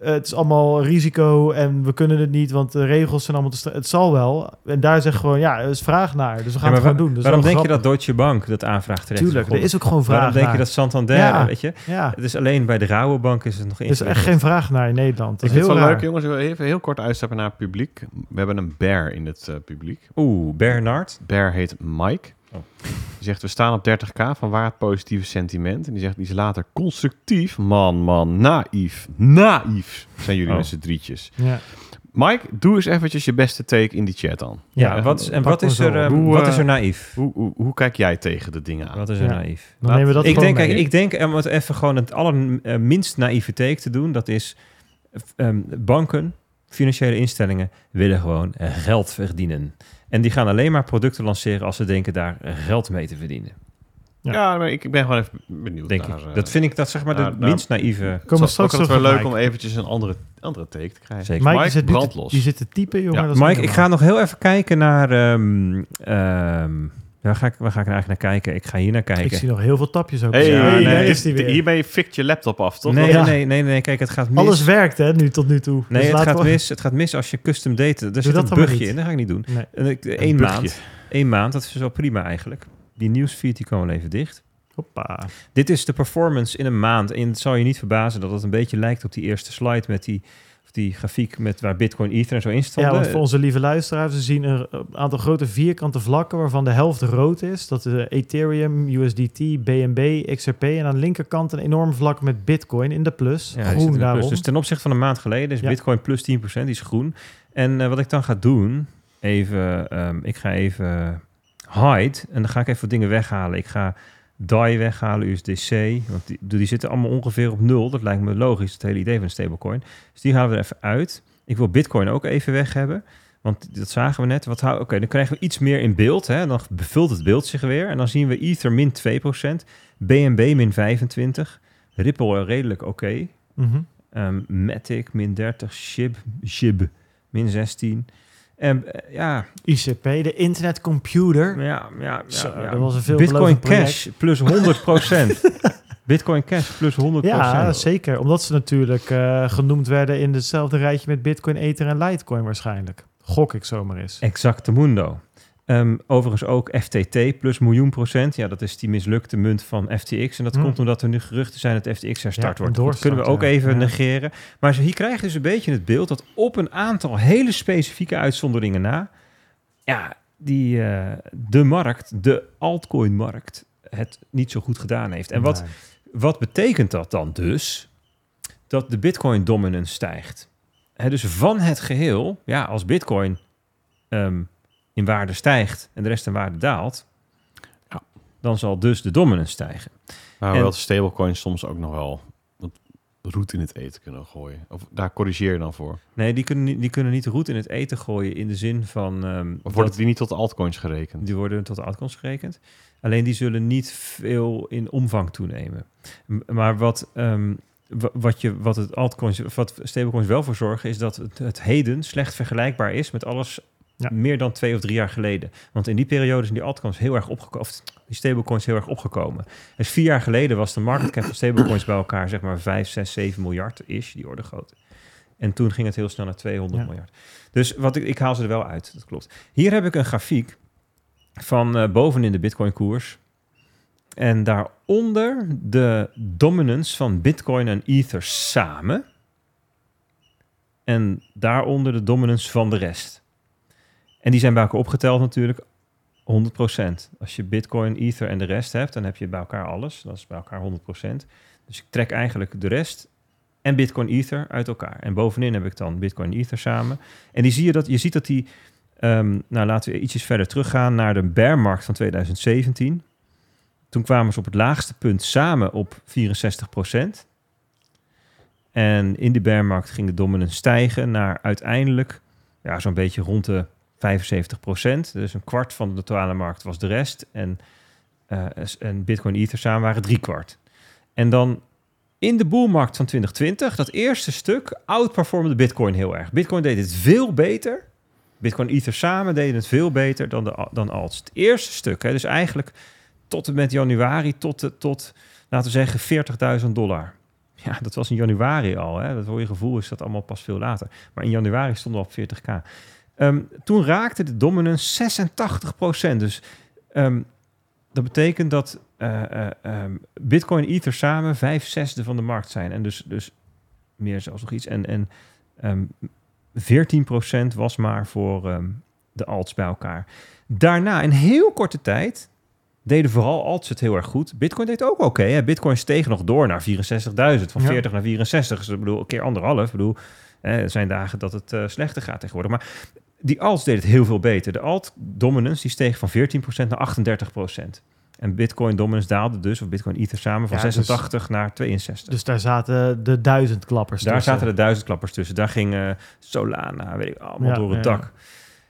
het is allemaal risico en we kunnen het niet, want de regels zijn allemaal te stra- Het zal wel. En daar zeg gewoon, ja, er is vraag naar. Dus we gaan ja, het gewoon doen. Dus waarom denk je dat. Deutsche Bank dat aanvraagt terecht? Tuurlijk, er is ook gewoon vraag Waarom denk je naar. dat Santander, Ja. weet je? Ja, Het is alleen bij de Rabobank is het nog er is echt geen vraag naar in Nederland. Dat Ik is vind heel het wel raar. leuk, jongens. We even heel kort uitstappen naar het publiek. We hebben een bear in het eh, publiek. Oeh, Bernard. Bear heet Mike. Oh. Die zegt, we staan op 30k van waar het positieve sentiment. En die zegt iets later, constructief. Man, man, naïef. Naïef zijn jullie Oh. met z'n drietjes. Ja. Mike, doe eens eventjes je beste take in die chat dan. Ja, Ja, wat, is- en wat is, er, ehm, Hoe, wat eh, is er naïef? Hoe, hoe, hoe kijk jij tegen de dingen aan? Wat is er Ja. naïef? Dan nemen we dat ik denk, mee. ik denk, om het even gewoon het allerminst naïeve take te doen, dat is ehm, banken, financiële instellingen willen gewoon eh, geld verdienen. En die gaan alleen maar producten lanceren als ze denken daar geld mee te verdienen. Ja. Ja, maar ik ben gewoon even benieuwd Denk naar... ik. eh, Dat vind ik dat zeg maar de minst naïeve. We het ook wel leuk Mike. om eventjes een andere, andere take te krijgen. Zeker. Mike, Mike, die zit, brandlos. die zit te typen, jongen. Ja, dat is Mike, ik ga nog heel even kijken naar. ehm ehm, waar, ga ik, waar ga ik nou eigenlijk naar kijken? Ik ga hier naar kijken. Ik zie nog heel veel tapjes ook. Hey, Ja, Hey, nee, daar is die weer. Hiermee fikt je laptop af, toch? nee, Ja. nee, nee, nee, nee, kijk, het gaat mis. Alles werkt, hè, nu tot nu toe. Nee, Dus het gaat, we- mis, het gaat mis als je custom data. Er zit dat een bugje in, dat ga ik niet doen. Nee. En ik, Een bugje. maand. Één maand, dat is wel prima eigenlijk. Die nieuwsfeed die komen wel even dicht. Hoppa. Dit is de performance in een maand. En het zal je niet verbazen dat het een beetje lijkt op die eerste slide met die, die grafiek met waar Bitcoin, Ether en zo in Ja, stonden. want voor onze lieve luisteraars, we zien een een aantal grote vierkante vlakken waarvan de helft rood is. Dat is Ethereum, USDT, BNB, XRP. En aan de linkerkant een enorm vlak met Bitcoin in de plus. Ja, groen plus. daarom. Dus ten opzichte van een maand geleden is Ja. Bitcoin plus 10%, die is groen. En eh, wat ik dan ga doen, even, ehm, ik ga even hide en dan ga ik even wat dingen weghalen. Ik ga DAI weghalen, USDC, want die, die zitten allemaal ongeveer op nul. Dat lijkt me logisch, het hele idee van een stablecoin. Dus die halen we er even uit. Ik wil Bitcoin ook even weg hebben. Want dat zagen we net. Wat hou- Oké, dan krijgen we iets meer in beeld. Hè? Dan bevult het beeld zich weer. En dan zien we Ether min 2%, BNB min 25%, Ripple redelijk oké. Mhm. Ehm, Matic min 30, Shib, Shib min 16. En eh, ja, ICP, de internetcomputer. ja, ja, ja, ja. dat was een Bitcoin veelbelovend project. Cash plus 100% Bitcoin Cash plus 100% Ja, zeker. Omdat ze natuurlijk eh, genoemd werden in hetzelfde rijtje met Bitcoin, Ether en Litecoin waarschijnlijk. Gok ik zomaar eens. Exacte mundo. Ehm, overigens ook FTT plus miljoen procent. Ja, dat is die mislukte munt van FTX. En dat Hmm. komt omdat er nu geruchten zijn dat FTX herstart Ja, wordt. Dat kunnen we ook even Ja. negeren. Maar hier krijg je dus een beetje het beeld dat op een aantal hele specifieke uitzonderingen na... Ja, die, eh, de markt, de altcoin-markt, het niet zo goed gedaan heeft. En wat, Nee. wat betekent dat dan dus? Dat de Bitcoin dominance stijgt. Dus van het geheel, ja, als Bitcoin ehm, in waarde stijgt en de rest in waarde daalt, Ja. dan zal dus de dominance stijgen. Maar En- wel stablecoins soms ook nog wel. Roet in het eten kunnen gooien. Of daar corrigeer je dan voor. Nee, die kunnen, niet, die kunnen niet roet in het eten gooien in de zin van... ehm, Of worden die niet tot altcoins gerekend? Die worden tot de outcomes gerekend. Alleen die zullen niet veel in omvang toenemen. Maar wat, ehm, wa- wat, je, wat het altcoins, wat stablecoins wel voor zorgen, is dat het, het heden slecht vergelijkbaar is met alles Ja. meer dan twee of drie jaar geleden. Want in die periode zijn die altcoins heel erg opgekomen, die stablecoins heel erg opgekomen. Dus vier jaar geleden was de market cap van stablecoins bij elkaar zeg maar 5, 6, 7 miljard is, die orde groot. En toen ging het heel snel naar 200 Ja. miljard. Dus wat ik, ik haal ze er wel uit, dat klopt. Hier heb ik een grafiek van eh, bovenin de Bitcoin-koers. En daaronder de dominance van Bitcoin en Ether samen. En daaronder de dominance van de rest. En die zijn bij elkaar opgeteld natuurlijk 100%. Als je Bitcoin, Ether en de rest hebt, dan heb je bij elkaar alles. Dat is bij elkaar 100%. Dus ik trek eigenlijk de rest en Bitcoin, Ether uit elkaar. En bovenin heb ik dan Bitcoin Ether samen. En die zie je, dat, je ziet dat die Ehm, nou, laten we ietsjes verder teruggaan naar de bearmarkt van 2017. Toen kwamen ze op het laagste punt samen op 64% En in die bearmarkt ging de dominance stijgen naar uiteindelijk ja, zo'n beetje rond de 75% Dus een kwart van de totale markt was de rest. En, eh, en Bitcoin Ether samen waren drie kwart. En dan in de boelmarkt van 2020, dat eerste stuk, outperformde Bitcoin heel erg. Bitcoin deed het veel beter. Bitcoin Ether samen deden het veel beter dan, de, dan alts. Het eerste stuk, hè, dus eigenlijk tot en met januari, tot, de, tot laten we zeggen 40.000 dollar. Ja, dat was in januari al. Hè. Dat voor je gevoel is dat allemaal pas veel later. Maar in januari stonden we op 40k. Ehm, toen raakte de dominance 86%. Dus ehm, dat betekent dat eh, eh, ehm, Bitcoin en Ether samen vijf zesde van de markt zijn. En dus, dus meer zelfs nog iets. En, en ehm, 14% was maar voor de alts bij elkaar. Daarna, in heel korte tijd, deden vooral alts het heel erg goed. Bitcoin deed ook oké. Bitcoin steeg nog door naar 64.000. Van Ja. 40 naar 64. Dus ik bedoel, een keer anderhalf. Ik bedoel, er zijn dagen dat het eh, slechter gaat tegenwoordig. Maar die alts deed het heel veel beter. De alt dominance die steeg van 14% naar 38%. En Bitcoin dominance daalde dus, of Bitcoin Ether samen, van Ja, dus- 86 naar 62. Dus daar zaten de duizend klappers Daar tussen. zaten de duizend klappers tussen. Daar ging eh, Solana, weet ik, allemaal Ja, door het ja. dak.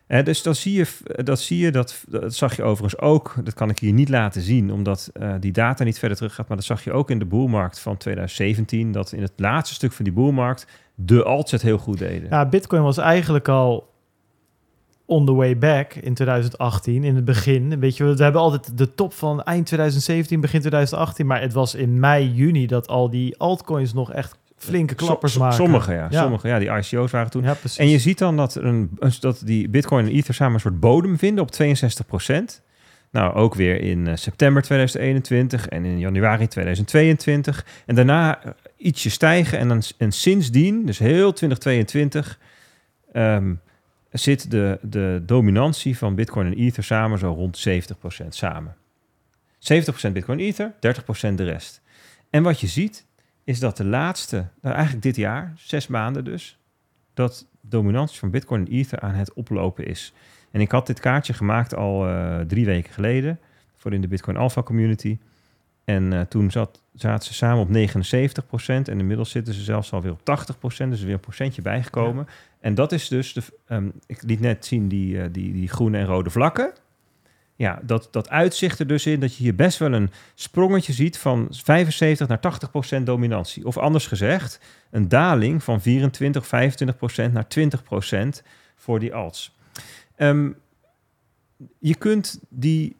Eh, dus dan zie je, dat zie je, dat, dat zag je overigens ook. Dat kan ik hier niet laten zien, omdat eh, die data niet verder terug gaat. Maar dat zag je ook in de boelmarkt van 2017. Dat in het laatste stuk van die boelmarkt de alts het heel goed deden. Ja, Bitcoin was eigenlijk al on the way back in 2018, in het begin. Weet je, we hebben altijd de top van eind 2017, begin 2018. Maar het was in mei, juni dat al die altcoins nog echt flinke klappers maken. Sommige, ja. Ja. Sommige, ja. Die ICO's waren toen. Ja. En je ziet dan dat, een, dat die Bitcoin en Ether samen een soort bodem vinden op 62% Nou, ook weer in eh, september 2021 en in januari 2022. En daarna eh, ietsje stijgen. En, dan, en sindsdien, dus heel 2022, ehm, zit de, de dominantie van Bitcoin en Ether samen zo rond 70% samen. 70% Bitcoin Ether, 30% de rest. En wat je ziet, is dat de laatste, nou eigenlijk dit jaar, zes maanden dus, dat dominantie van Bitcoin en Ether aan het oplopen is. En ik had dit kaartje gemaakt al eh, drie weken geleden voor in de Bitcoin Alpha community. En eh, toen zat, zaten ze samen op 79% en inmiddels zitten ze zelfs alweer op 80% dus er weer een procentje bijgekomen. En dat is dus, de, ehm, ik liet net zien die, eh, die, die groene en rode vlakken. Ja, dat, dat uitzicht er dus in dat je hier best wel een sprongetje ziet van 75 naar 80 procent dominantie. Of anders gezegd, een daling van 24, 25 procent naar 20 procent voor die alts. Ehm, je kunt die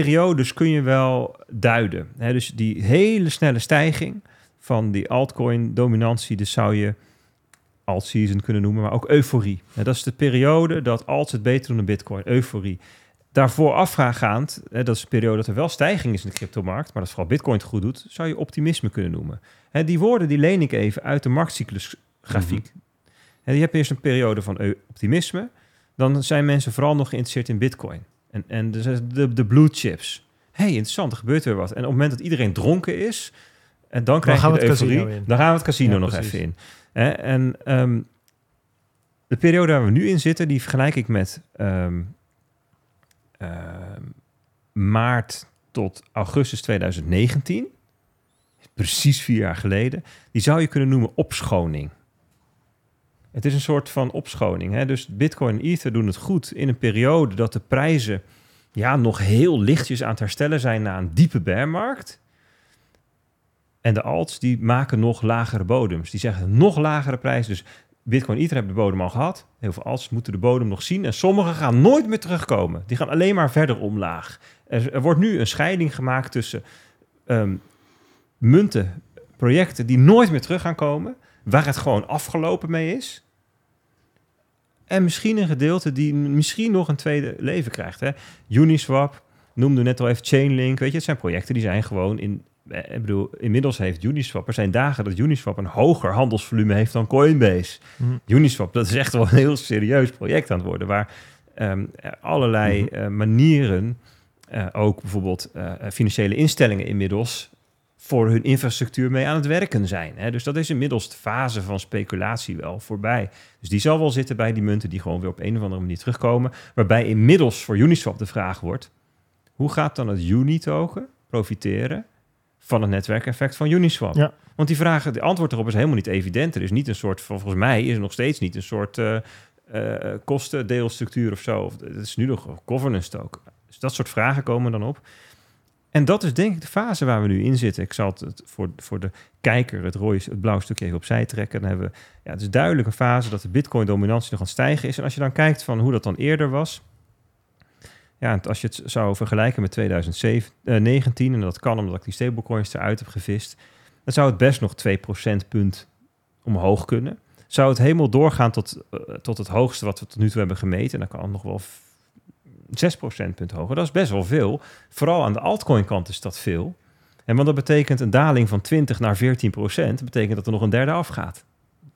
periodes kun je wel duiden. Hè? Dus die hele snelle stijging van die altcoin dominantie, dus zou je alt season kunnen noemen, maar ook euforie. Hè, dat is de periode dat alts het beter doen dan bitcoin, euforie. Daarvoor afgaand, hè, dat is de periode dat er wel stijging is in de cryptomarkt, maar dat vooral bitcoin het goed doet, zou je optimisme kunnen noemen. Hè, die woorden die leen ik even uit de marktcyclus grafiek. En je hebt eerst een periode van optimisme, dan zijn mensen vooral nog geïnteresseerd in bitcoin. En, en de, de, de blue chips. hey, interessant, er gebeurt weer wat. En op het moment dat iedereen dronken is, en dan krijg gaan je we de euforie. Dan gaan we het casino Ja, nog precies. even in. Hè, en ehm, de periode waar we nu in zitten, die vergelijk ik met ehm, ehm, maart tot augustus 2019. precies vier jaar geleden, die zou je kunnen noemen opschoning. Het is een soort van opschoning. Hè? Dus Bitcoin en Ether doen het goed in een periode dat de prijzen ja, nog heel lichtjes aan het herstellen zijn na een diepe bearmarkt. En de alts die maken nog lagere bodems. Die zeggen nog lagere prijzen. Dus Bitcoin Ether hebben de bodem al gehad. Heel veel alts moeten de bodem nog zien. En sommige gaan nooit meer terugkomen. Die gaan alleen maar verder omlaag. Er, wordt nu een scheiding gemaakt tussen ehm, munten, projecten die nooit meer terug gaan komen. Waar het gewoon afgelopen mee is. En misschien een gedeelte die misschien nog een tweede leven krijgt. Hè? Uniswap, noemde net al even Chainlink. Weet je, het zijn projecten die zijn gewoon in... eh, Ik bedoel, inmiddels heeft Uniswap... Er zijn dagen dat Uniswap een hoger handelsvolume heeft dan Coinbase. Mhm. Uniswap, dat is echt wel een heel serieus project aan het worden. Waar ehm, er allerlei Mhm. eh, manieren... eh, ook bijvoorbeeld financiële instellingen inmiddels... voor hun infrastructuur mee aan het werken zijn. Hè? Dus dat is inmiddels de fase van speculatie wel voorbij. Dus die zal wel zitten bij die munten die gewoon weer op een of andere manier terugkomen. Waarbij inmiddels voor Uniswap de vraag wordt: hoe gaat dan het Uni-token profiteren van het netwerkeffect van Uniswap? Ja. Want die vragen, de antwoord erop is helemaal niet evident. Er is niet een soort van, volgens mij is er nog steeds niet een soort eh eh, kostendeelstructuur of zo. Of, het is nu nog governance token. Dus dat soort vragen komen dan op. En dat is denk ik de fase waar we nu in zitten. Ik zal het- voor, voor de kijker het, rode, het blauwe stukje even opzij trekken. Dan hebben we, ja, het is duidelijk een fase dat de bitcoin-dominantie nog aan het stijgen is. En als je dan kijkt van hoe dat dan eerder was... Ja, en als je het zou vergelijken met 2019, en dat kan omdat ik die stablecoins eruit heb gevist, dan zou het best nog 2 procentpunt omhoog kunnen. Zou het helemaal doorgaan tot, eh, tot het hoogste wat we tot nu toe hebben gemeten, dan kan het nog wel v- 6 procentpunt hoger. Dat is best wel veel. Vooral aan de altcoin kant is dat veel. En want dat betekent een daling van 20 naar 14 procent, betekent dat er nog een derde afgaat.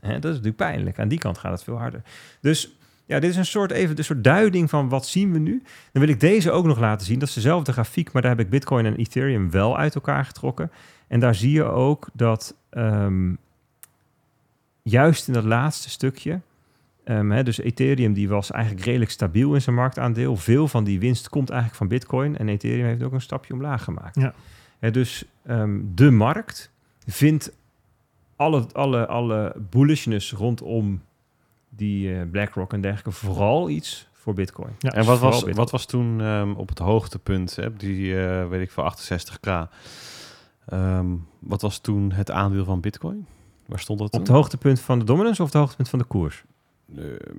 Hè, dat is natuurlijk pijnlijk. Aan die kant gaat het veel harder. Dus ja, dit is een soort, even een soort duiding van wat zien we nu. Dan wil ik deze ook nog laten zien. Dat is dezelfde grafiek, maar daar heb ik Bitcoin en Ethereum wel uit elkaar getrokken. En daar zie je ook dat ehm, juist in dat laatste stukje, ehm, hè, dus Ethereum die was eigenlijk redelijk stabiel in zijn marktaandeel. Veel van die winst komt eigenlijk van Bitcoin en Ethereum heeft ook een stapje omlaag gemaakt. Ja. Hè, dus ehm, de markt vindt alle, alle, alle bullishness rondom die eh, BlackRock en dergelijke vooral iets voor Bitcoin. Ja, en wat was, Bitcoin. wat was toen ehm, op het hoogtepunt, hè, die eh, weet ik voor 68k, Ehm, wat was toen het aandeel van Bitcoin? Waar stond dat Op het hoogtepunt van de dominance of het hoogtepunt van de koers? Ehm,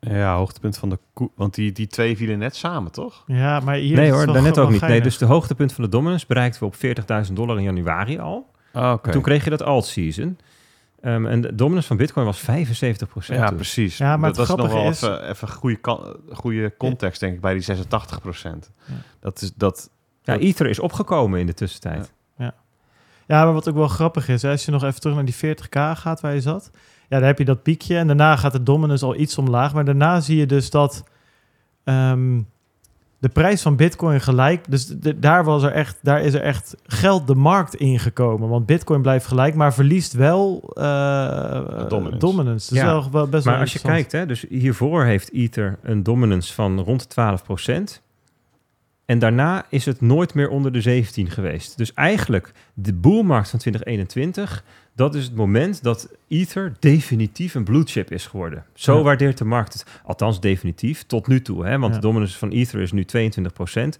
ja, hoogtepunt van de koe. Want die, die twee vielen net samen, toch? Ja, maar hier nee hoor, daarnet ook niet. Nee, dus de hoogtepunt van de dominance bereikten we op 40.000 dollar in januari al. Ah, Oké. Toen kreeg je dat alt-season. Ehm, en de dominance van Bitcoin was 75 procent. Ja, precies. Ja, maar dat, het dat is nog wel is- even, even goede, goede context, denk ik, bij die 86 Ja. Dat is dat. Ja, Ether is opgekomen in de tussentijd. Ja, maar wat ook wel grappig is, hè, als je nog even terug naar die 40k gaat waar je zat. Ja, dan heb je dat piekje en daarna gaat de dominance al iets omlaag. Maar daarna zie je dus dat ehm, de prijs van bitcoin gelijk... Dus de- daar, was er echt, daar is er echt geld de markt ingekomen. Want bitcoin blijft gelijk, maar verliest wel eh, Dominance. dominance. Dus Ja, wel, wel best Maar wel als je kijkt, hè, dus hiervoor heeft Ether een dominance van rond de 12 procent. En daarna is het nooit meer onder de 17 geweest. Dus eigenlijk de boelmarkt van 2021, dat is het moment dat Ether definitief een blue chip is geworden. Zo Ja. waardeert de markt het. Althans definitief, tot nu toe. Hè? Want Ja. de dominance van Ether is nu 22 procent.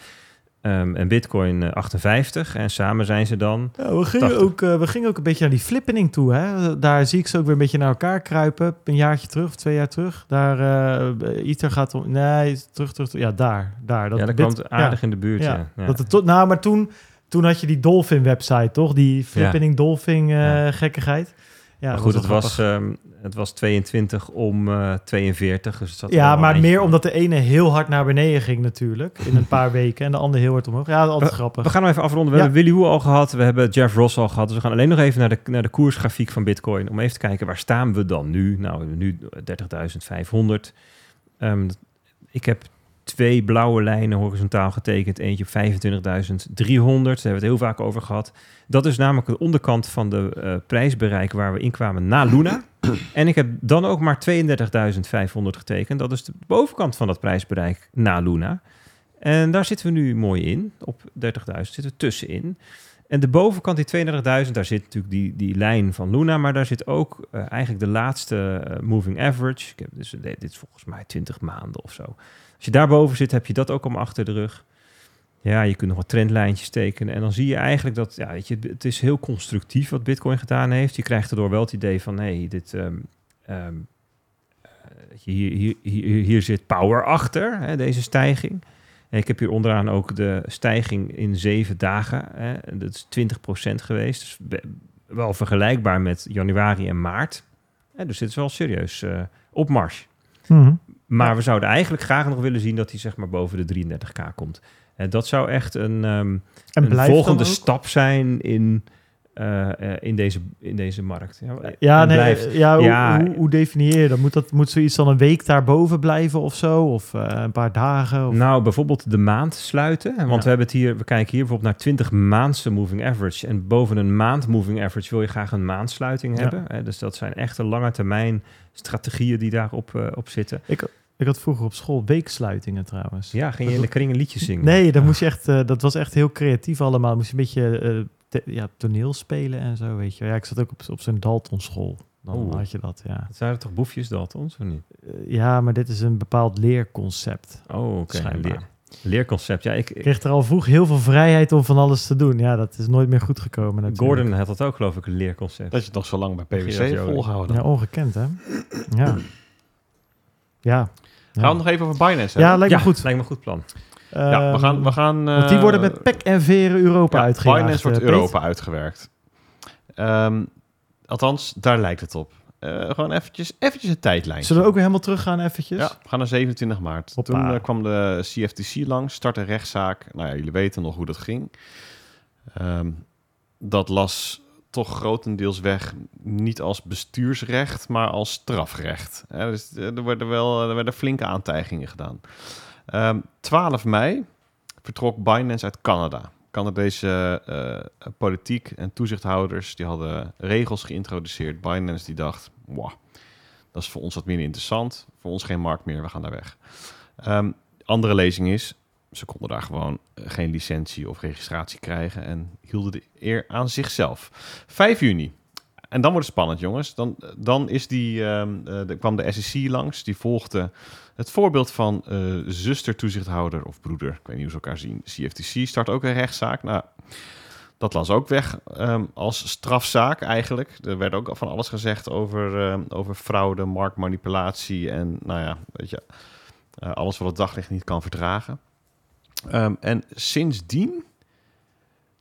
en Bitcoin eh, 58. En samen zijn ze dan... Ja, we, gingen 80. ook, eh, we gingen ook een beetje naar die flippening toe. Hè? Daar zie ik ze ook weer een beetje naar elkaar kruipen. Een jaartje terug, of twee jaar terug. Daar, eh Ether gaat om... Nee, terug, terug, terug. Ja, daar. daar dat ja, dat Bit- kwam aardig in de buurt. Ja. Dat het tot, nou, maar toen, toen had je die Dolphin-website, toch? Die flippening Dolphin eh, gekkigheid. Ja, maar goed, het wel was, ehm, het was 22 om eh 42. Dus het zat Ja, maar meer omdat de ene heel hard naar beneden ging natuurlijk. In een paar weken. En de andere heel hard omhoog. Ja, altijd We- grappig. We gaan nog even afronden. We Ja. hebben Willy Hoe al gehad. We hebben Jeff Ross al gehad. Dus we gaan alleen nog even naar de, naar de koersgrafiek van Bitcoin. Om even te kijken, waar staan we dan nu? Nou, we hebben nu 30.500. Ehm, ik heb twee blauwe lijnen horizontaal getekend. Eentje op 25.300. Daar hebben we het heel vaak over gehad. Dat is namelijk de onderkant van de eh, prijsbereik waar we inkwamen na Luna. en ik heb dan ook maar 32.500 getekend. Dat is de bovenkant van dat prijsbereik na Luna. En daar zitten we nu mooi in. Op 30.000 zitten we tussenin. En de bovenkant, die 32.000, daar zit natuurlijk die, die lijn van Luna, maar daar zit ook eh, eigenlijk de laatste eh, moving average. Ik heb dus, dit is volgens mij 20 maanden of zo. Als je daarboven zit, heb je dat ook allemaal achter de rug. Ja, je kunt nog wat trendlijntjes tekenen. En dan zie je eigenlijk dat, ja, weet je, het is heel constructief wat Bitcoin gedaan heeft. Je krijgt erdoor wel het idee van, nee, dit, eh, hier, hier, hier, hier zit power achter, hè, deze stijging. En ik heb hier onderaan ook de stijging in zeven dagen. Hè, en dat is 20% geweest. Dus wel vergelijkbaar met januari en maart. Hè, dus dit is wel serieus eh, op mars. Mhm. Maar we zouden eigenlijk graag nog willen zien dat hij zeg maar boven de 33k komt. En dat zou echt een, ehm, En een volgende stap zijn in, eh, eh, in, deze, in deze markt. Ja, nee, blijft. ja, hoe, Ja, hoe, hoe definieer je dat? Moet, dat? moet zoiets dan een week daarboven blijven of zo? Of eh, een paar dagen? Of... Nou, bijvoorbeeld de maand sluiten. Want Ja. we hebben het hier, we kijken hier bijvoorbeeld naar 20 maandse moving average. En boven een maand moving average wil je graag een maandsluiting hebben. Hè, dus dat zijn echte lange termijn strategieën die daarop eh, op zitten. Ik had vroeger op school weeksluitingen trouwens. Ja, ging je in de kring een liedje zingen? Nee, dan moest je echt, eh, dat was echt heel creatief allemaal. Moest je een beetje eh, te- ja, toneel spelen en zo, weet je. Ja, ik zat ook op, op zo'n Dalton school. Dan Oeh. had je dat, ja. Dat waren toch boefjes Daltons, of niet? Eh, ja, maar dit is een bepaald leerconcept. Oh, oké. Schijnbaar. Leer, leerconcept. Ja, ik, Ik kreeg er al vroeg heel veel vrijheid om van alles te doen. Ja, dat is nooit meer goed gekomen natuurlijk. Gordon had dat ook, geloof ik, een leerconcept. Dat je het nog zo lang bij PwC volgehouden. Ja, ongekend hè? Ja. Ja. Gaan we nog even over Binance Ja, hebben? lijkt me ja, goed. lijkt me een goed plan. Ja, we gaan... We gaan Want die worden eh, met pek en veren Europa ja, uitgejaagd. Binance wordt eh. Europa uitgewerkt. Ehm, althans, daar lijkt het op. Eh, gewoon eventjes, eventjes een tijdlijn. Zullen we ook weer helemaal teruggaan eventjes? Ja, we gaan naar 27 maart. Hoppa. Toen kwam de CFTC langs, startte een rechtszaak. Nou ja, jullie weten nog hoe dat ging. Ehm, dat las toch grotendeels weg, niet als bestuursrecht, maar als strafrecht. Dus er werden wel er werden flinke aantijgingen gedaan. Ehm 12 mei vertrok Binance uit Canada. Canadese eh, politiek en toezichthouders die hadden regels geïntroduceerd. Binance die dacht, wow, dat is voor ons wat minder interessant. Voor ons geen markt meer, we gaan daar weg. Ehm, andere lezing is, ze konden daar gewoon eh, geen licentie of registratie krijgen en hielden de eer aan zichzelf. 5 juni. En dan wordt het spannend, jongens. Dan, dan is die, ehm, er kwam de SEC langs. Die volgde het voorbeeld van eh zuster-toezichthouder of broeder. Ik weet niet hoe ze elkaar zien. CFTC start ook een rechtszaak. Nou, dat las ook weg ehm, als strafzaak eigenlijk. Er werd ook van alles gezegd over, ehm, over fraude, marktmanipulatie en nou ja, weet je, eh, alles wat het daglicht niet kan verdragen. Ehm, en sindsdien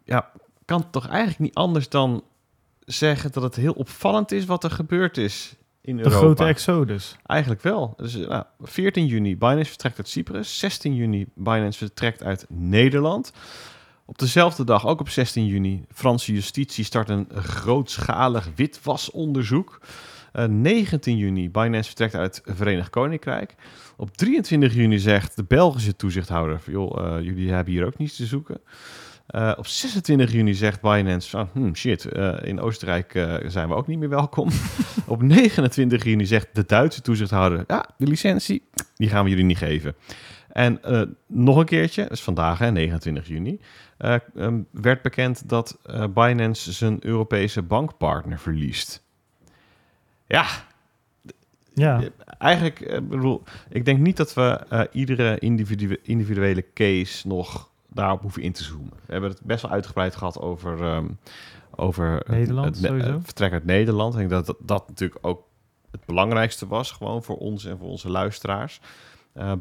ja, kan het toch eigenlijk niet anders dan zeggen dat het heel opvallend is wat er gebeurd is in De Europa. grote exodus. Eigenlijk wel. Dus, eh, nou, 14 juni, Binance vertrekt uit Cyprus. 16 juni, Binance vertrekt uit Nederland. Op dezelfde dag, ook op 16 juni, Franse justitie start een grootschalig witwasonderzoek. Eh 19 juni, Binance vertrekt uit het Verenigd Koninkrijk. Op 23 juni zegt de Belgische toezichthouder... joh, eh, jullie hebben hier ook niets te zoeken. Eh, op 26 juni zegt Binance... van, hmm, shit, eh, in Oostenrijk eh, zijn we ook niet meer welkom. op 29 juni zegt de Duitse toezichthouder... ja, de licentie, die gaan we jullie niet geven. En nog een keertje, dat is vandaag, hè, 29 juni... eh, ehm, werd bekend dat Binance zijn Europese bankpartner verliest. Ja, Ja. eigenlijk, eh, bedoel, ik denk niet dat we iedere individue- individuele case nog daarop hoeven in te zoomen. We hebben het best wel uitgebreid gehad over, ehm, over het- Nederland, het, sowieso. het vertrek uit Nederland. Ik denk dat, dat dat natuurlijk ook het belangrijkste was, gewoon voor ons en voor onze luisteraars. Eh,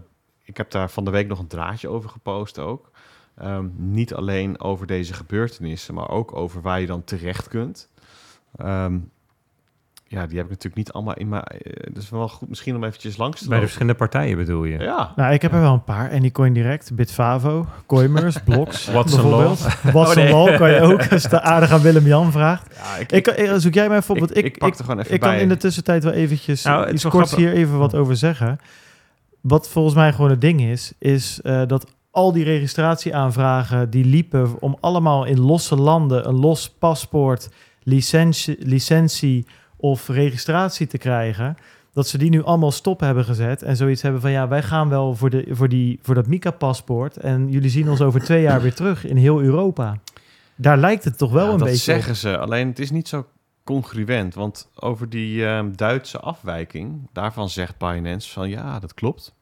ik heb daar van de week nog een draadje over gepost ook. Ehm, niet alleen over deze gebeurtenissen, maar ook over waar je dan terecht kunt. Ehm, ja, die heb ik natuurlijk niet allemaal in, maar eh, het is wel goed misschien om eventjes langs te Bij de lopen. verschillende partijen bedoel je? Ja, Nou, ik heb er wel een paar. Anycoin Direct, Bitfavo, Coimers, Blocks. Bijvoorbeeld. Watson Oh, nee. Law kan je ook, als de aardig aan Willem-Jan vraagt. ja ik, Ik, ik, zoek jij mij bijvoorbeeld... ik, Ik, ik pak er gewoon even ik kan in de tussentijd wel eventjes Nou, iets wel korts grappig. hier even wat over zeggen. Wat volgens mij gewoon het ding is, is eh, dat al die registratieaanvragen die liepen om allemaal in losse landen een los paspoort, licentie, licentie of registratie te krijgen, dat ze die nu allemaal stop hebben gezet en zoiets hebben van ja, wij gaan wel voor, de, voor, die, voor dat Mica-paspoort en jullie zien ons over twee jaar weer terug in heel Europa. Daar lijkt het toch wel Ja, een dat beetje zeggen ze. Alleen het is niet zo congruent. Want over die ehm, Duitse afwijking, daarvan zegt Binance van ja, dat klopt.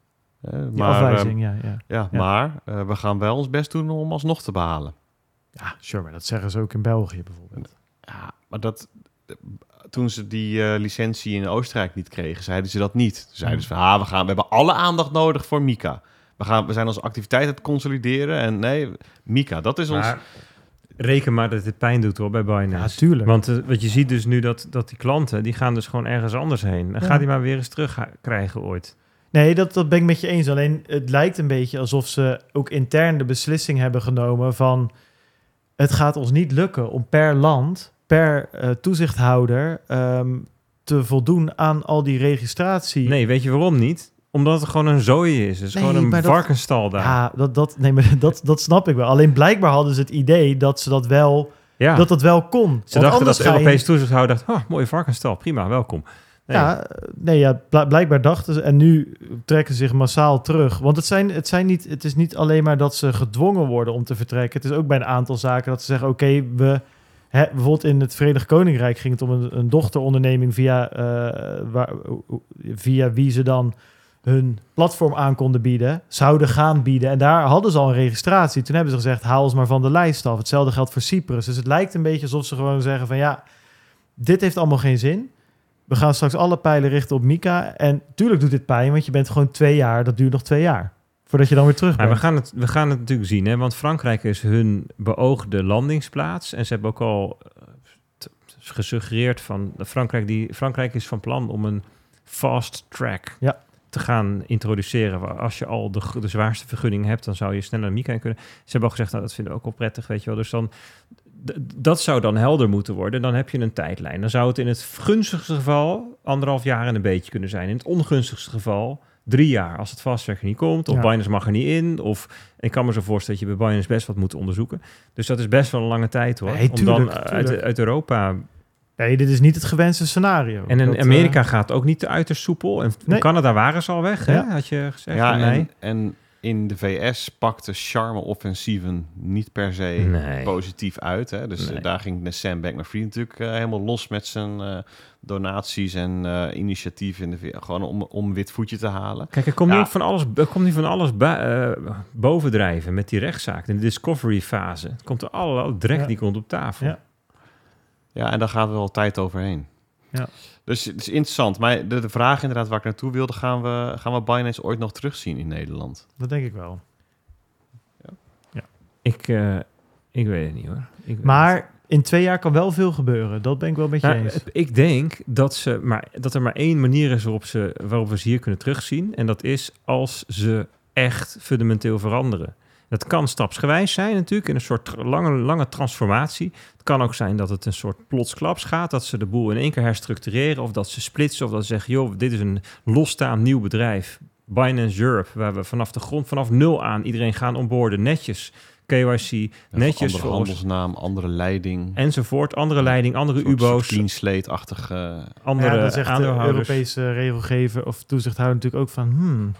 Op. Die maar afwijzing, ja, ja. ehm, ja, Ja. maar eh, we gaan wel ons best doen om alsnog te behalen. Ja, sure, maar dat zeggen ze ook in België bijvoorbeeld. Ja, maar dat, toen ze die eh, licentie in Oostenrijk niet kregen, zeiden ze dat niet. Toen zeiden ze van, ah, we, gaan, we hebben alle aandacht nodig voor Mika. We, gaan, we zijn onze activiteit aan het consolideren. En nee, Mika, dat is ons... Maar reken maar dat het pijn doet hoor bij Binance. Ja, tuurlijk. Want eh, wat je ziet dus nu dat, dat die klanten, die gaan dus gewoon ergens anders heen. Dan Ja. gaat hij maar weer eens terug krijgen ooit. Nee, dat, dat ben ik met je eens. Alleen het lijkt een beetje alsof ze ook intern de beslissing hebben genomen van... het gaat ons niet lukken om per land, per eh, toezichthouder... ehm, te voldoen aan al die registratie. Nee, weet je waarom niet? Omdat het gewoon een zooi is. Het is Nee, gewoon een dat- varkenstal daar. Ja, dat, dat, nee, maar dat, dat snap ik wel. Alleen blijkbaar hadden ze het idee dat ze dat wel, Ja. dat dat wel kon. Want Ze dachten dat de Europese toezichthouder dacht, oh, mooie varkenstal, prima, welkom. Nee. Ja, nee, ja, bl- blijkbaar dachten ze. En nu trekken ze zich massaal terug. Want het, zijn, het, zijn niet, het is niet alleen maar dat ze gedwongen worden om te vertrekken. Het is ook bij een aantal zaken dat ze zeggen: oké, we. Bijvoorbeeld in het Verenigd Koninkrijk ging het om een, een dochteronderneming via, eh, via wie ze dan hun platform aan konden bieden, zouden gaan bieden. En daar hadden ze al een registratie. Toen hebben ze gezegd, haal ons maar van de lijst af. Hetzelfde geldt voor Cyprus. Dus het lijkt een beetje alsof ze gewoon zeggen van ja, dit heeft allemaal geen zin. We gaan straks alle pijlen richten op Mika. En tuurlijk doet dit pijn, want je bent gewoon twee jaar. Dat duurt nog twee jaar. Voordat je dan weer terug Maar bent. we, gaan het, we gaan het natuurlijk zien, hè? want Frankrijk is hun beoogde landingsplaats. En ze hebben ook al eh, gesuggereerd van Frankrijk, die, Frankrijk is van plan om een fast track Ja. te gaan introduceren. Waar Als je al de, de zwaarste vergunning hebt, dan zou je sneller naar Mika kunnen. Ze hebben ook gezegd, nou, dat vinden we ook wel prettig, weet je wel. Dus dan, dat zou dan helder moeten worden. Dan heb je een tijdlijn. Dan zou het in het gunstigste geval anderhalf jaar en een beetje kunnen zijn. In het ongunstigste geval drie jaar als het er niet komt. Of Ja. Binance mag er niet in. Of ik kan me zo voorstellen dat je bij Binance best wat moet onderzoeken. Dus dat is best wel een lange tijd hoor. Nee, om dan uit, tuurlijk. uit Europa. Nee, dit is niet het gewenste scenario. En in Dat, eh, Amerika gaat ook niet uiterst soepel. En in Nee. Canada waren ze al weg, hè? Had je gezegd. ja, en, en in de VS pakte charme-offensieven niet per se Nee. positief uit. Hè? Dus Nee. eh, daar ging de Sam Bankman-Fried natuurlijk eh, helemaal los met zijn eh, donaties en eh, initiatieven in de VS. Gewoon om, om een wit voetje te halen. Kijk, er komt nu Ja. ook van alles, er komt nu van alles eh, bovendrijven met die rechtszaak. In de discovery fase. Het komt er allerlei drek Ja. die komt op tafel. Ja. Ja, en daar gaat wel tijd overheen. Ja. Dus het is interessant. Maar de, de vraag inderdaad waar ik naartoe wilde, gaan we, gaan we Binance ooit nog terugzien in Nederland? Dat denk ik wel. Ik, eh, ik weet het niet hoor. Ik weet het Maar in twee jaar kan wel veel gebeuren. Dat ben ik wel met je Nou, eens. ik denk dat, ze maar, dat er maar één manier is waarop, ze, waarop we ze hier kunnen terugzien. En dat is als ze echt fundamenteel veranderen. Dat kan stapsgewijs zijn natuurlijk, in een soort lange, lange transformatie. Het kan ook zijn dat het een soort plotsklaps gaat, dat ze de boel in één keer herstructureren... of dat ze splitsen of dat ze zeggen, joh, dit is een losstaand nieuw bedrijf. Binance Europe, waar we vanaf de grond, vanaf nul aan iedereen gaan onboorden, netjes. KYC, netjes Andere handelsnaam, andere leiding. enzovoort. Andere leiding, andere UBO's, Clean slate-achtig... eh, andere ja, dan zegt de. Europese regelgever of toezichthouder natuurlijk ook van... Hmm,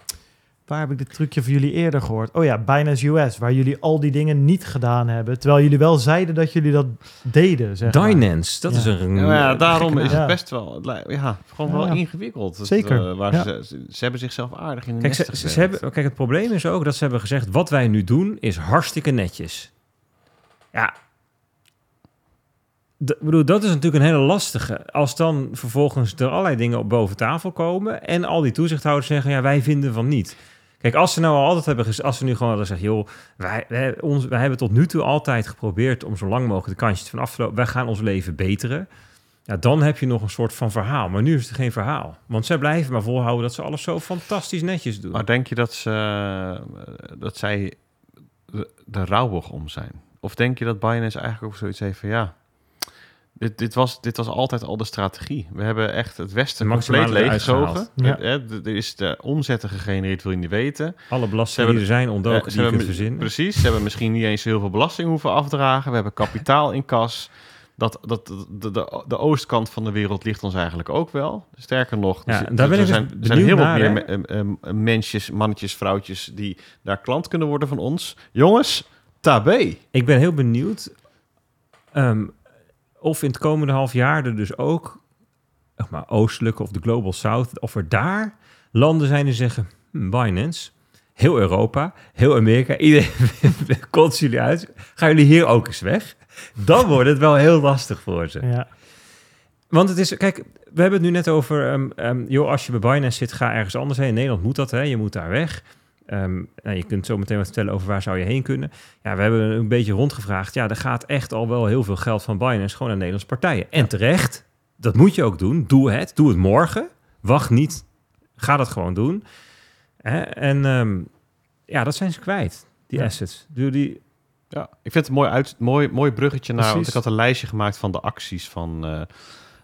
waar heb ik dit trucje voor jullie eerder gehoord? Oh ja, Binance US, waar jullie al die dingen niet gedaan hebben. Terwijl jullie wel zeiden dat jullie dat deden, zeg maar. Binance, dat Ja. is een... Ja, ja, daarom is het best wel, ja, gewoon Ja, wel ja. ingewikkeld. Het, Zeker, eh, waar ja. ze, ze, ze hebben zichzelf aardig in de Kijk, ze, hebben, kijk, het probleem is ook dat ze hebben gezegd... wat wij nu doen is hartstikke netjes. Ja. D- bedoel, dat is natuurlijk een hele lastige. Als dan vervolgens er allerlei dingen op boven tafel komen... en al die toezichthouders zeggen, ja, wij vinden van niet. Kijk, als ze nou al altijd hebben... als ze nu gewoon hadden gezegd... joh, wij, wij, hebben tot nu toe altijd geprobeerd... om zo lang mogelijk de kansjes van af te lopen... wij gaan ons leven beteren... Ja, dan heb je nog een soort van verhaal. Maar nu is het geen verhaal. Want zij blijven maar volhouden dat ze alles zo fantastisch netjes doen. Maar denk je dat, ze, dat zij er rouwig om zijn? Of denk je dat Binance eigenlijk ook zoiets heeft van ja... Dit, dit, was, dit was altijd al de strategie. We hebben echt het Westen compleet leeggezogen. Eh, eh, d- Er is de omzetten gegenereerd, wil je niet weten. Alle belastingen hebben- die er zijn ontdoken, Eh, die hebben, verzinnen. Precies, ze hebben misschien niet eens heel veel belasting hoeven afdragen. We hebben kapitaal in kas. Dat, dat, de, de, de oostkant van de wereld ligt ons eigenlijk ook wel. Sterker nog, Ja, er, en daar ben er ik dus zijn, er zijn heel wat naar, meer hè? me- em, em, mensjes, mannetjes, vrouwtjes... die daar klant kunnen worden van ons. Jongens, tabé. Ik ben heel benieuwd Ehm, of in het komende half jaar er dus ook, zeg maar, oostelijke of de Global South, of er daar landen zijn die zeggen, hm, Binance, heel Europa, heel Amerika, iedereen komt jullie uit, gaan jullie hier ook eens weg? Dan wordt het wel heel lastig voor ze. Ja. Want het is, kijk, we hebben het nu net over, ehm, joh, als je bij Binance zit, ga ergens anders heen. In Nederland moet dat, hè? je moet daar weg. Nou, je kunt zo meteen wat vertellen over waar zou je heen kunnen. Ja, we hebben een beetje rondgevraagd. Ja, er gaat echt al wel heel veel geld van Binance gewoon naar Nederlandse partijen. En terecht, dat moet je ook doen. Doe het, doe het morgen. Wacht niet, ga dat gewoon doen. Hè? En ehm, ja, dat zijn ze kwijt, die Ja. assets. Doe die, Ja, ik vind het een mooi, uit, mooi, mooi bruggetje naar... Want ik had een lijstje gemaakt van de acties van, eh,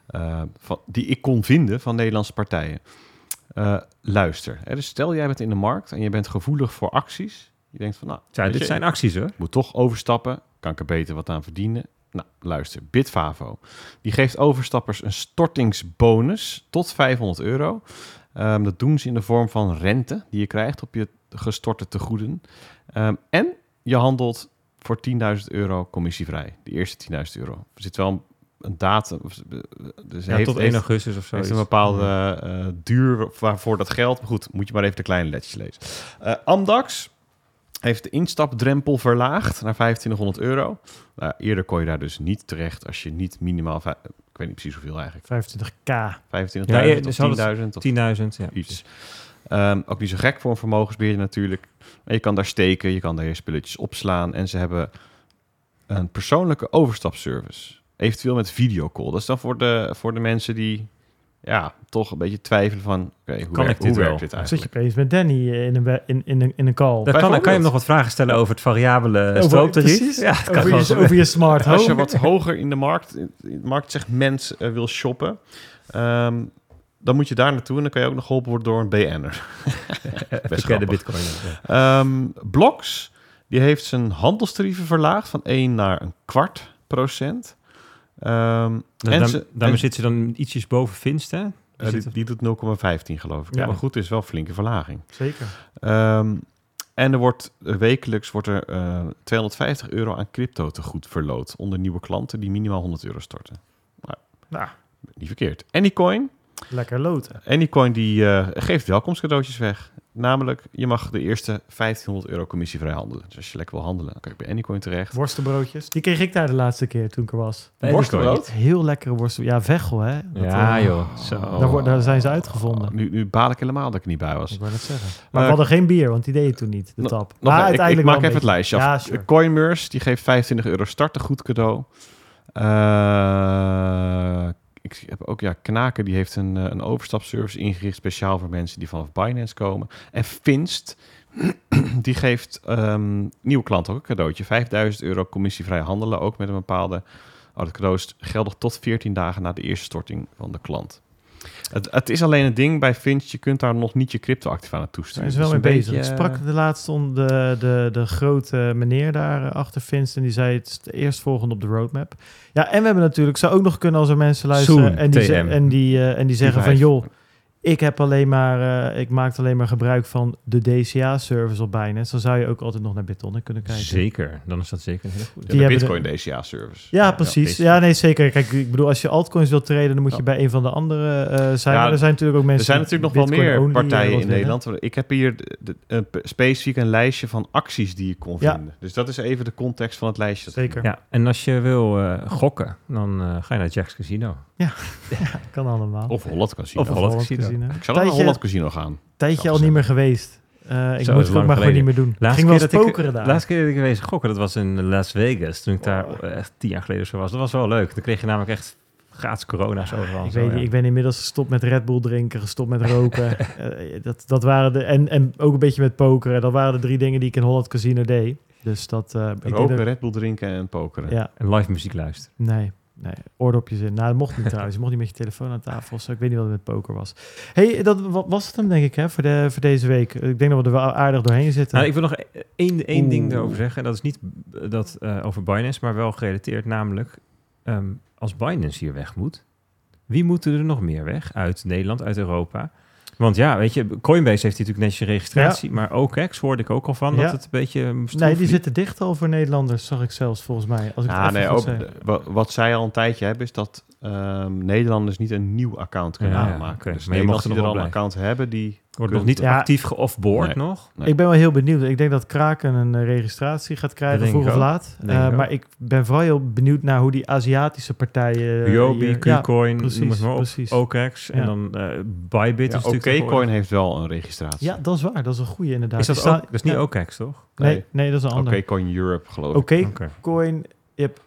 eh, van, die ik kon vinden van Nederlandse partijen. Eh, luister, hè, dus stel jij bent in de markt en je bent gevoelig voor acties. Je denkt van, nou, ja, dit je, zijn acties hoor. moet toch overstappen. Kan ik er beter wat aan verdienen? Nou, luister, Bitfavo. Die geeft overstappers een stortingsbonus tot 500 euro. Ehm, dat doen ze in de vorm van rente die je krijgt op je gestorte tegoeden. Ehm, en je handelt voor 10.000 euro commissievrij. De eerste 10.000 euro. Er zit wel een, een datum. Dus Ja, heeft, tot 1 heeft, augustus of zo. heeft een bepaalde eh, duur waarvoor dat geldt. Maar goed, moet je maar even de kleine letjes lezen. Eh, Amdax heeft de instapdrempel verlaagd naar 2500 euro. Nou, eerder kon je daar dus niet terecht als je niet minimaal... Ik weet niet precies hoeveel eigenlijk. 25k. 25.000 Ja, ja, of dus hadden 10.000 of 10.000, ja. iets. Ehm, ook niet zo gek voor een vermogensbeheerder natuurlijk. Maar je kan daar steken, je kan daar je spulletjes opslaan. En ze hebben een persoonlijke overstapservice. Eventueel met videocall. Dat is dan voor de, voor de mensen die ja, toch een beetje twijfelen van... oké, hoe, Kan werkt, ik dit hoe wel? werkt dit Zit je eigenlijk? opeens met Danny eh, in een, in, in, een, in een call. Dan kan, kan je hem nog wat vragen stellen over het variabele precies. Ja, het kan over, je, over je smart home. Als je wat hoger in de markt, in het marktsegment eh, wil shoppen... ehm, dan moet je daar naartoe en dan kan je ook nog geholpen worden door een BN'er. Bekende grappig. bitcoin. Ja. Ehm Bloks, die heeft zijn handelstarieven verlaagd van 1 naar een kwart procent. Ehm, Dus en daar- ze- daarmee en- zit ze dan ietsjes boven Finst, hè? Zit die, die doet 0,15 geloof ik. Ja. Maar goed, het is wel een flinke verlaging. Zeker. Ehm, en er wordt eh, wekelijks wordt er eh, 250 euro aan crypto te goed verloot onder nieuwe klanten die minimaal 100 euro storten. Nou, Niet verkeerd. Anycoin, lekker loten. Anycoin die eh, geeft welkomstcadeautjes weg. Namelijk, je mag de eerste 1500 euro commissievrij handelen. Dus als je lekker wil handelen, dan kan je bij Anycoin terecht. Worstenbroodjes. Die kreeg ik daar de laatste keer toen ik er was. Worstenbrood? Heel lekkere worsten. Ja, Veghel, hè? Dat, Ja, eh, joh. Zo. Daar, zijn ze uitgevonden. Oh, nu, nu baal ik helemaal dat ik er niet bij was. Ik wou net zeggen. Maar Eh, we hadden geen bier, want die deed je toen niet, de tap. Nog, maar ik- ik, uiteindelijk maak even het lijstje af. Ja, sure. Coinmers, die geeft 25 euro startegoed cadeau. Eh, ik heb ook, ja, Knaken, die heeft een, eh, een overstapservice ingericht, speciaal voor mensen die vanaf Binance komen. En Finst, die geeft ehm, nieuwe klanten ook een cadeautje. 5000 euro commissievrij handelen, ook met een bepaalde... Oh, geldig tot 14 dagen na de eerste storting van de klant. Het, het is alleen een ding bij Finst, je kunt daar nog niet je crypto-activa naartoe Daar sturen. is wel mee Het bezig. beetje, Ik sprak de laatste on de, de, de grote meneer daar eh, achter Vinst en die zei het is de eerstvolgende op de roadmap. Ja, en we hebben natuurlijk, zou ook nog kunnen als er mensen luisteren en die, en die, eh, en die zeggen van joh, ik heb alleen maar, eh, ik maak alleen maar gebruik van de DCA-service op Binance. Dan zou je ook altijd nog naar Bitcoin kunnen kijken. Zeker. Dan is dat zeker. Ja, Die de Bitcoin de- DCA-service. Ja, precies. Ja, nee, zeker. Kijk, ik bedoel, als je altcoins wilt traden, dan moet je Ja. bij een van de andere eh, zijn. Ja, maar er zijn natuurlijk ook Er mensen zijn die natuurlijk nog wel meer partijen in. Nederland. Ik heb hier de, de- een specifiek een lijstje van acties die je kon Ja. vinden. Dus dat is even de context van het lijstje. Zeker. Ja, en als je wil eh, gokken, dan eh, ga je naar Jack's Casino. Kan allemaal. Of Holland Casino. Of Holland Holland Casino. Casino. Ik zou naar Holland Casino gaan. tijdje al niet meer geweest. Eh, ik Zo, moet het ook maar gewoon niet meer doen. Laatste Ging wel keer dat ik- pokeren daar. Laatste keer dat ik geweest gokken, dat was in Las Vegas. Toen ik daar eh, echt tien jaar geleden of zo was. Dat was wel leuk. Dan kreeg je namelijk echt gratis corona's overal. ik Zo, weet ja. niet, ik ben inmiddels gestopt met Red Bull drinken, gestopt met roken. Eh, dat, dat waren de, en, en ook een beetje met pokeren. Dat waren de drie dingen die ik in Holland Casino deed. Dus dat... eh, ik denk Roken, Red Bull drinken en pokeren. ja, En live muziek luisteren. nee. Nee, oordopjes in. Nou, dat mocht niet trouwens. Je mocht niet met je telefoon aan tafel. of zo. ik weet niet wat het met poker was. hey, dat wa- was het hem denk ik hè, voor, de, voor deze week. Ik denk dat we er wel aardig doorheen zitten. Nou, ik wil nog één, één ding Oeh. daarover zeggen. En dat is niet dat, eh, over Binance, maar wel gerelateerd. Namelijk, ehm, als Binance hier weg moet, wie moeten er nog meer weg? Uit Nederland, uit Europa. Want ja, weet je, Coinbase heeft natuurlijk netjes registratie, maar OKEx hoorde ik ook al van Ja. dat het een beetje Nee, die liep. zitten dicht al voor Nederlanders, zag ik zelfs volgens mij. Als ik Ja, het nee, even goed ook, wat zij al een tijdje hebben, is dat ehm, Nederlanders niet een nieuw account kunnen Ja, aanmaken. Dus Maar je Nederlanders die er al nog een account hebben, die... Wordt nog niet Ja. actief geoffboard Nee. nog. Nee. Ik ben wel heel benieuwd. Ik denk dat Kraken een eh, registratie gaat krijgen, vroeg of laat. Eh, maar ik ben vooral heel benieuwd naar hoe die Aziatische partijen... ja, precies, maar op. precies. OKEx en dan eh Bybit. Ja, is natuurlijk OKCoin tegenwoordig- heeft wel een registratie. Ja, dat is waar. Dat is een goede inderdaad. Is dat ook? Dat is niet ja. OKEx, toch? Nee, Nee. nee, dat is een ander. OKCoin Europe, geloof ik. Oké, Oké. Coin, je hebt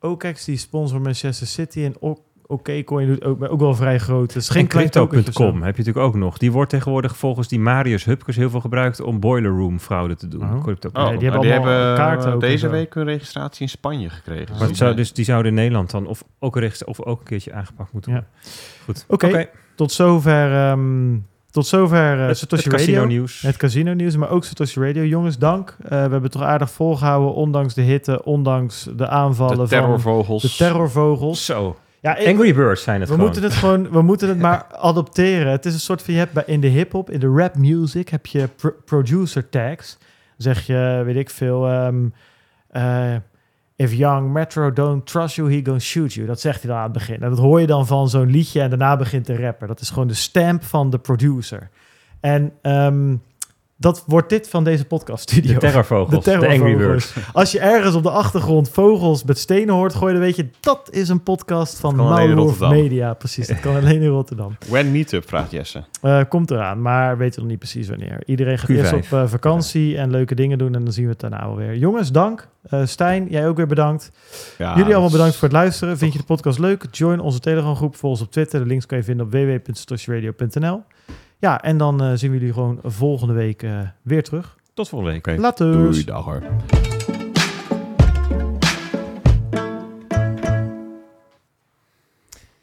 OKEx die sponsor Manchester City en O- Oké Coin doet ook, ook wel vrij groot. Het is geen. Crypto.com heb je natuurlijk ook nog. Die wordt tegenwoordig volgens die Marius Hupkes heel veel gebruikt om boiler room fraude te doen. Oh. Crypto. Oh, Nee, die hebben kaarten eh, ook deze week hun registratie in Spanje gekregen. Maar zou, dus die zouden in Nederland dan of ook een, register- of ook een keertje aangepakt moeten Ja. worden. Goed. Oké. Tot zover, ehm, tot zover Het, Satoshi het casino Radio. nieuws. Het casino nieuws, maar ook Satoshi Radio. Jongens, dank. Eh, we hebben het toch aardig volgehouden, ondanks de hitte, ondanks de aanvallen de van terrorvogels. de terrorvogels. Zo. Ja, ik- Angry Birds zijn het we gewoon. moeten het gewoon, we moeten het maar adopteren. Het is een soort van, je hebt bij, in de hip-hop, in de rap music, heb je pro- producer tags. Dan zeg je, weet ik veel, eh, if young Metro don't trust you, he gonna shoot you. Dat zegt hij dan aan het begin. En dat hoor je dan van zo'n liedje en daarna begint de rapper. Dat is gewoon de stamp van de producer. En ehm, dat wordt dit van deze podcast studio. de terrorvogels. De De, Angry terrorvogels. Birds. Als je ergens op de achtergrond vogels met stenen hoort gooien, dan weet je, dat is een podcast van Rotterdam. Media. Precies, dat kan alleen in Rotterdam. When Meetup, vraagt Jesse. Eh, komt eraan, maar weten we nog niet precies wanneer. Iedereen gaat Q5. eerst op eh, vakantie en leuke dingen doen en dan zien we het daarna wel weer. Jongens, dank. Eh, Stijn, jij ook weer bedankt. Ja, Jullie allemaal bedankt voor het luisteren. Vind je de podcast leuk? Join onze Telegram groep, volg ons op Twitter. De links kan je vinden op www.satoshiradio.nl. Ja, en dan eh, zien we jullie gewoon volgende week eh, weer terug. Tot volgende week. Later. Doei, dag hoor.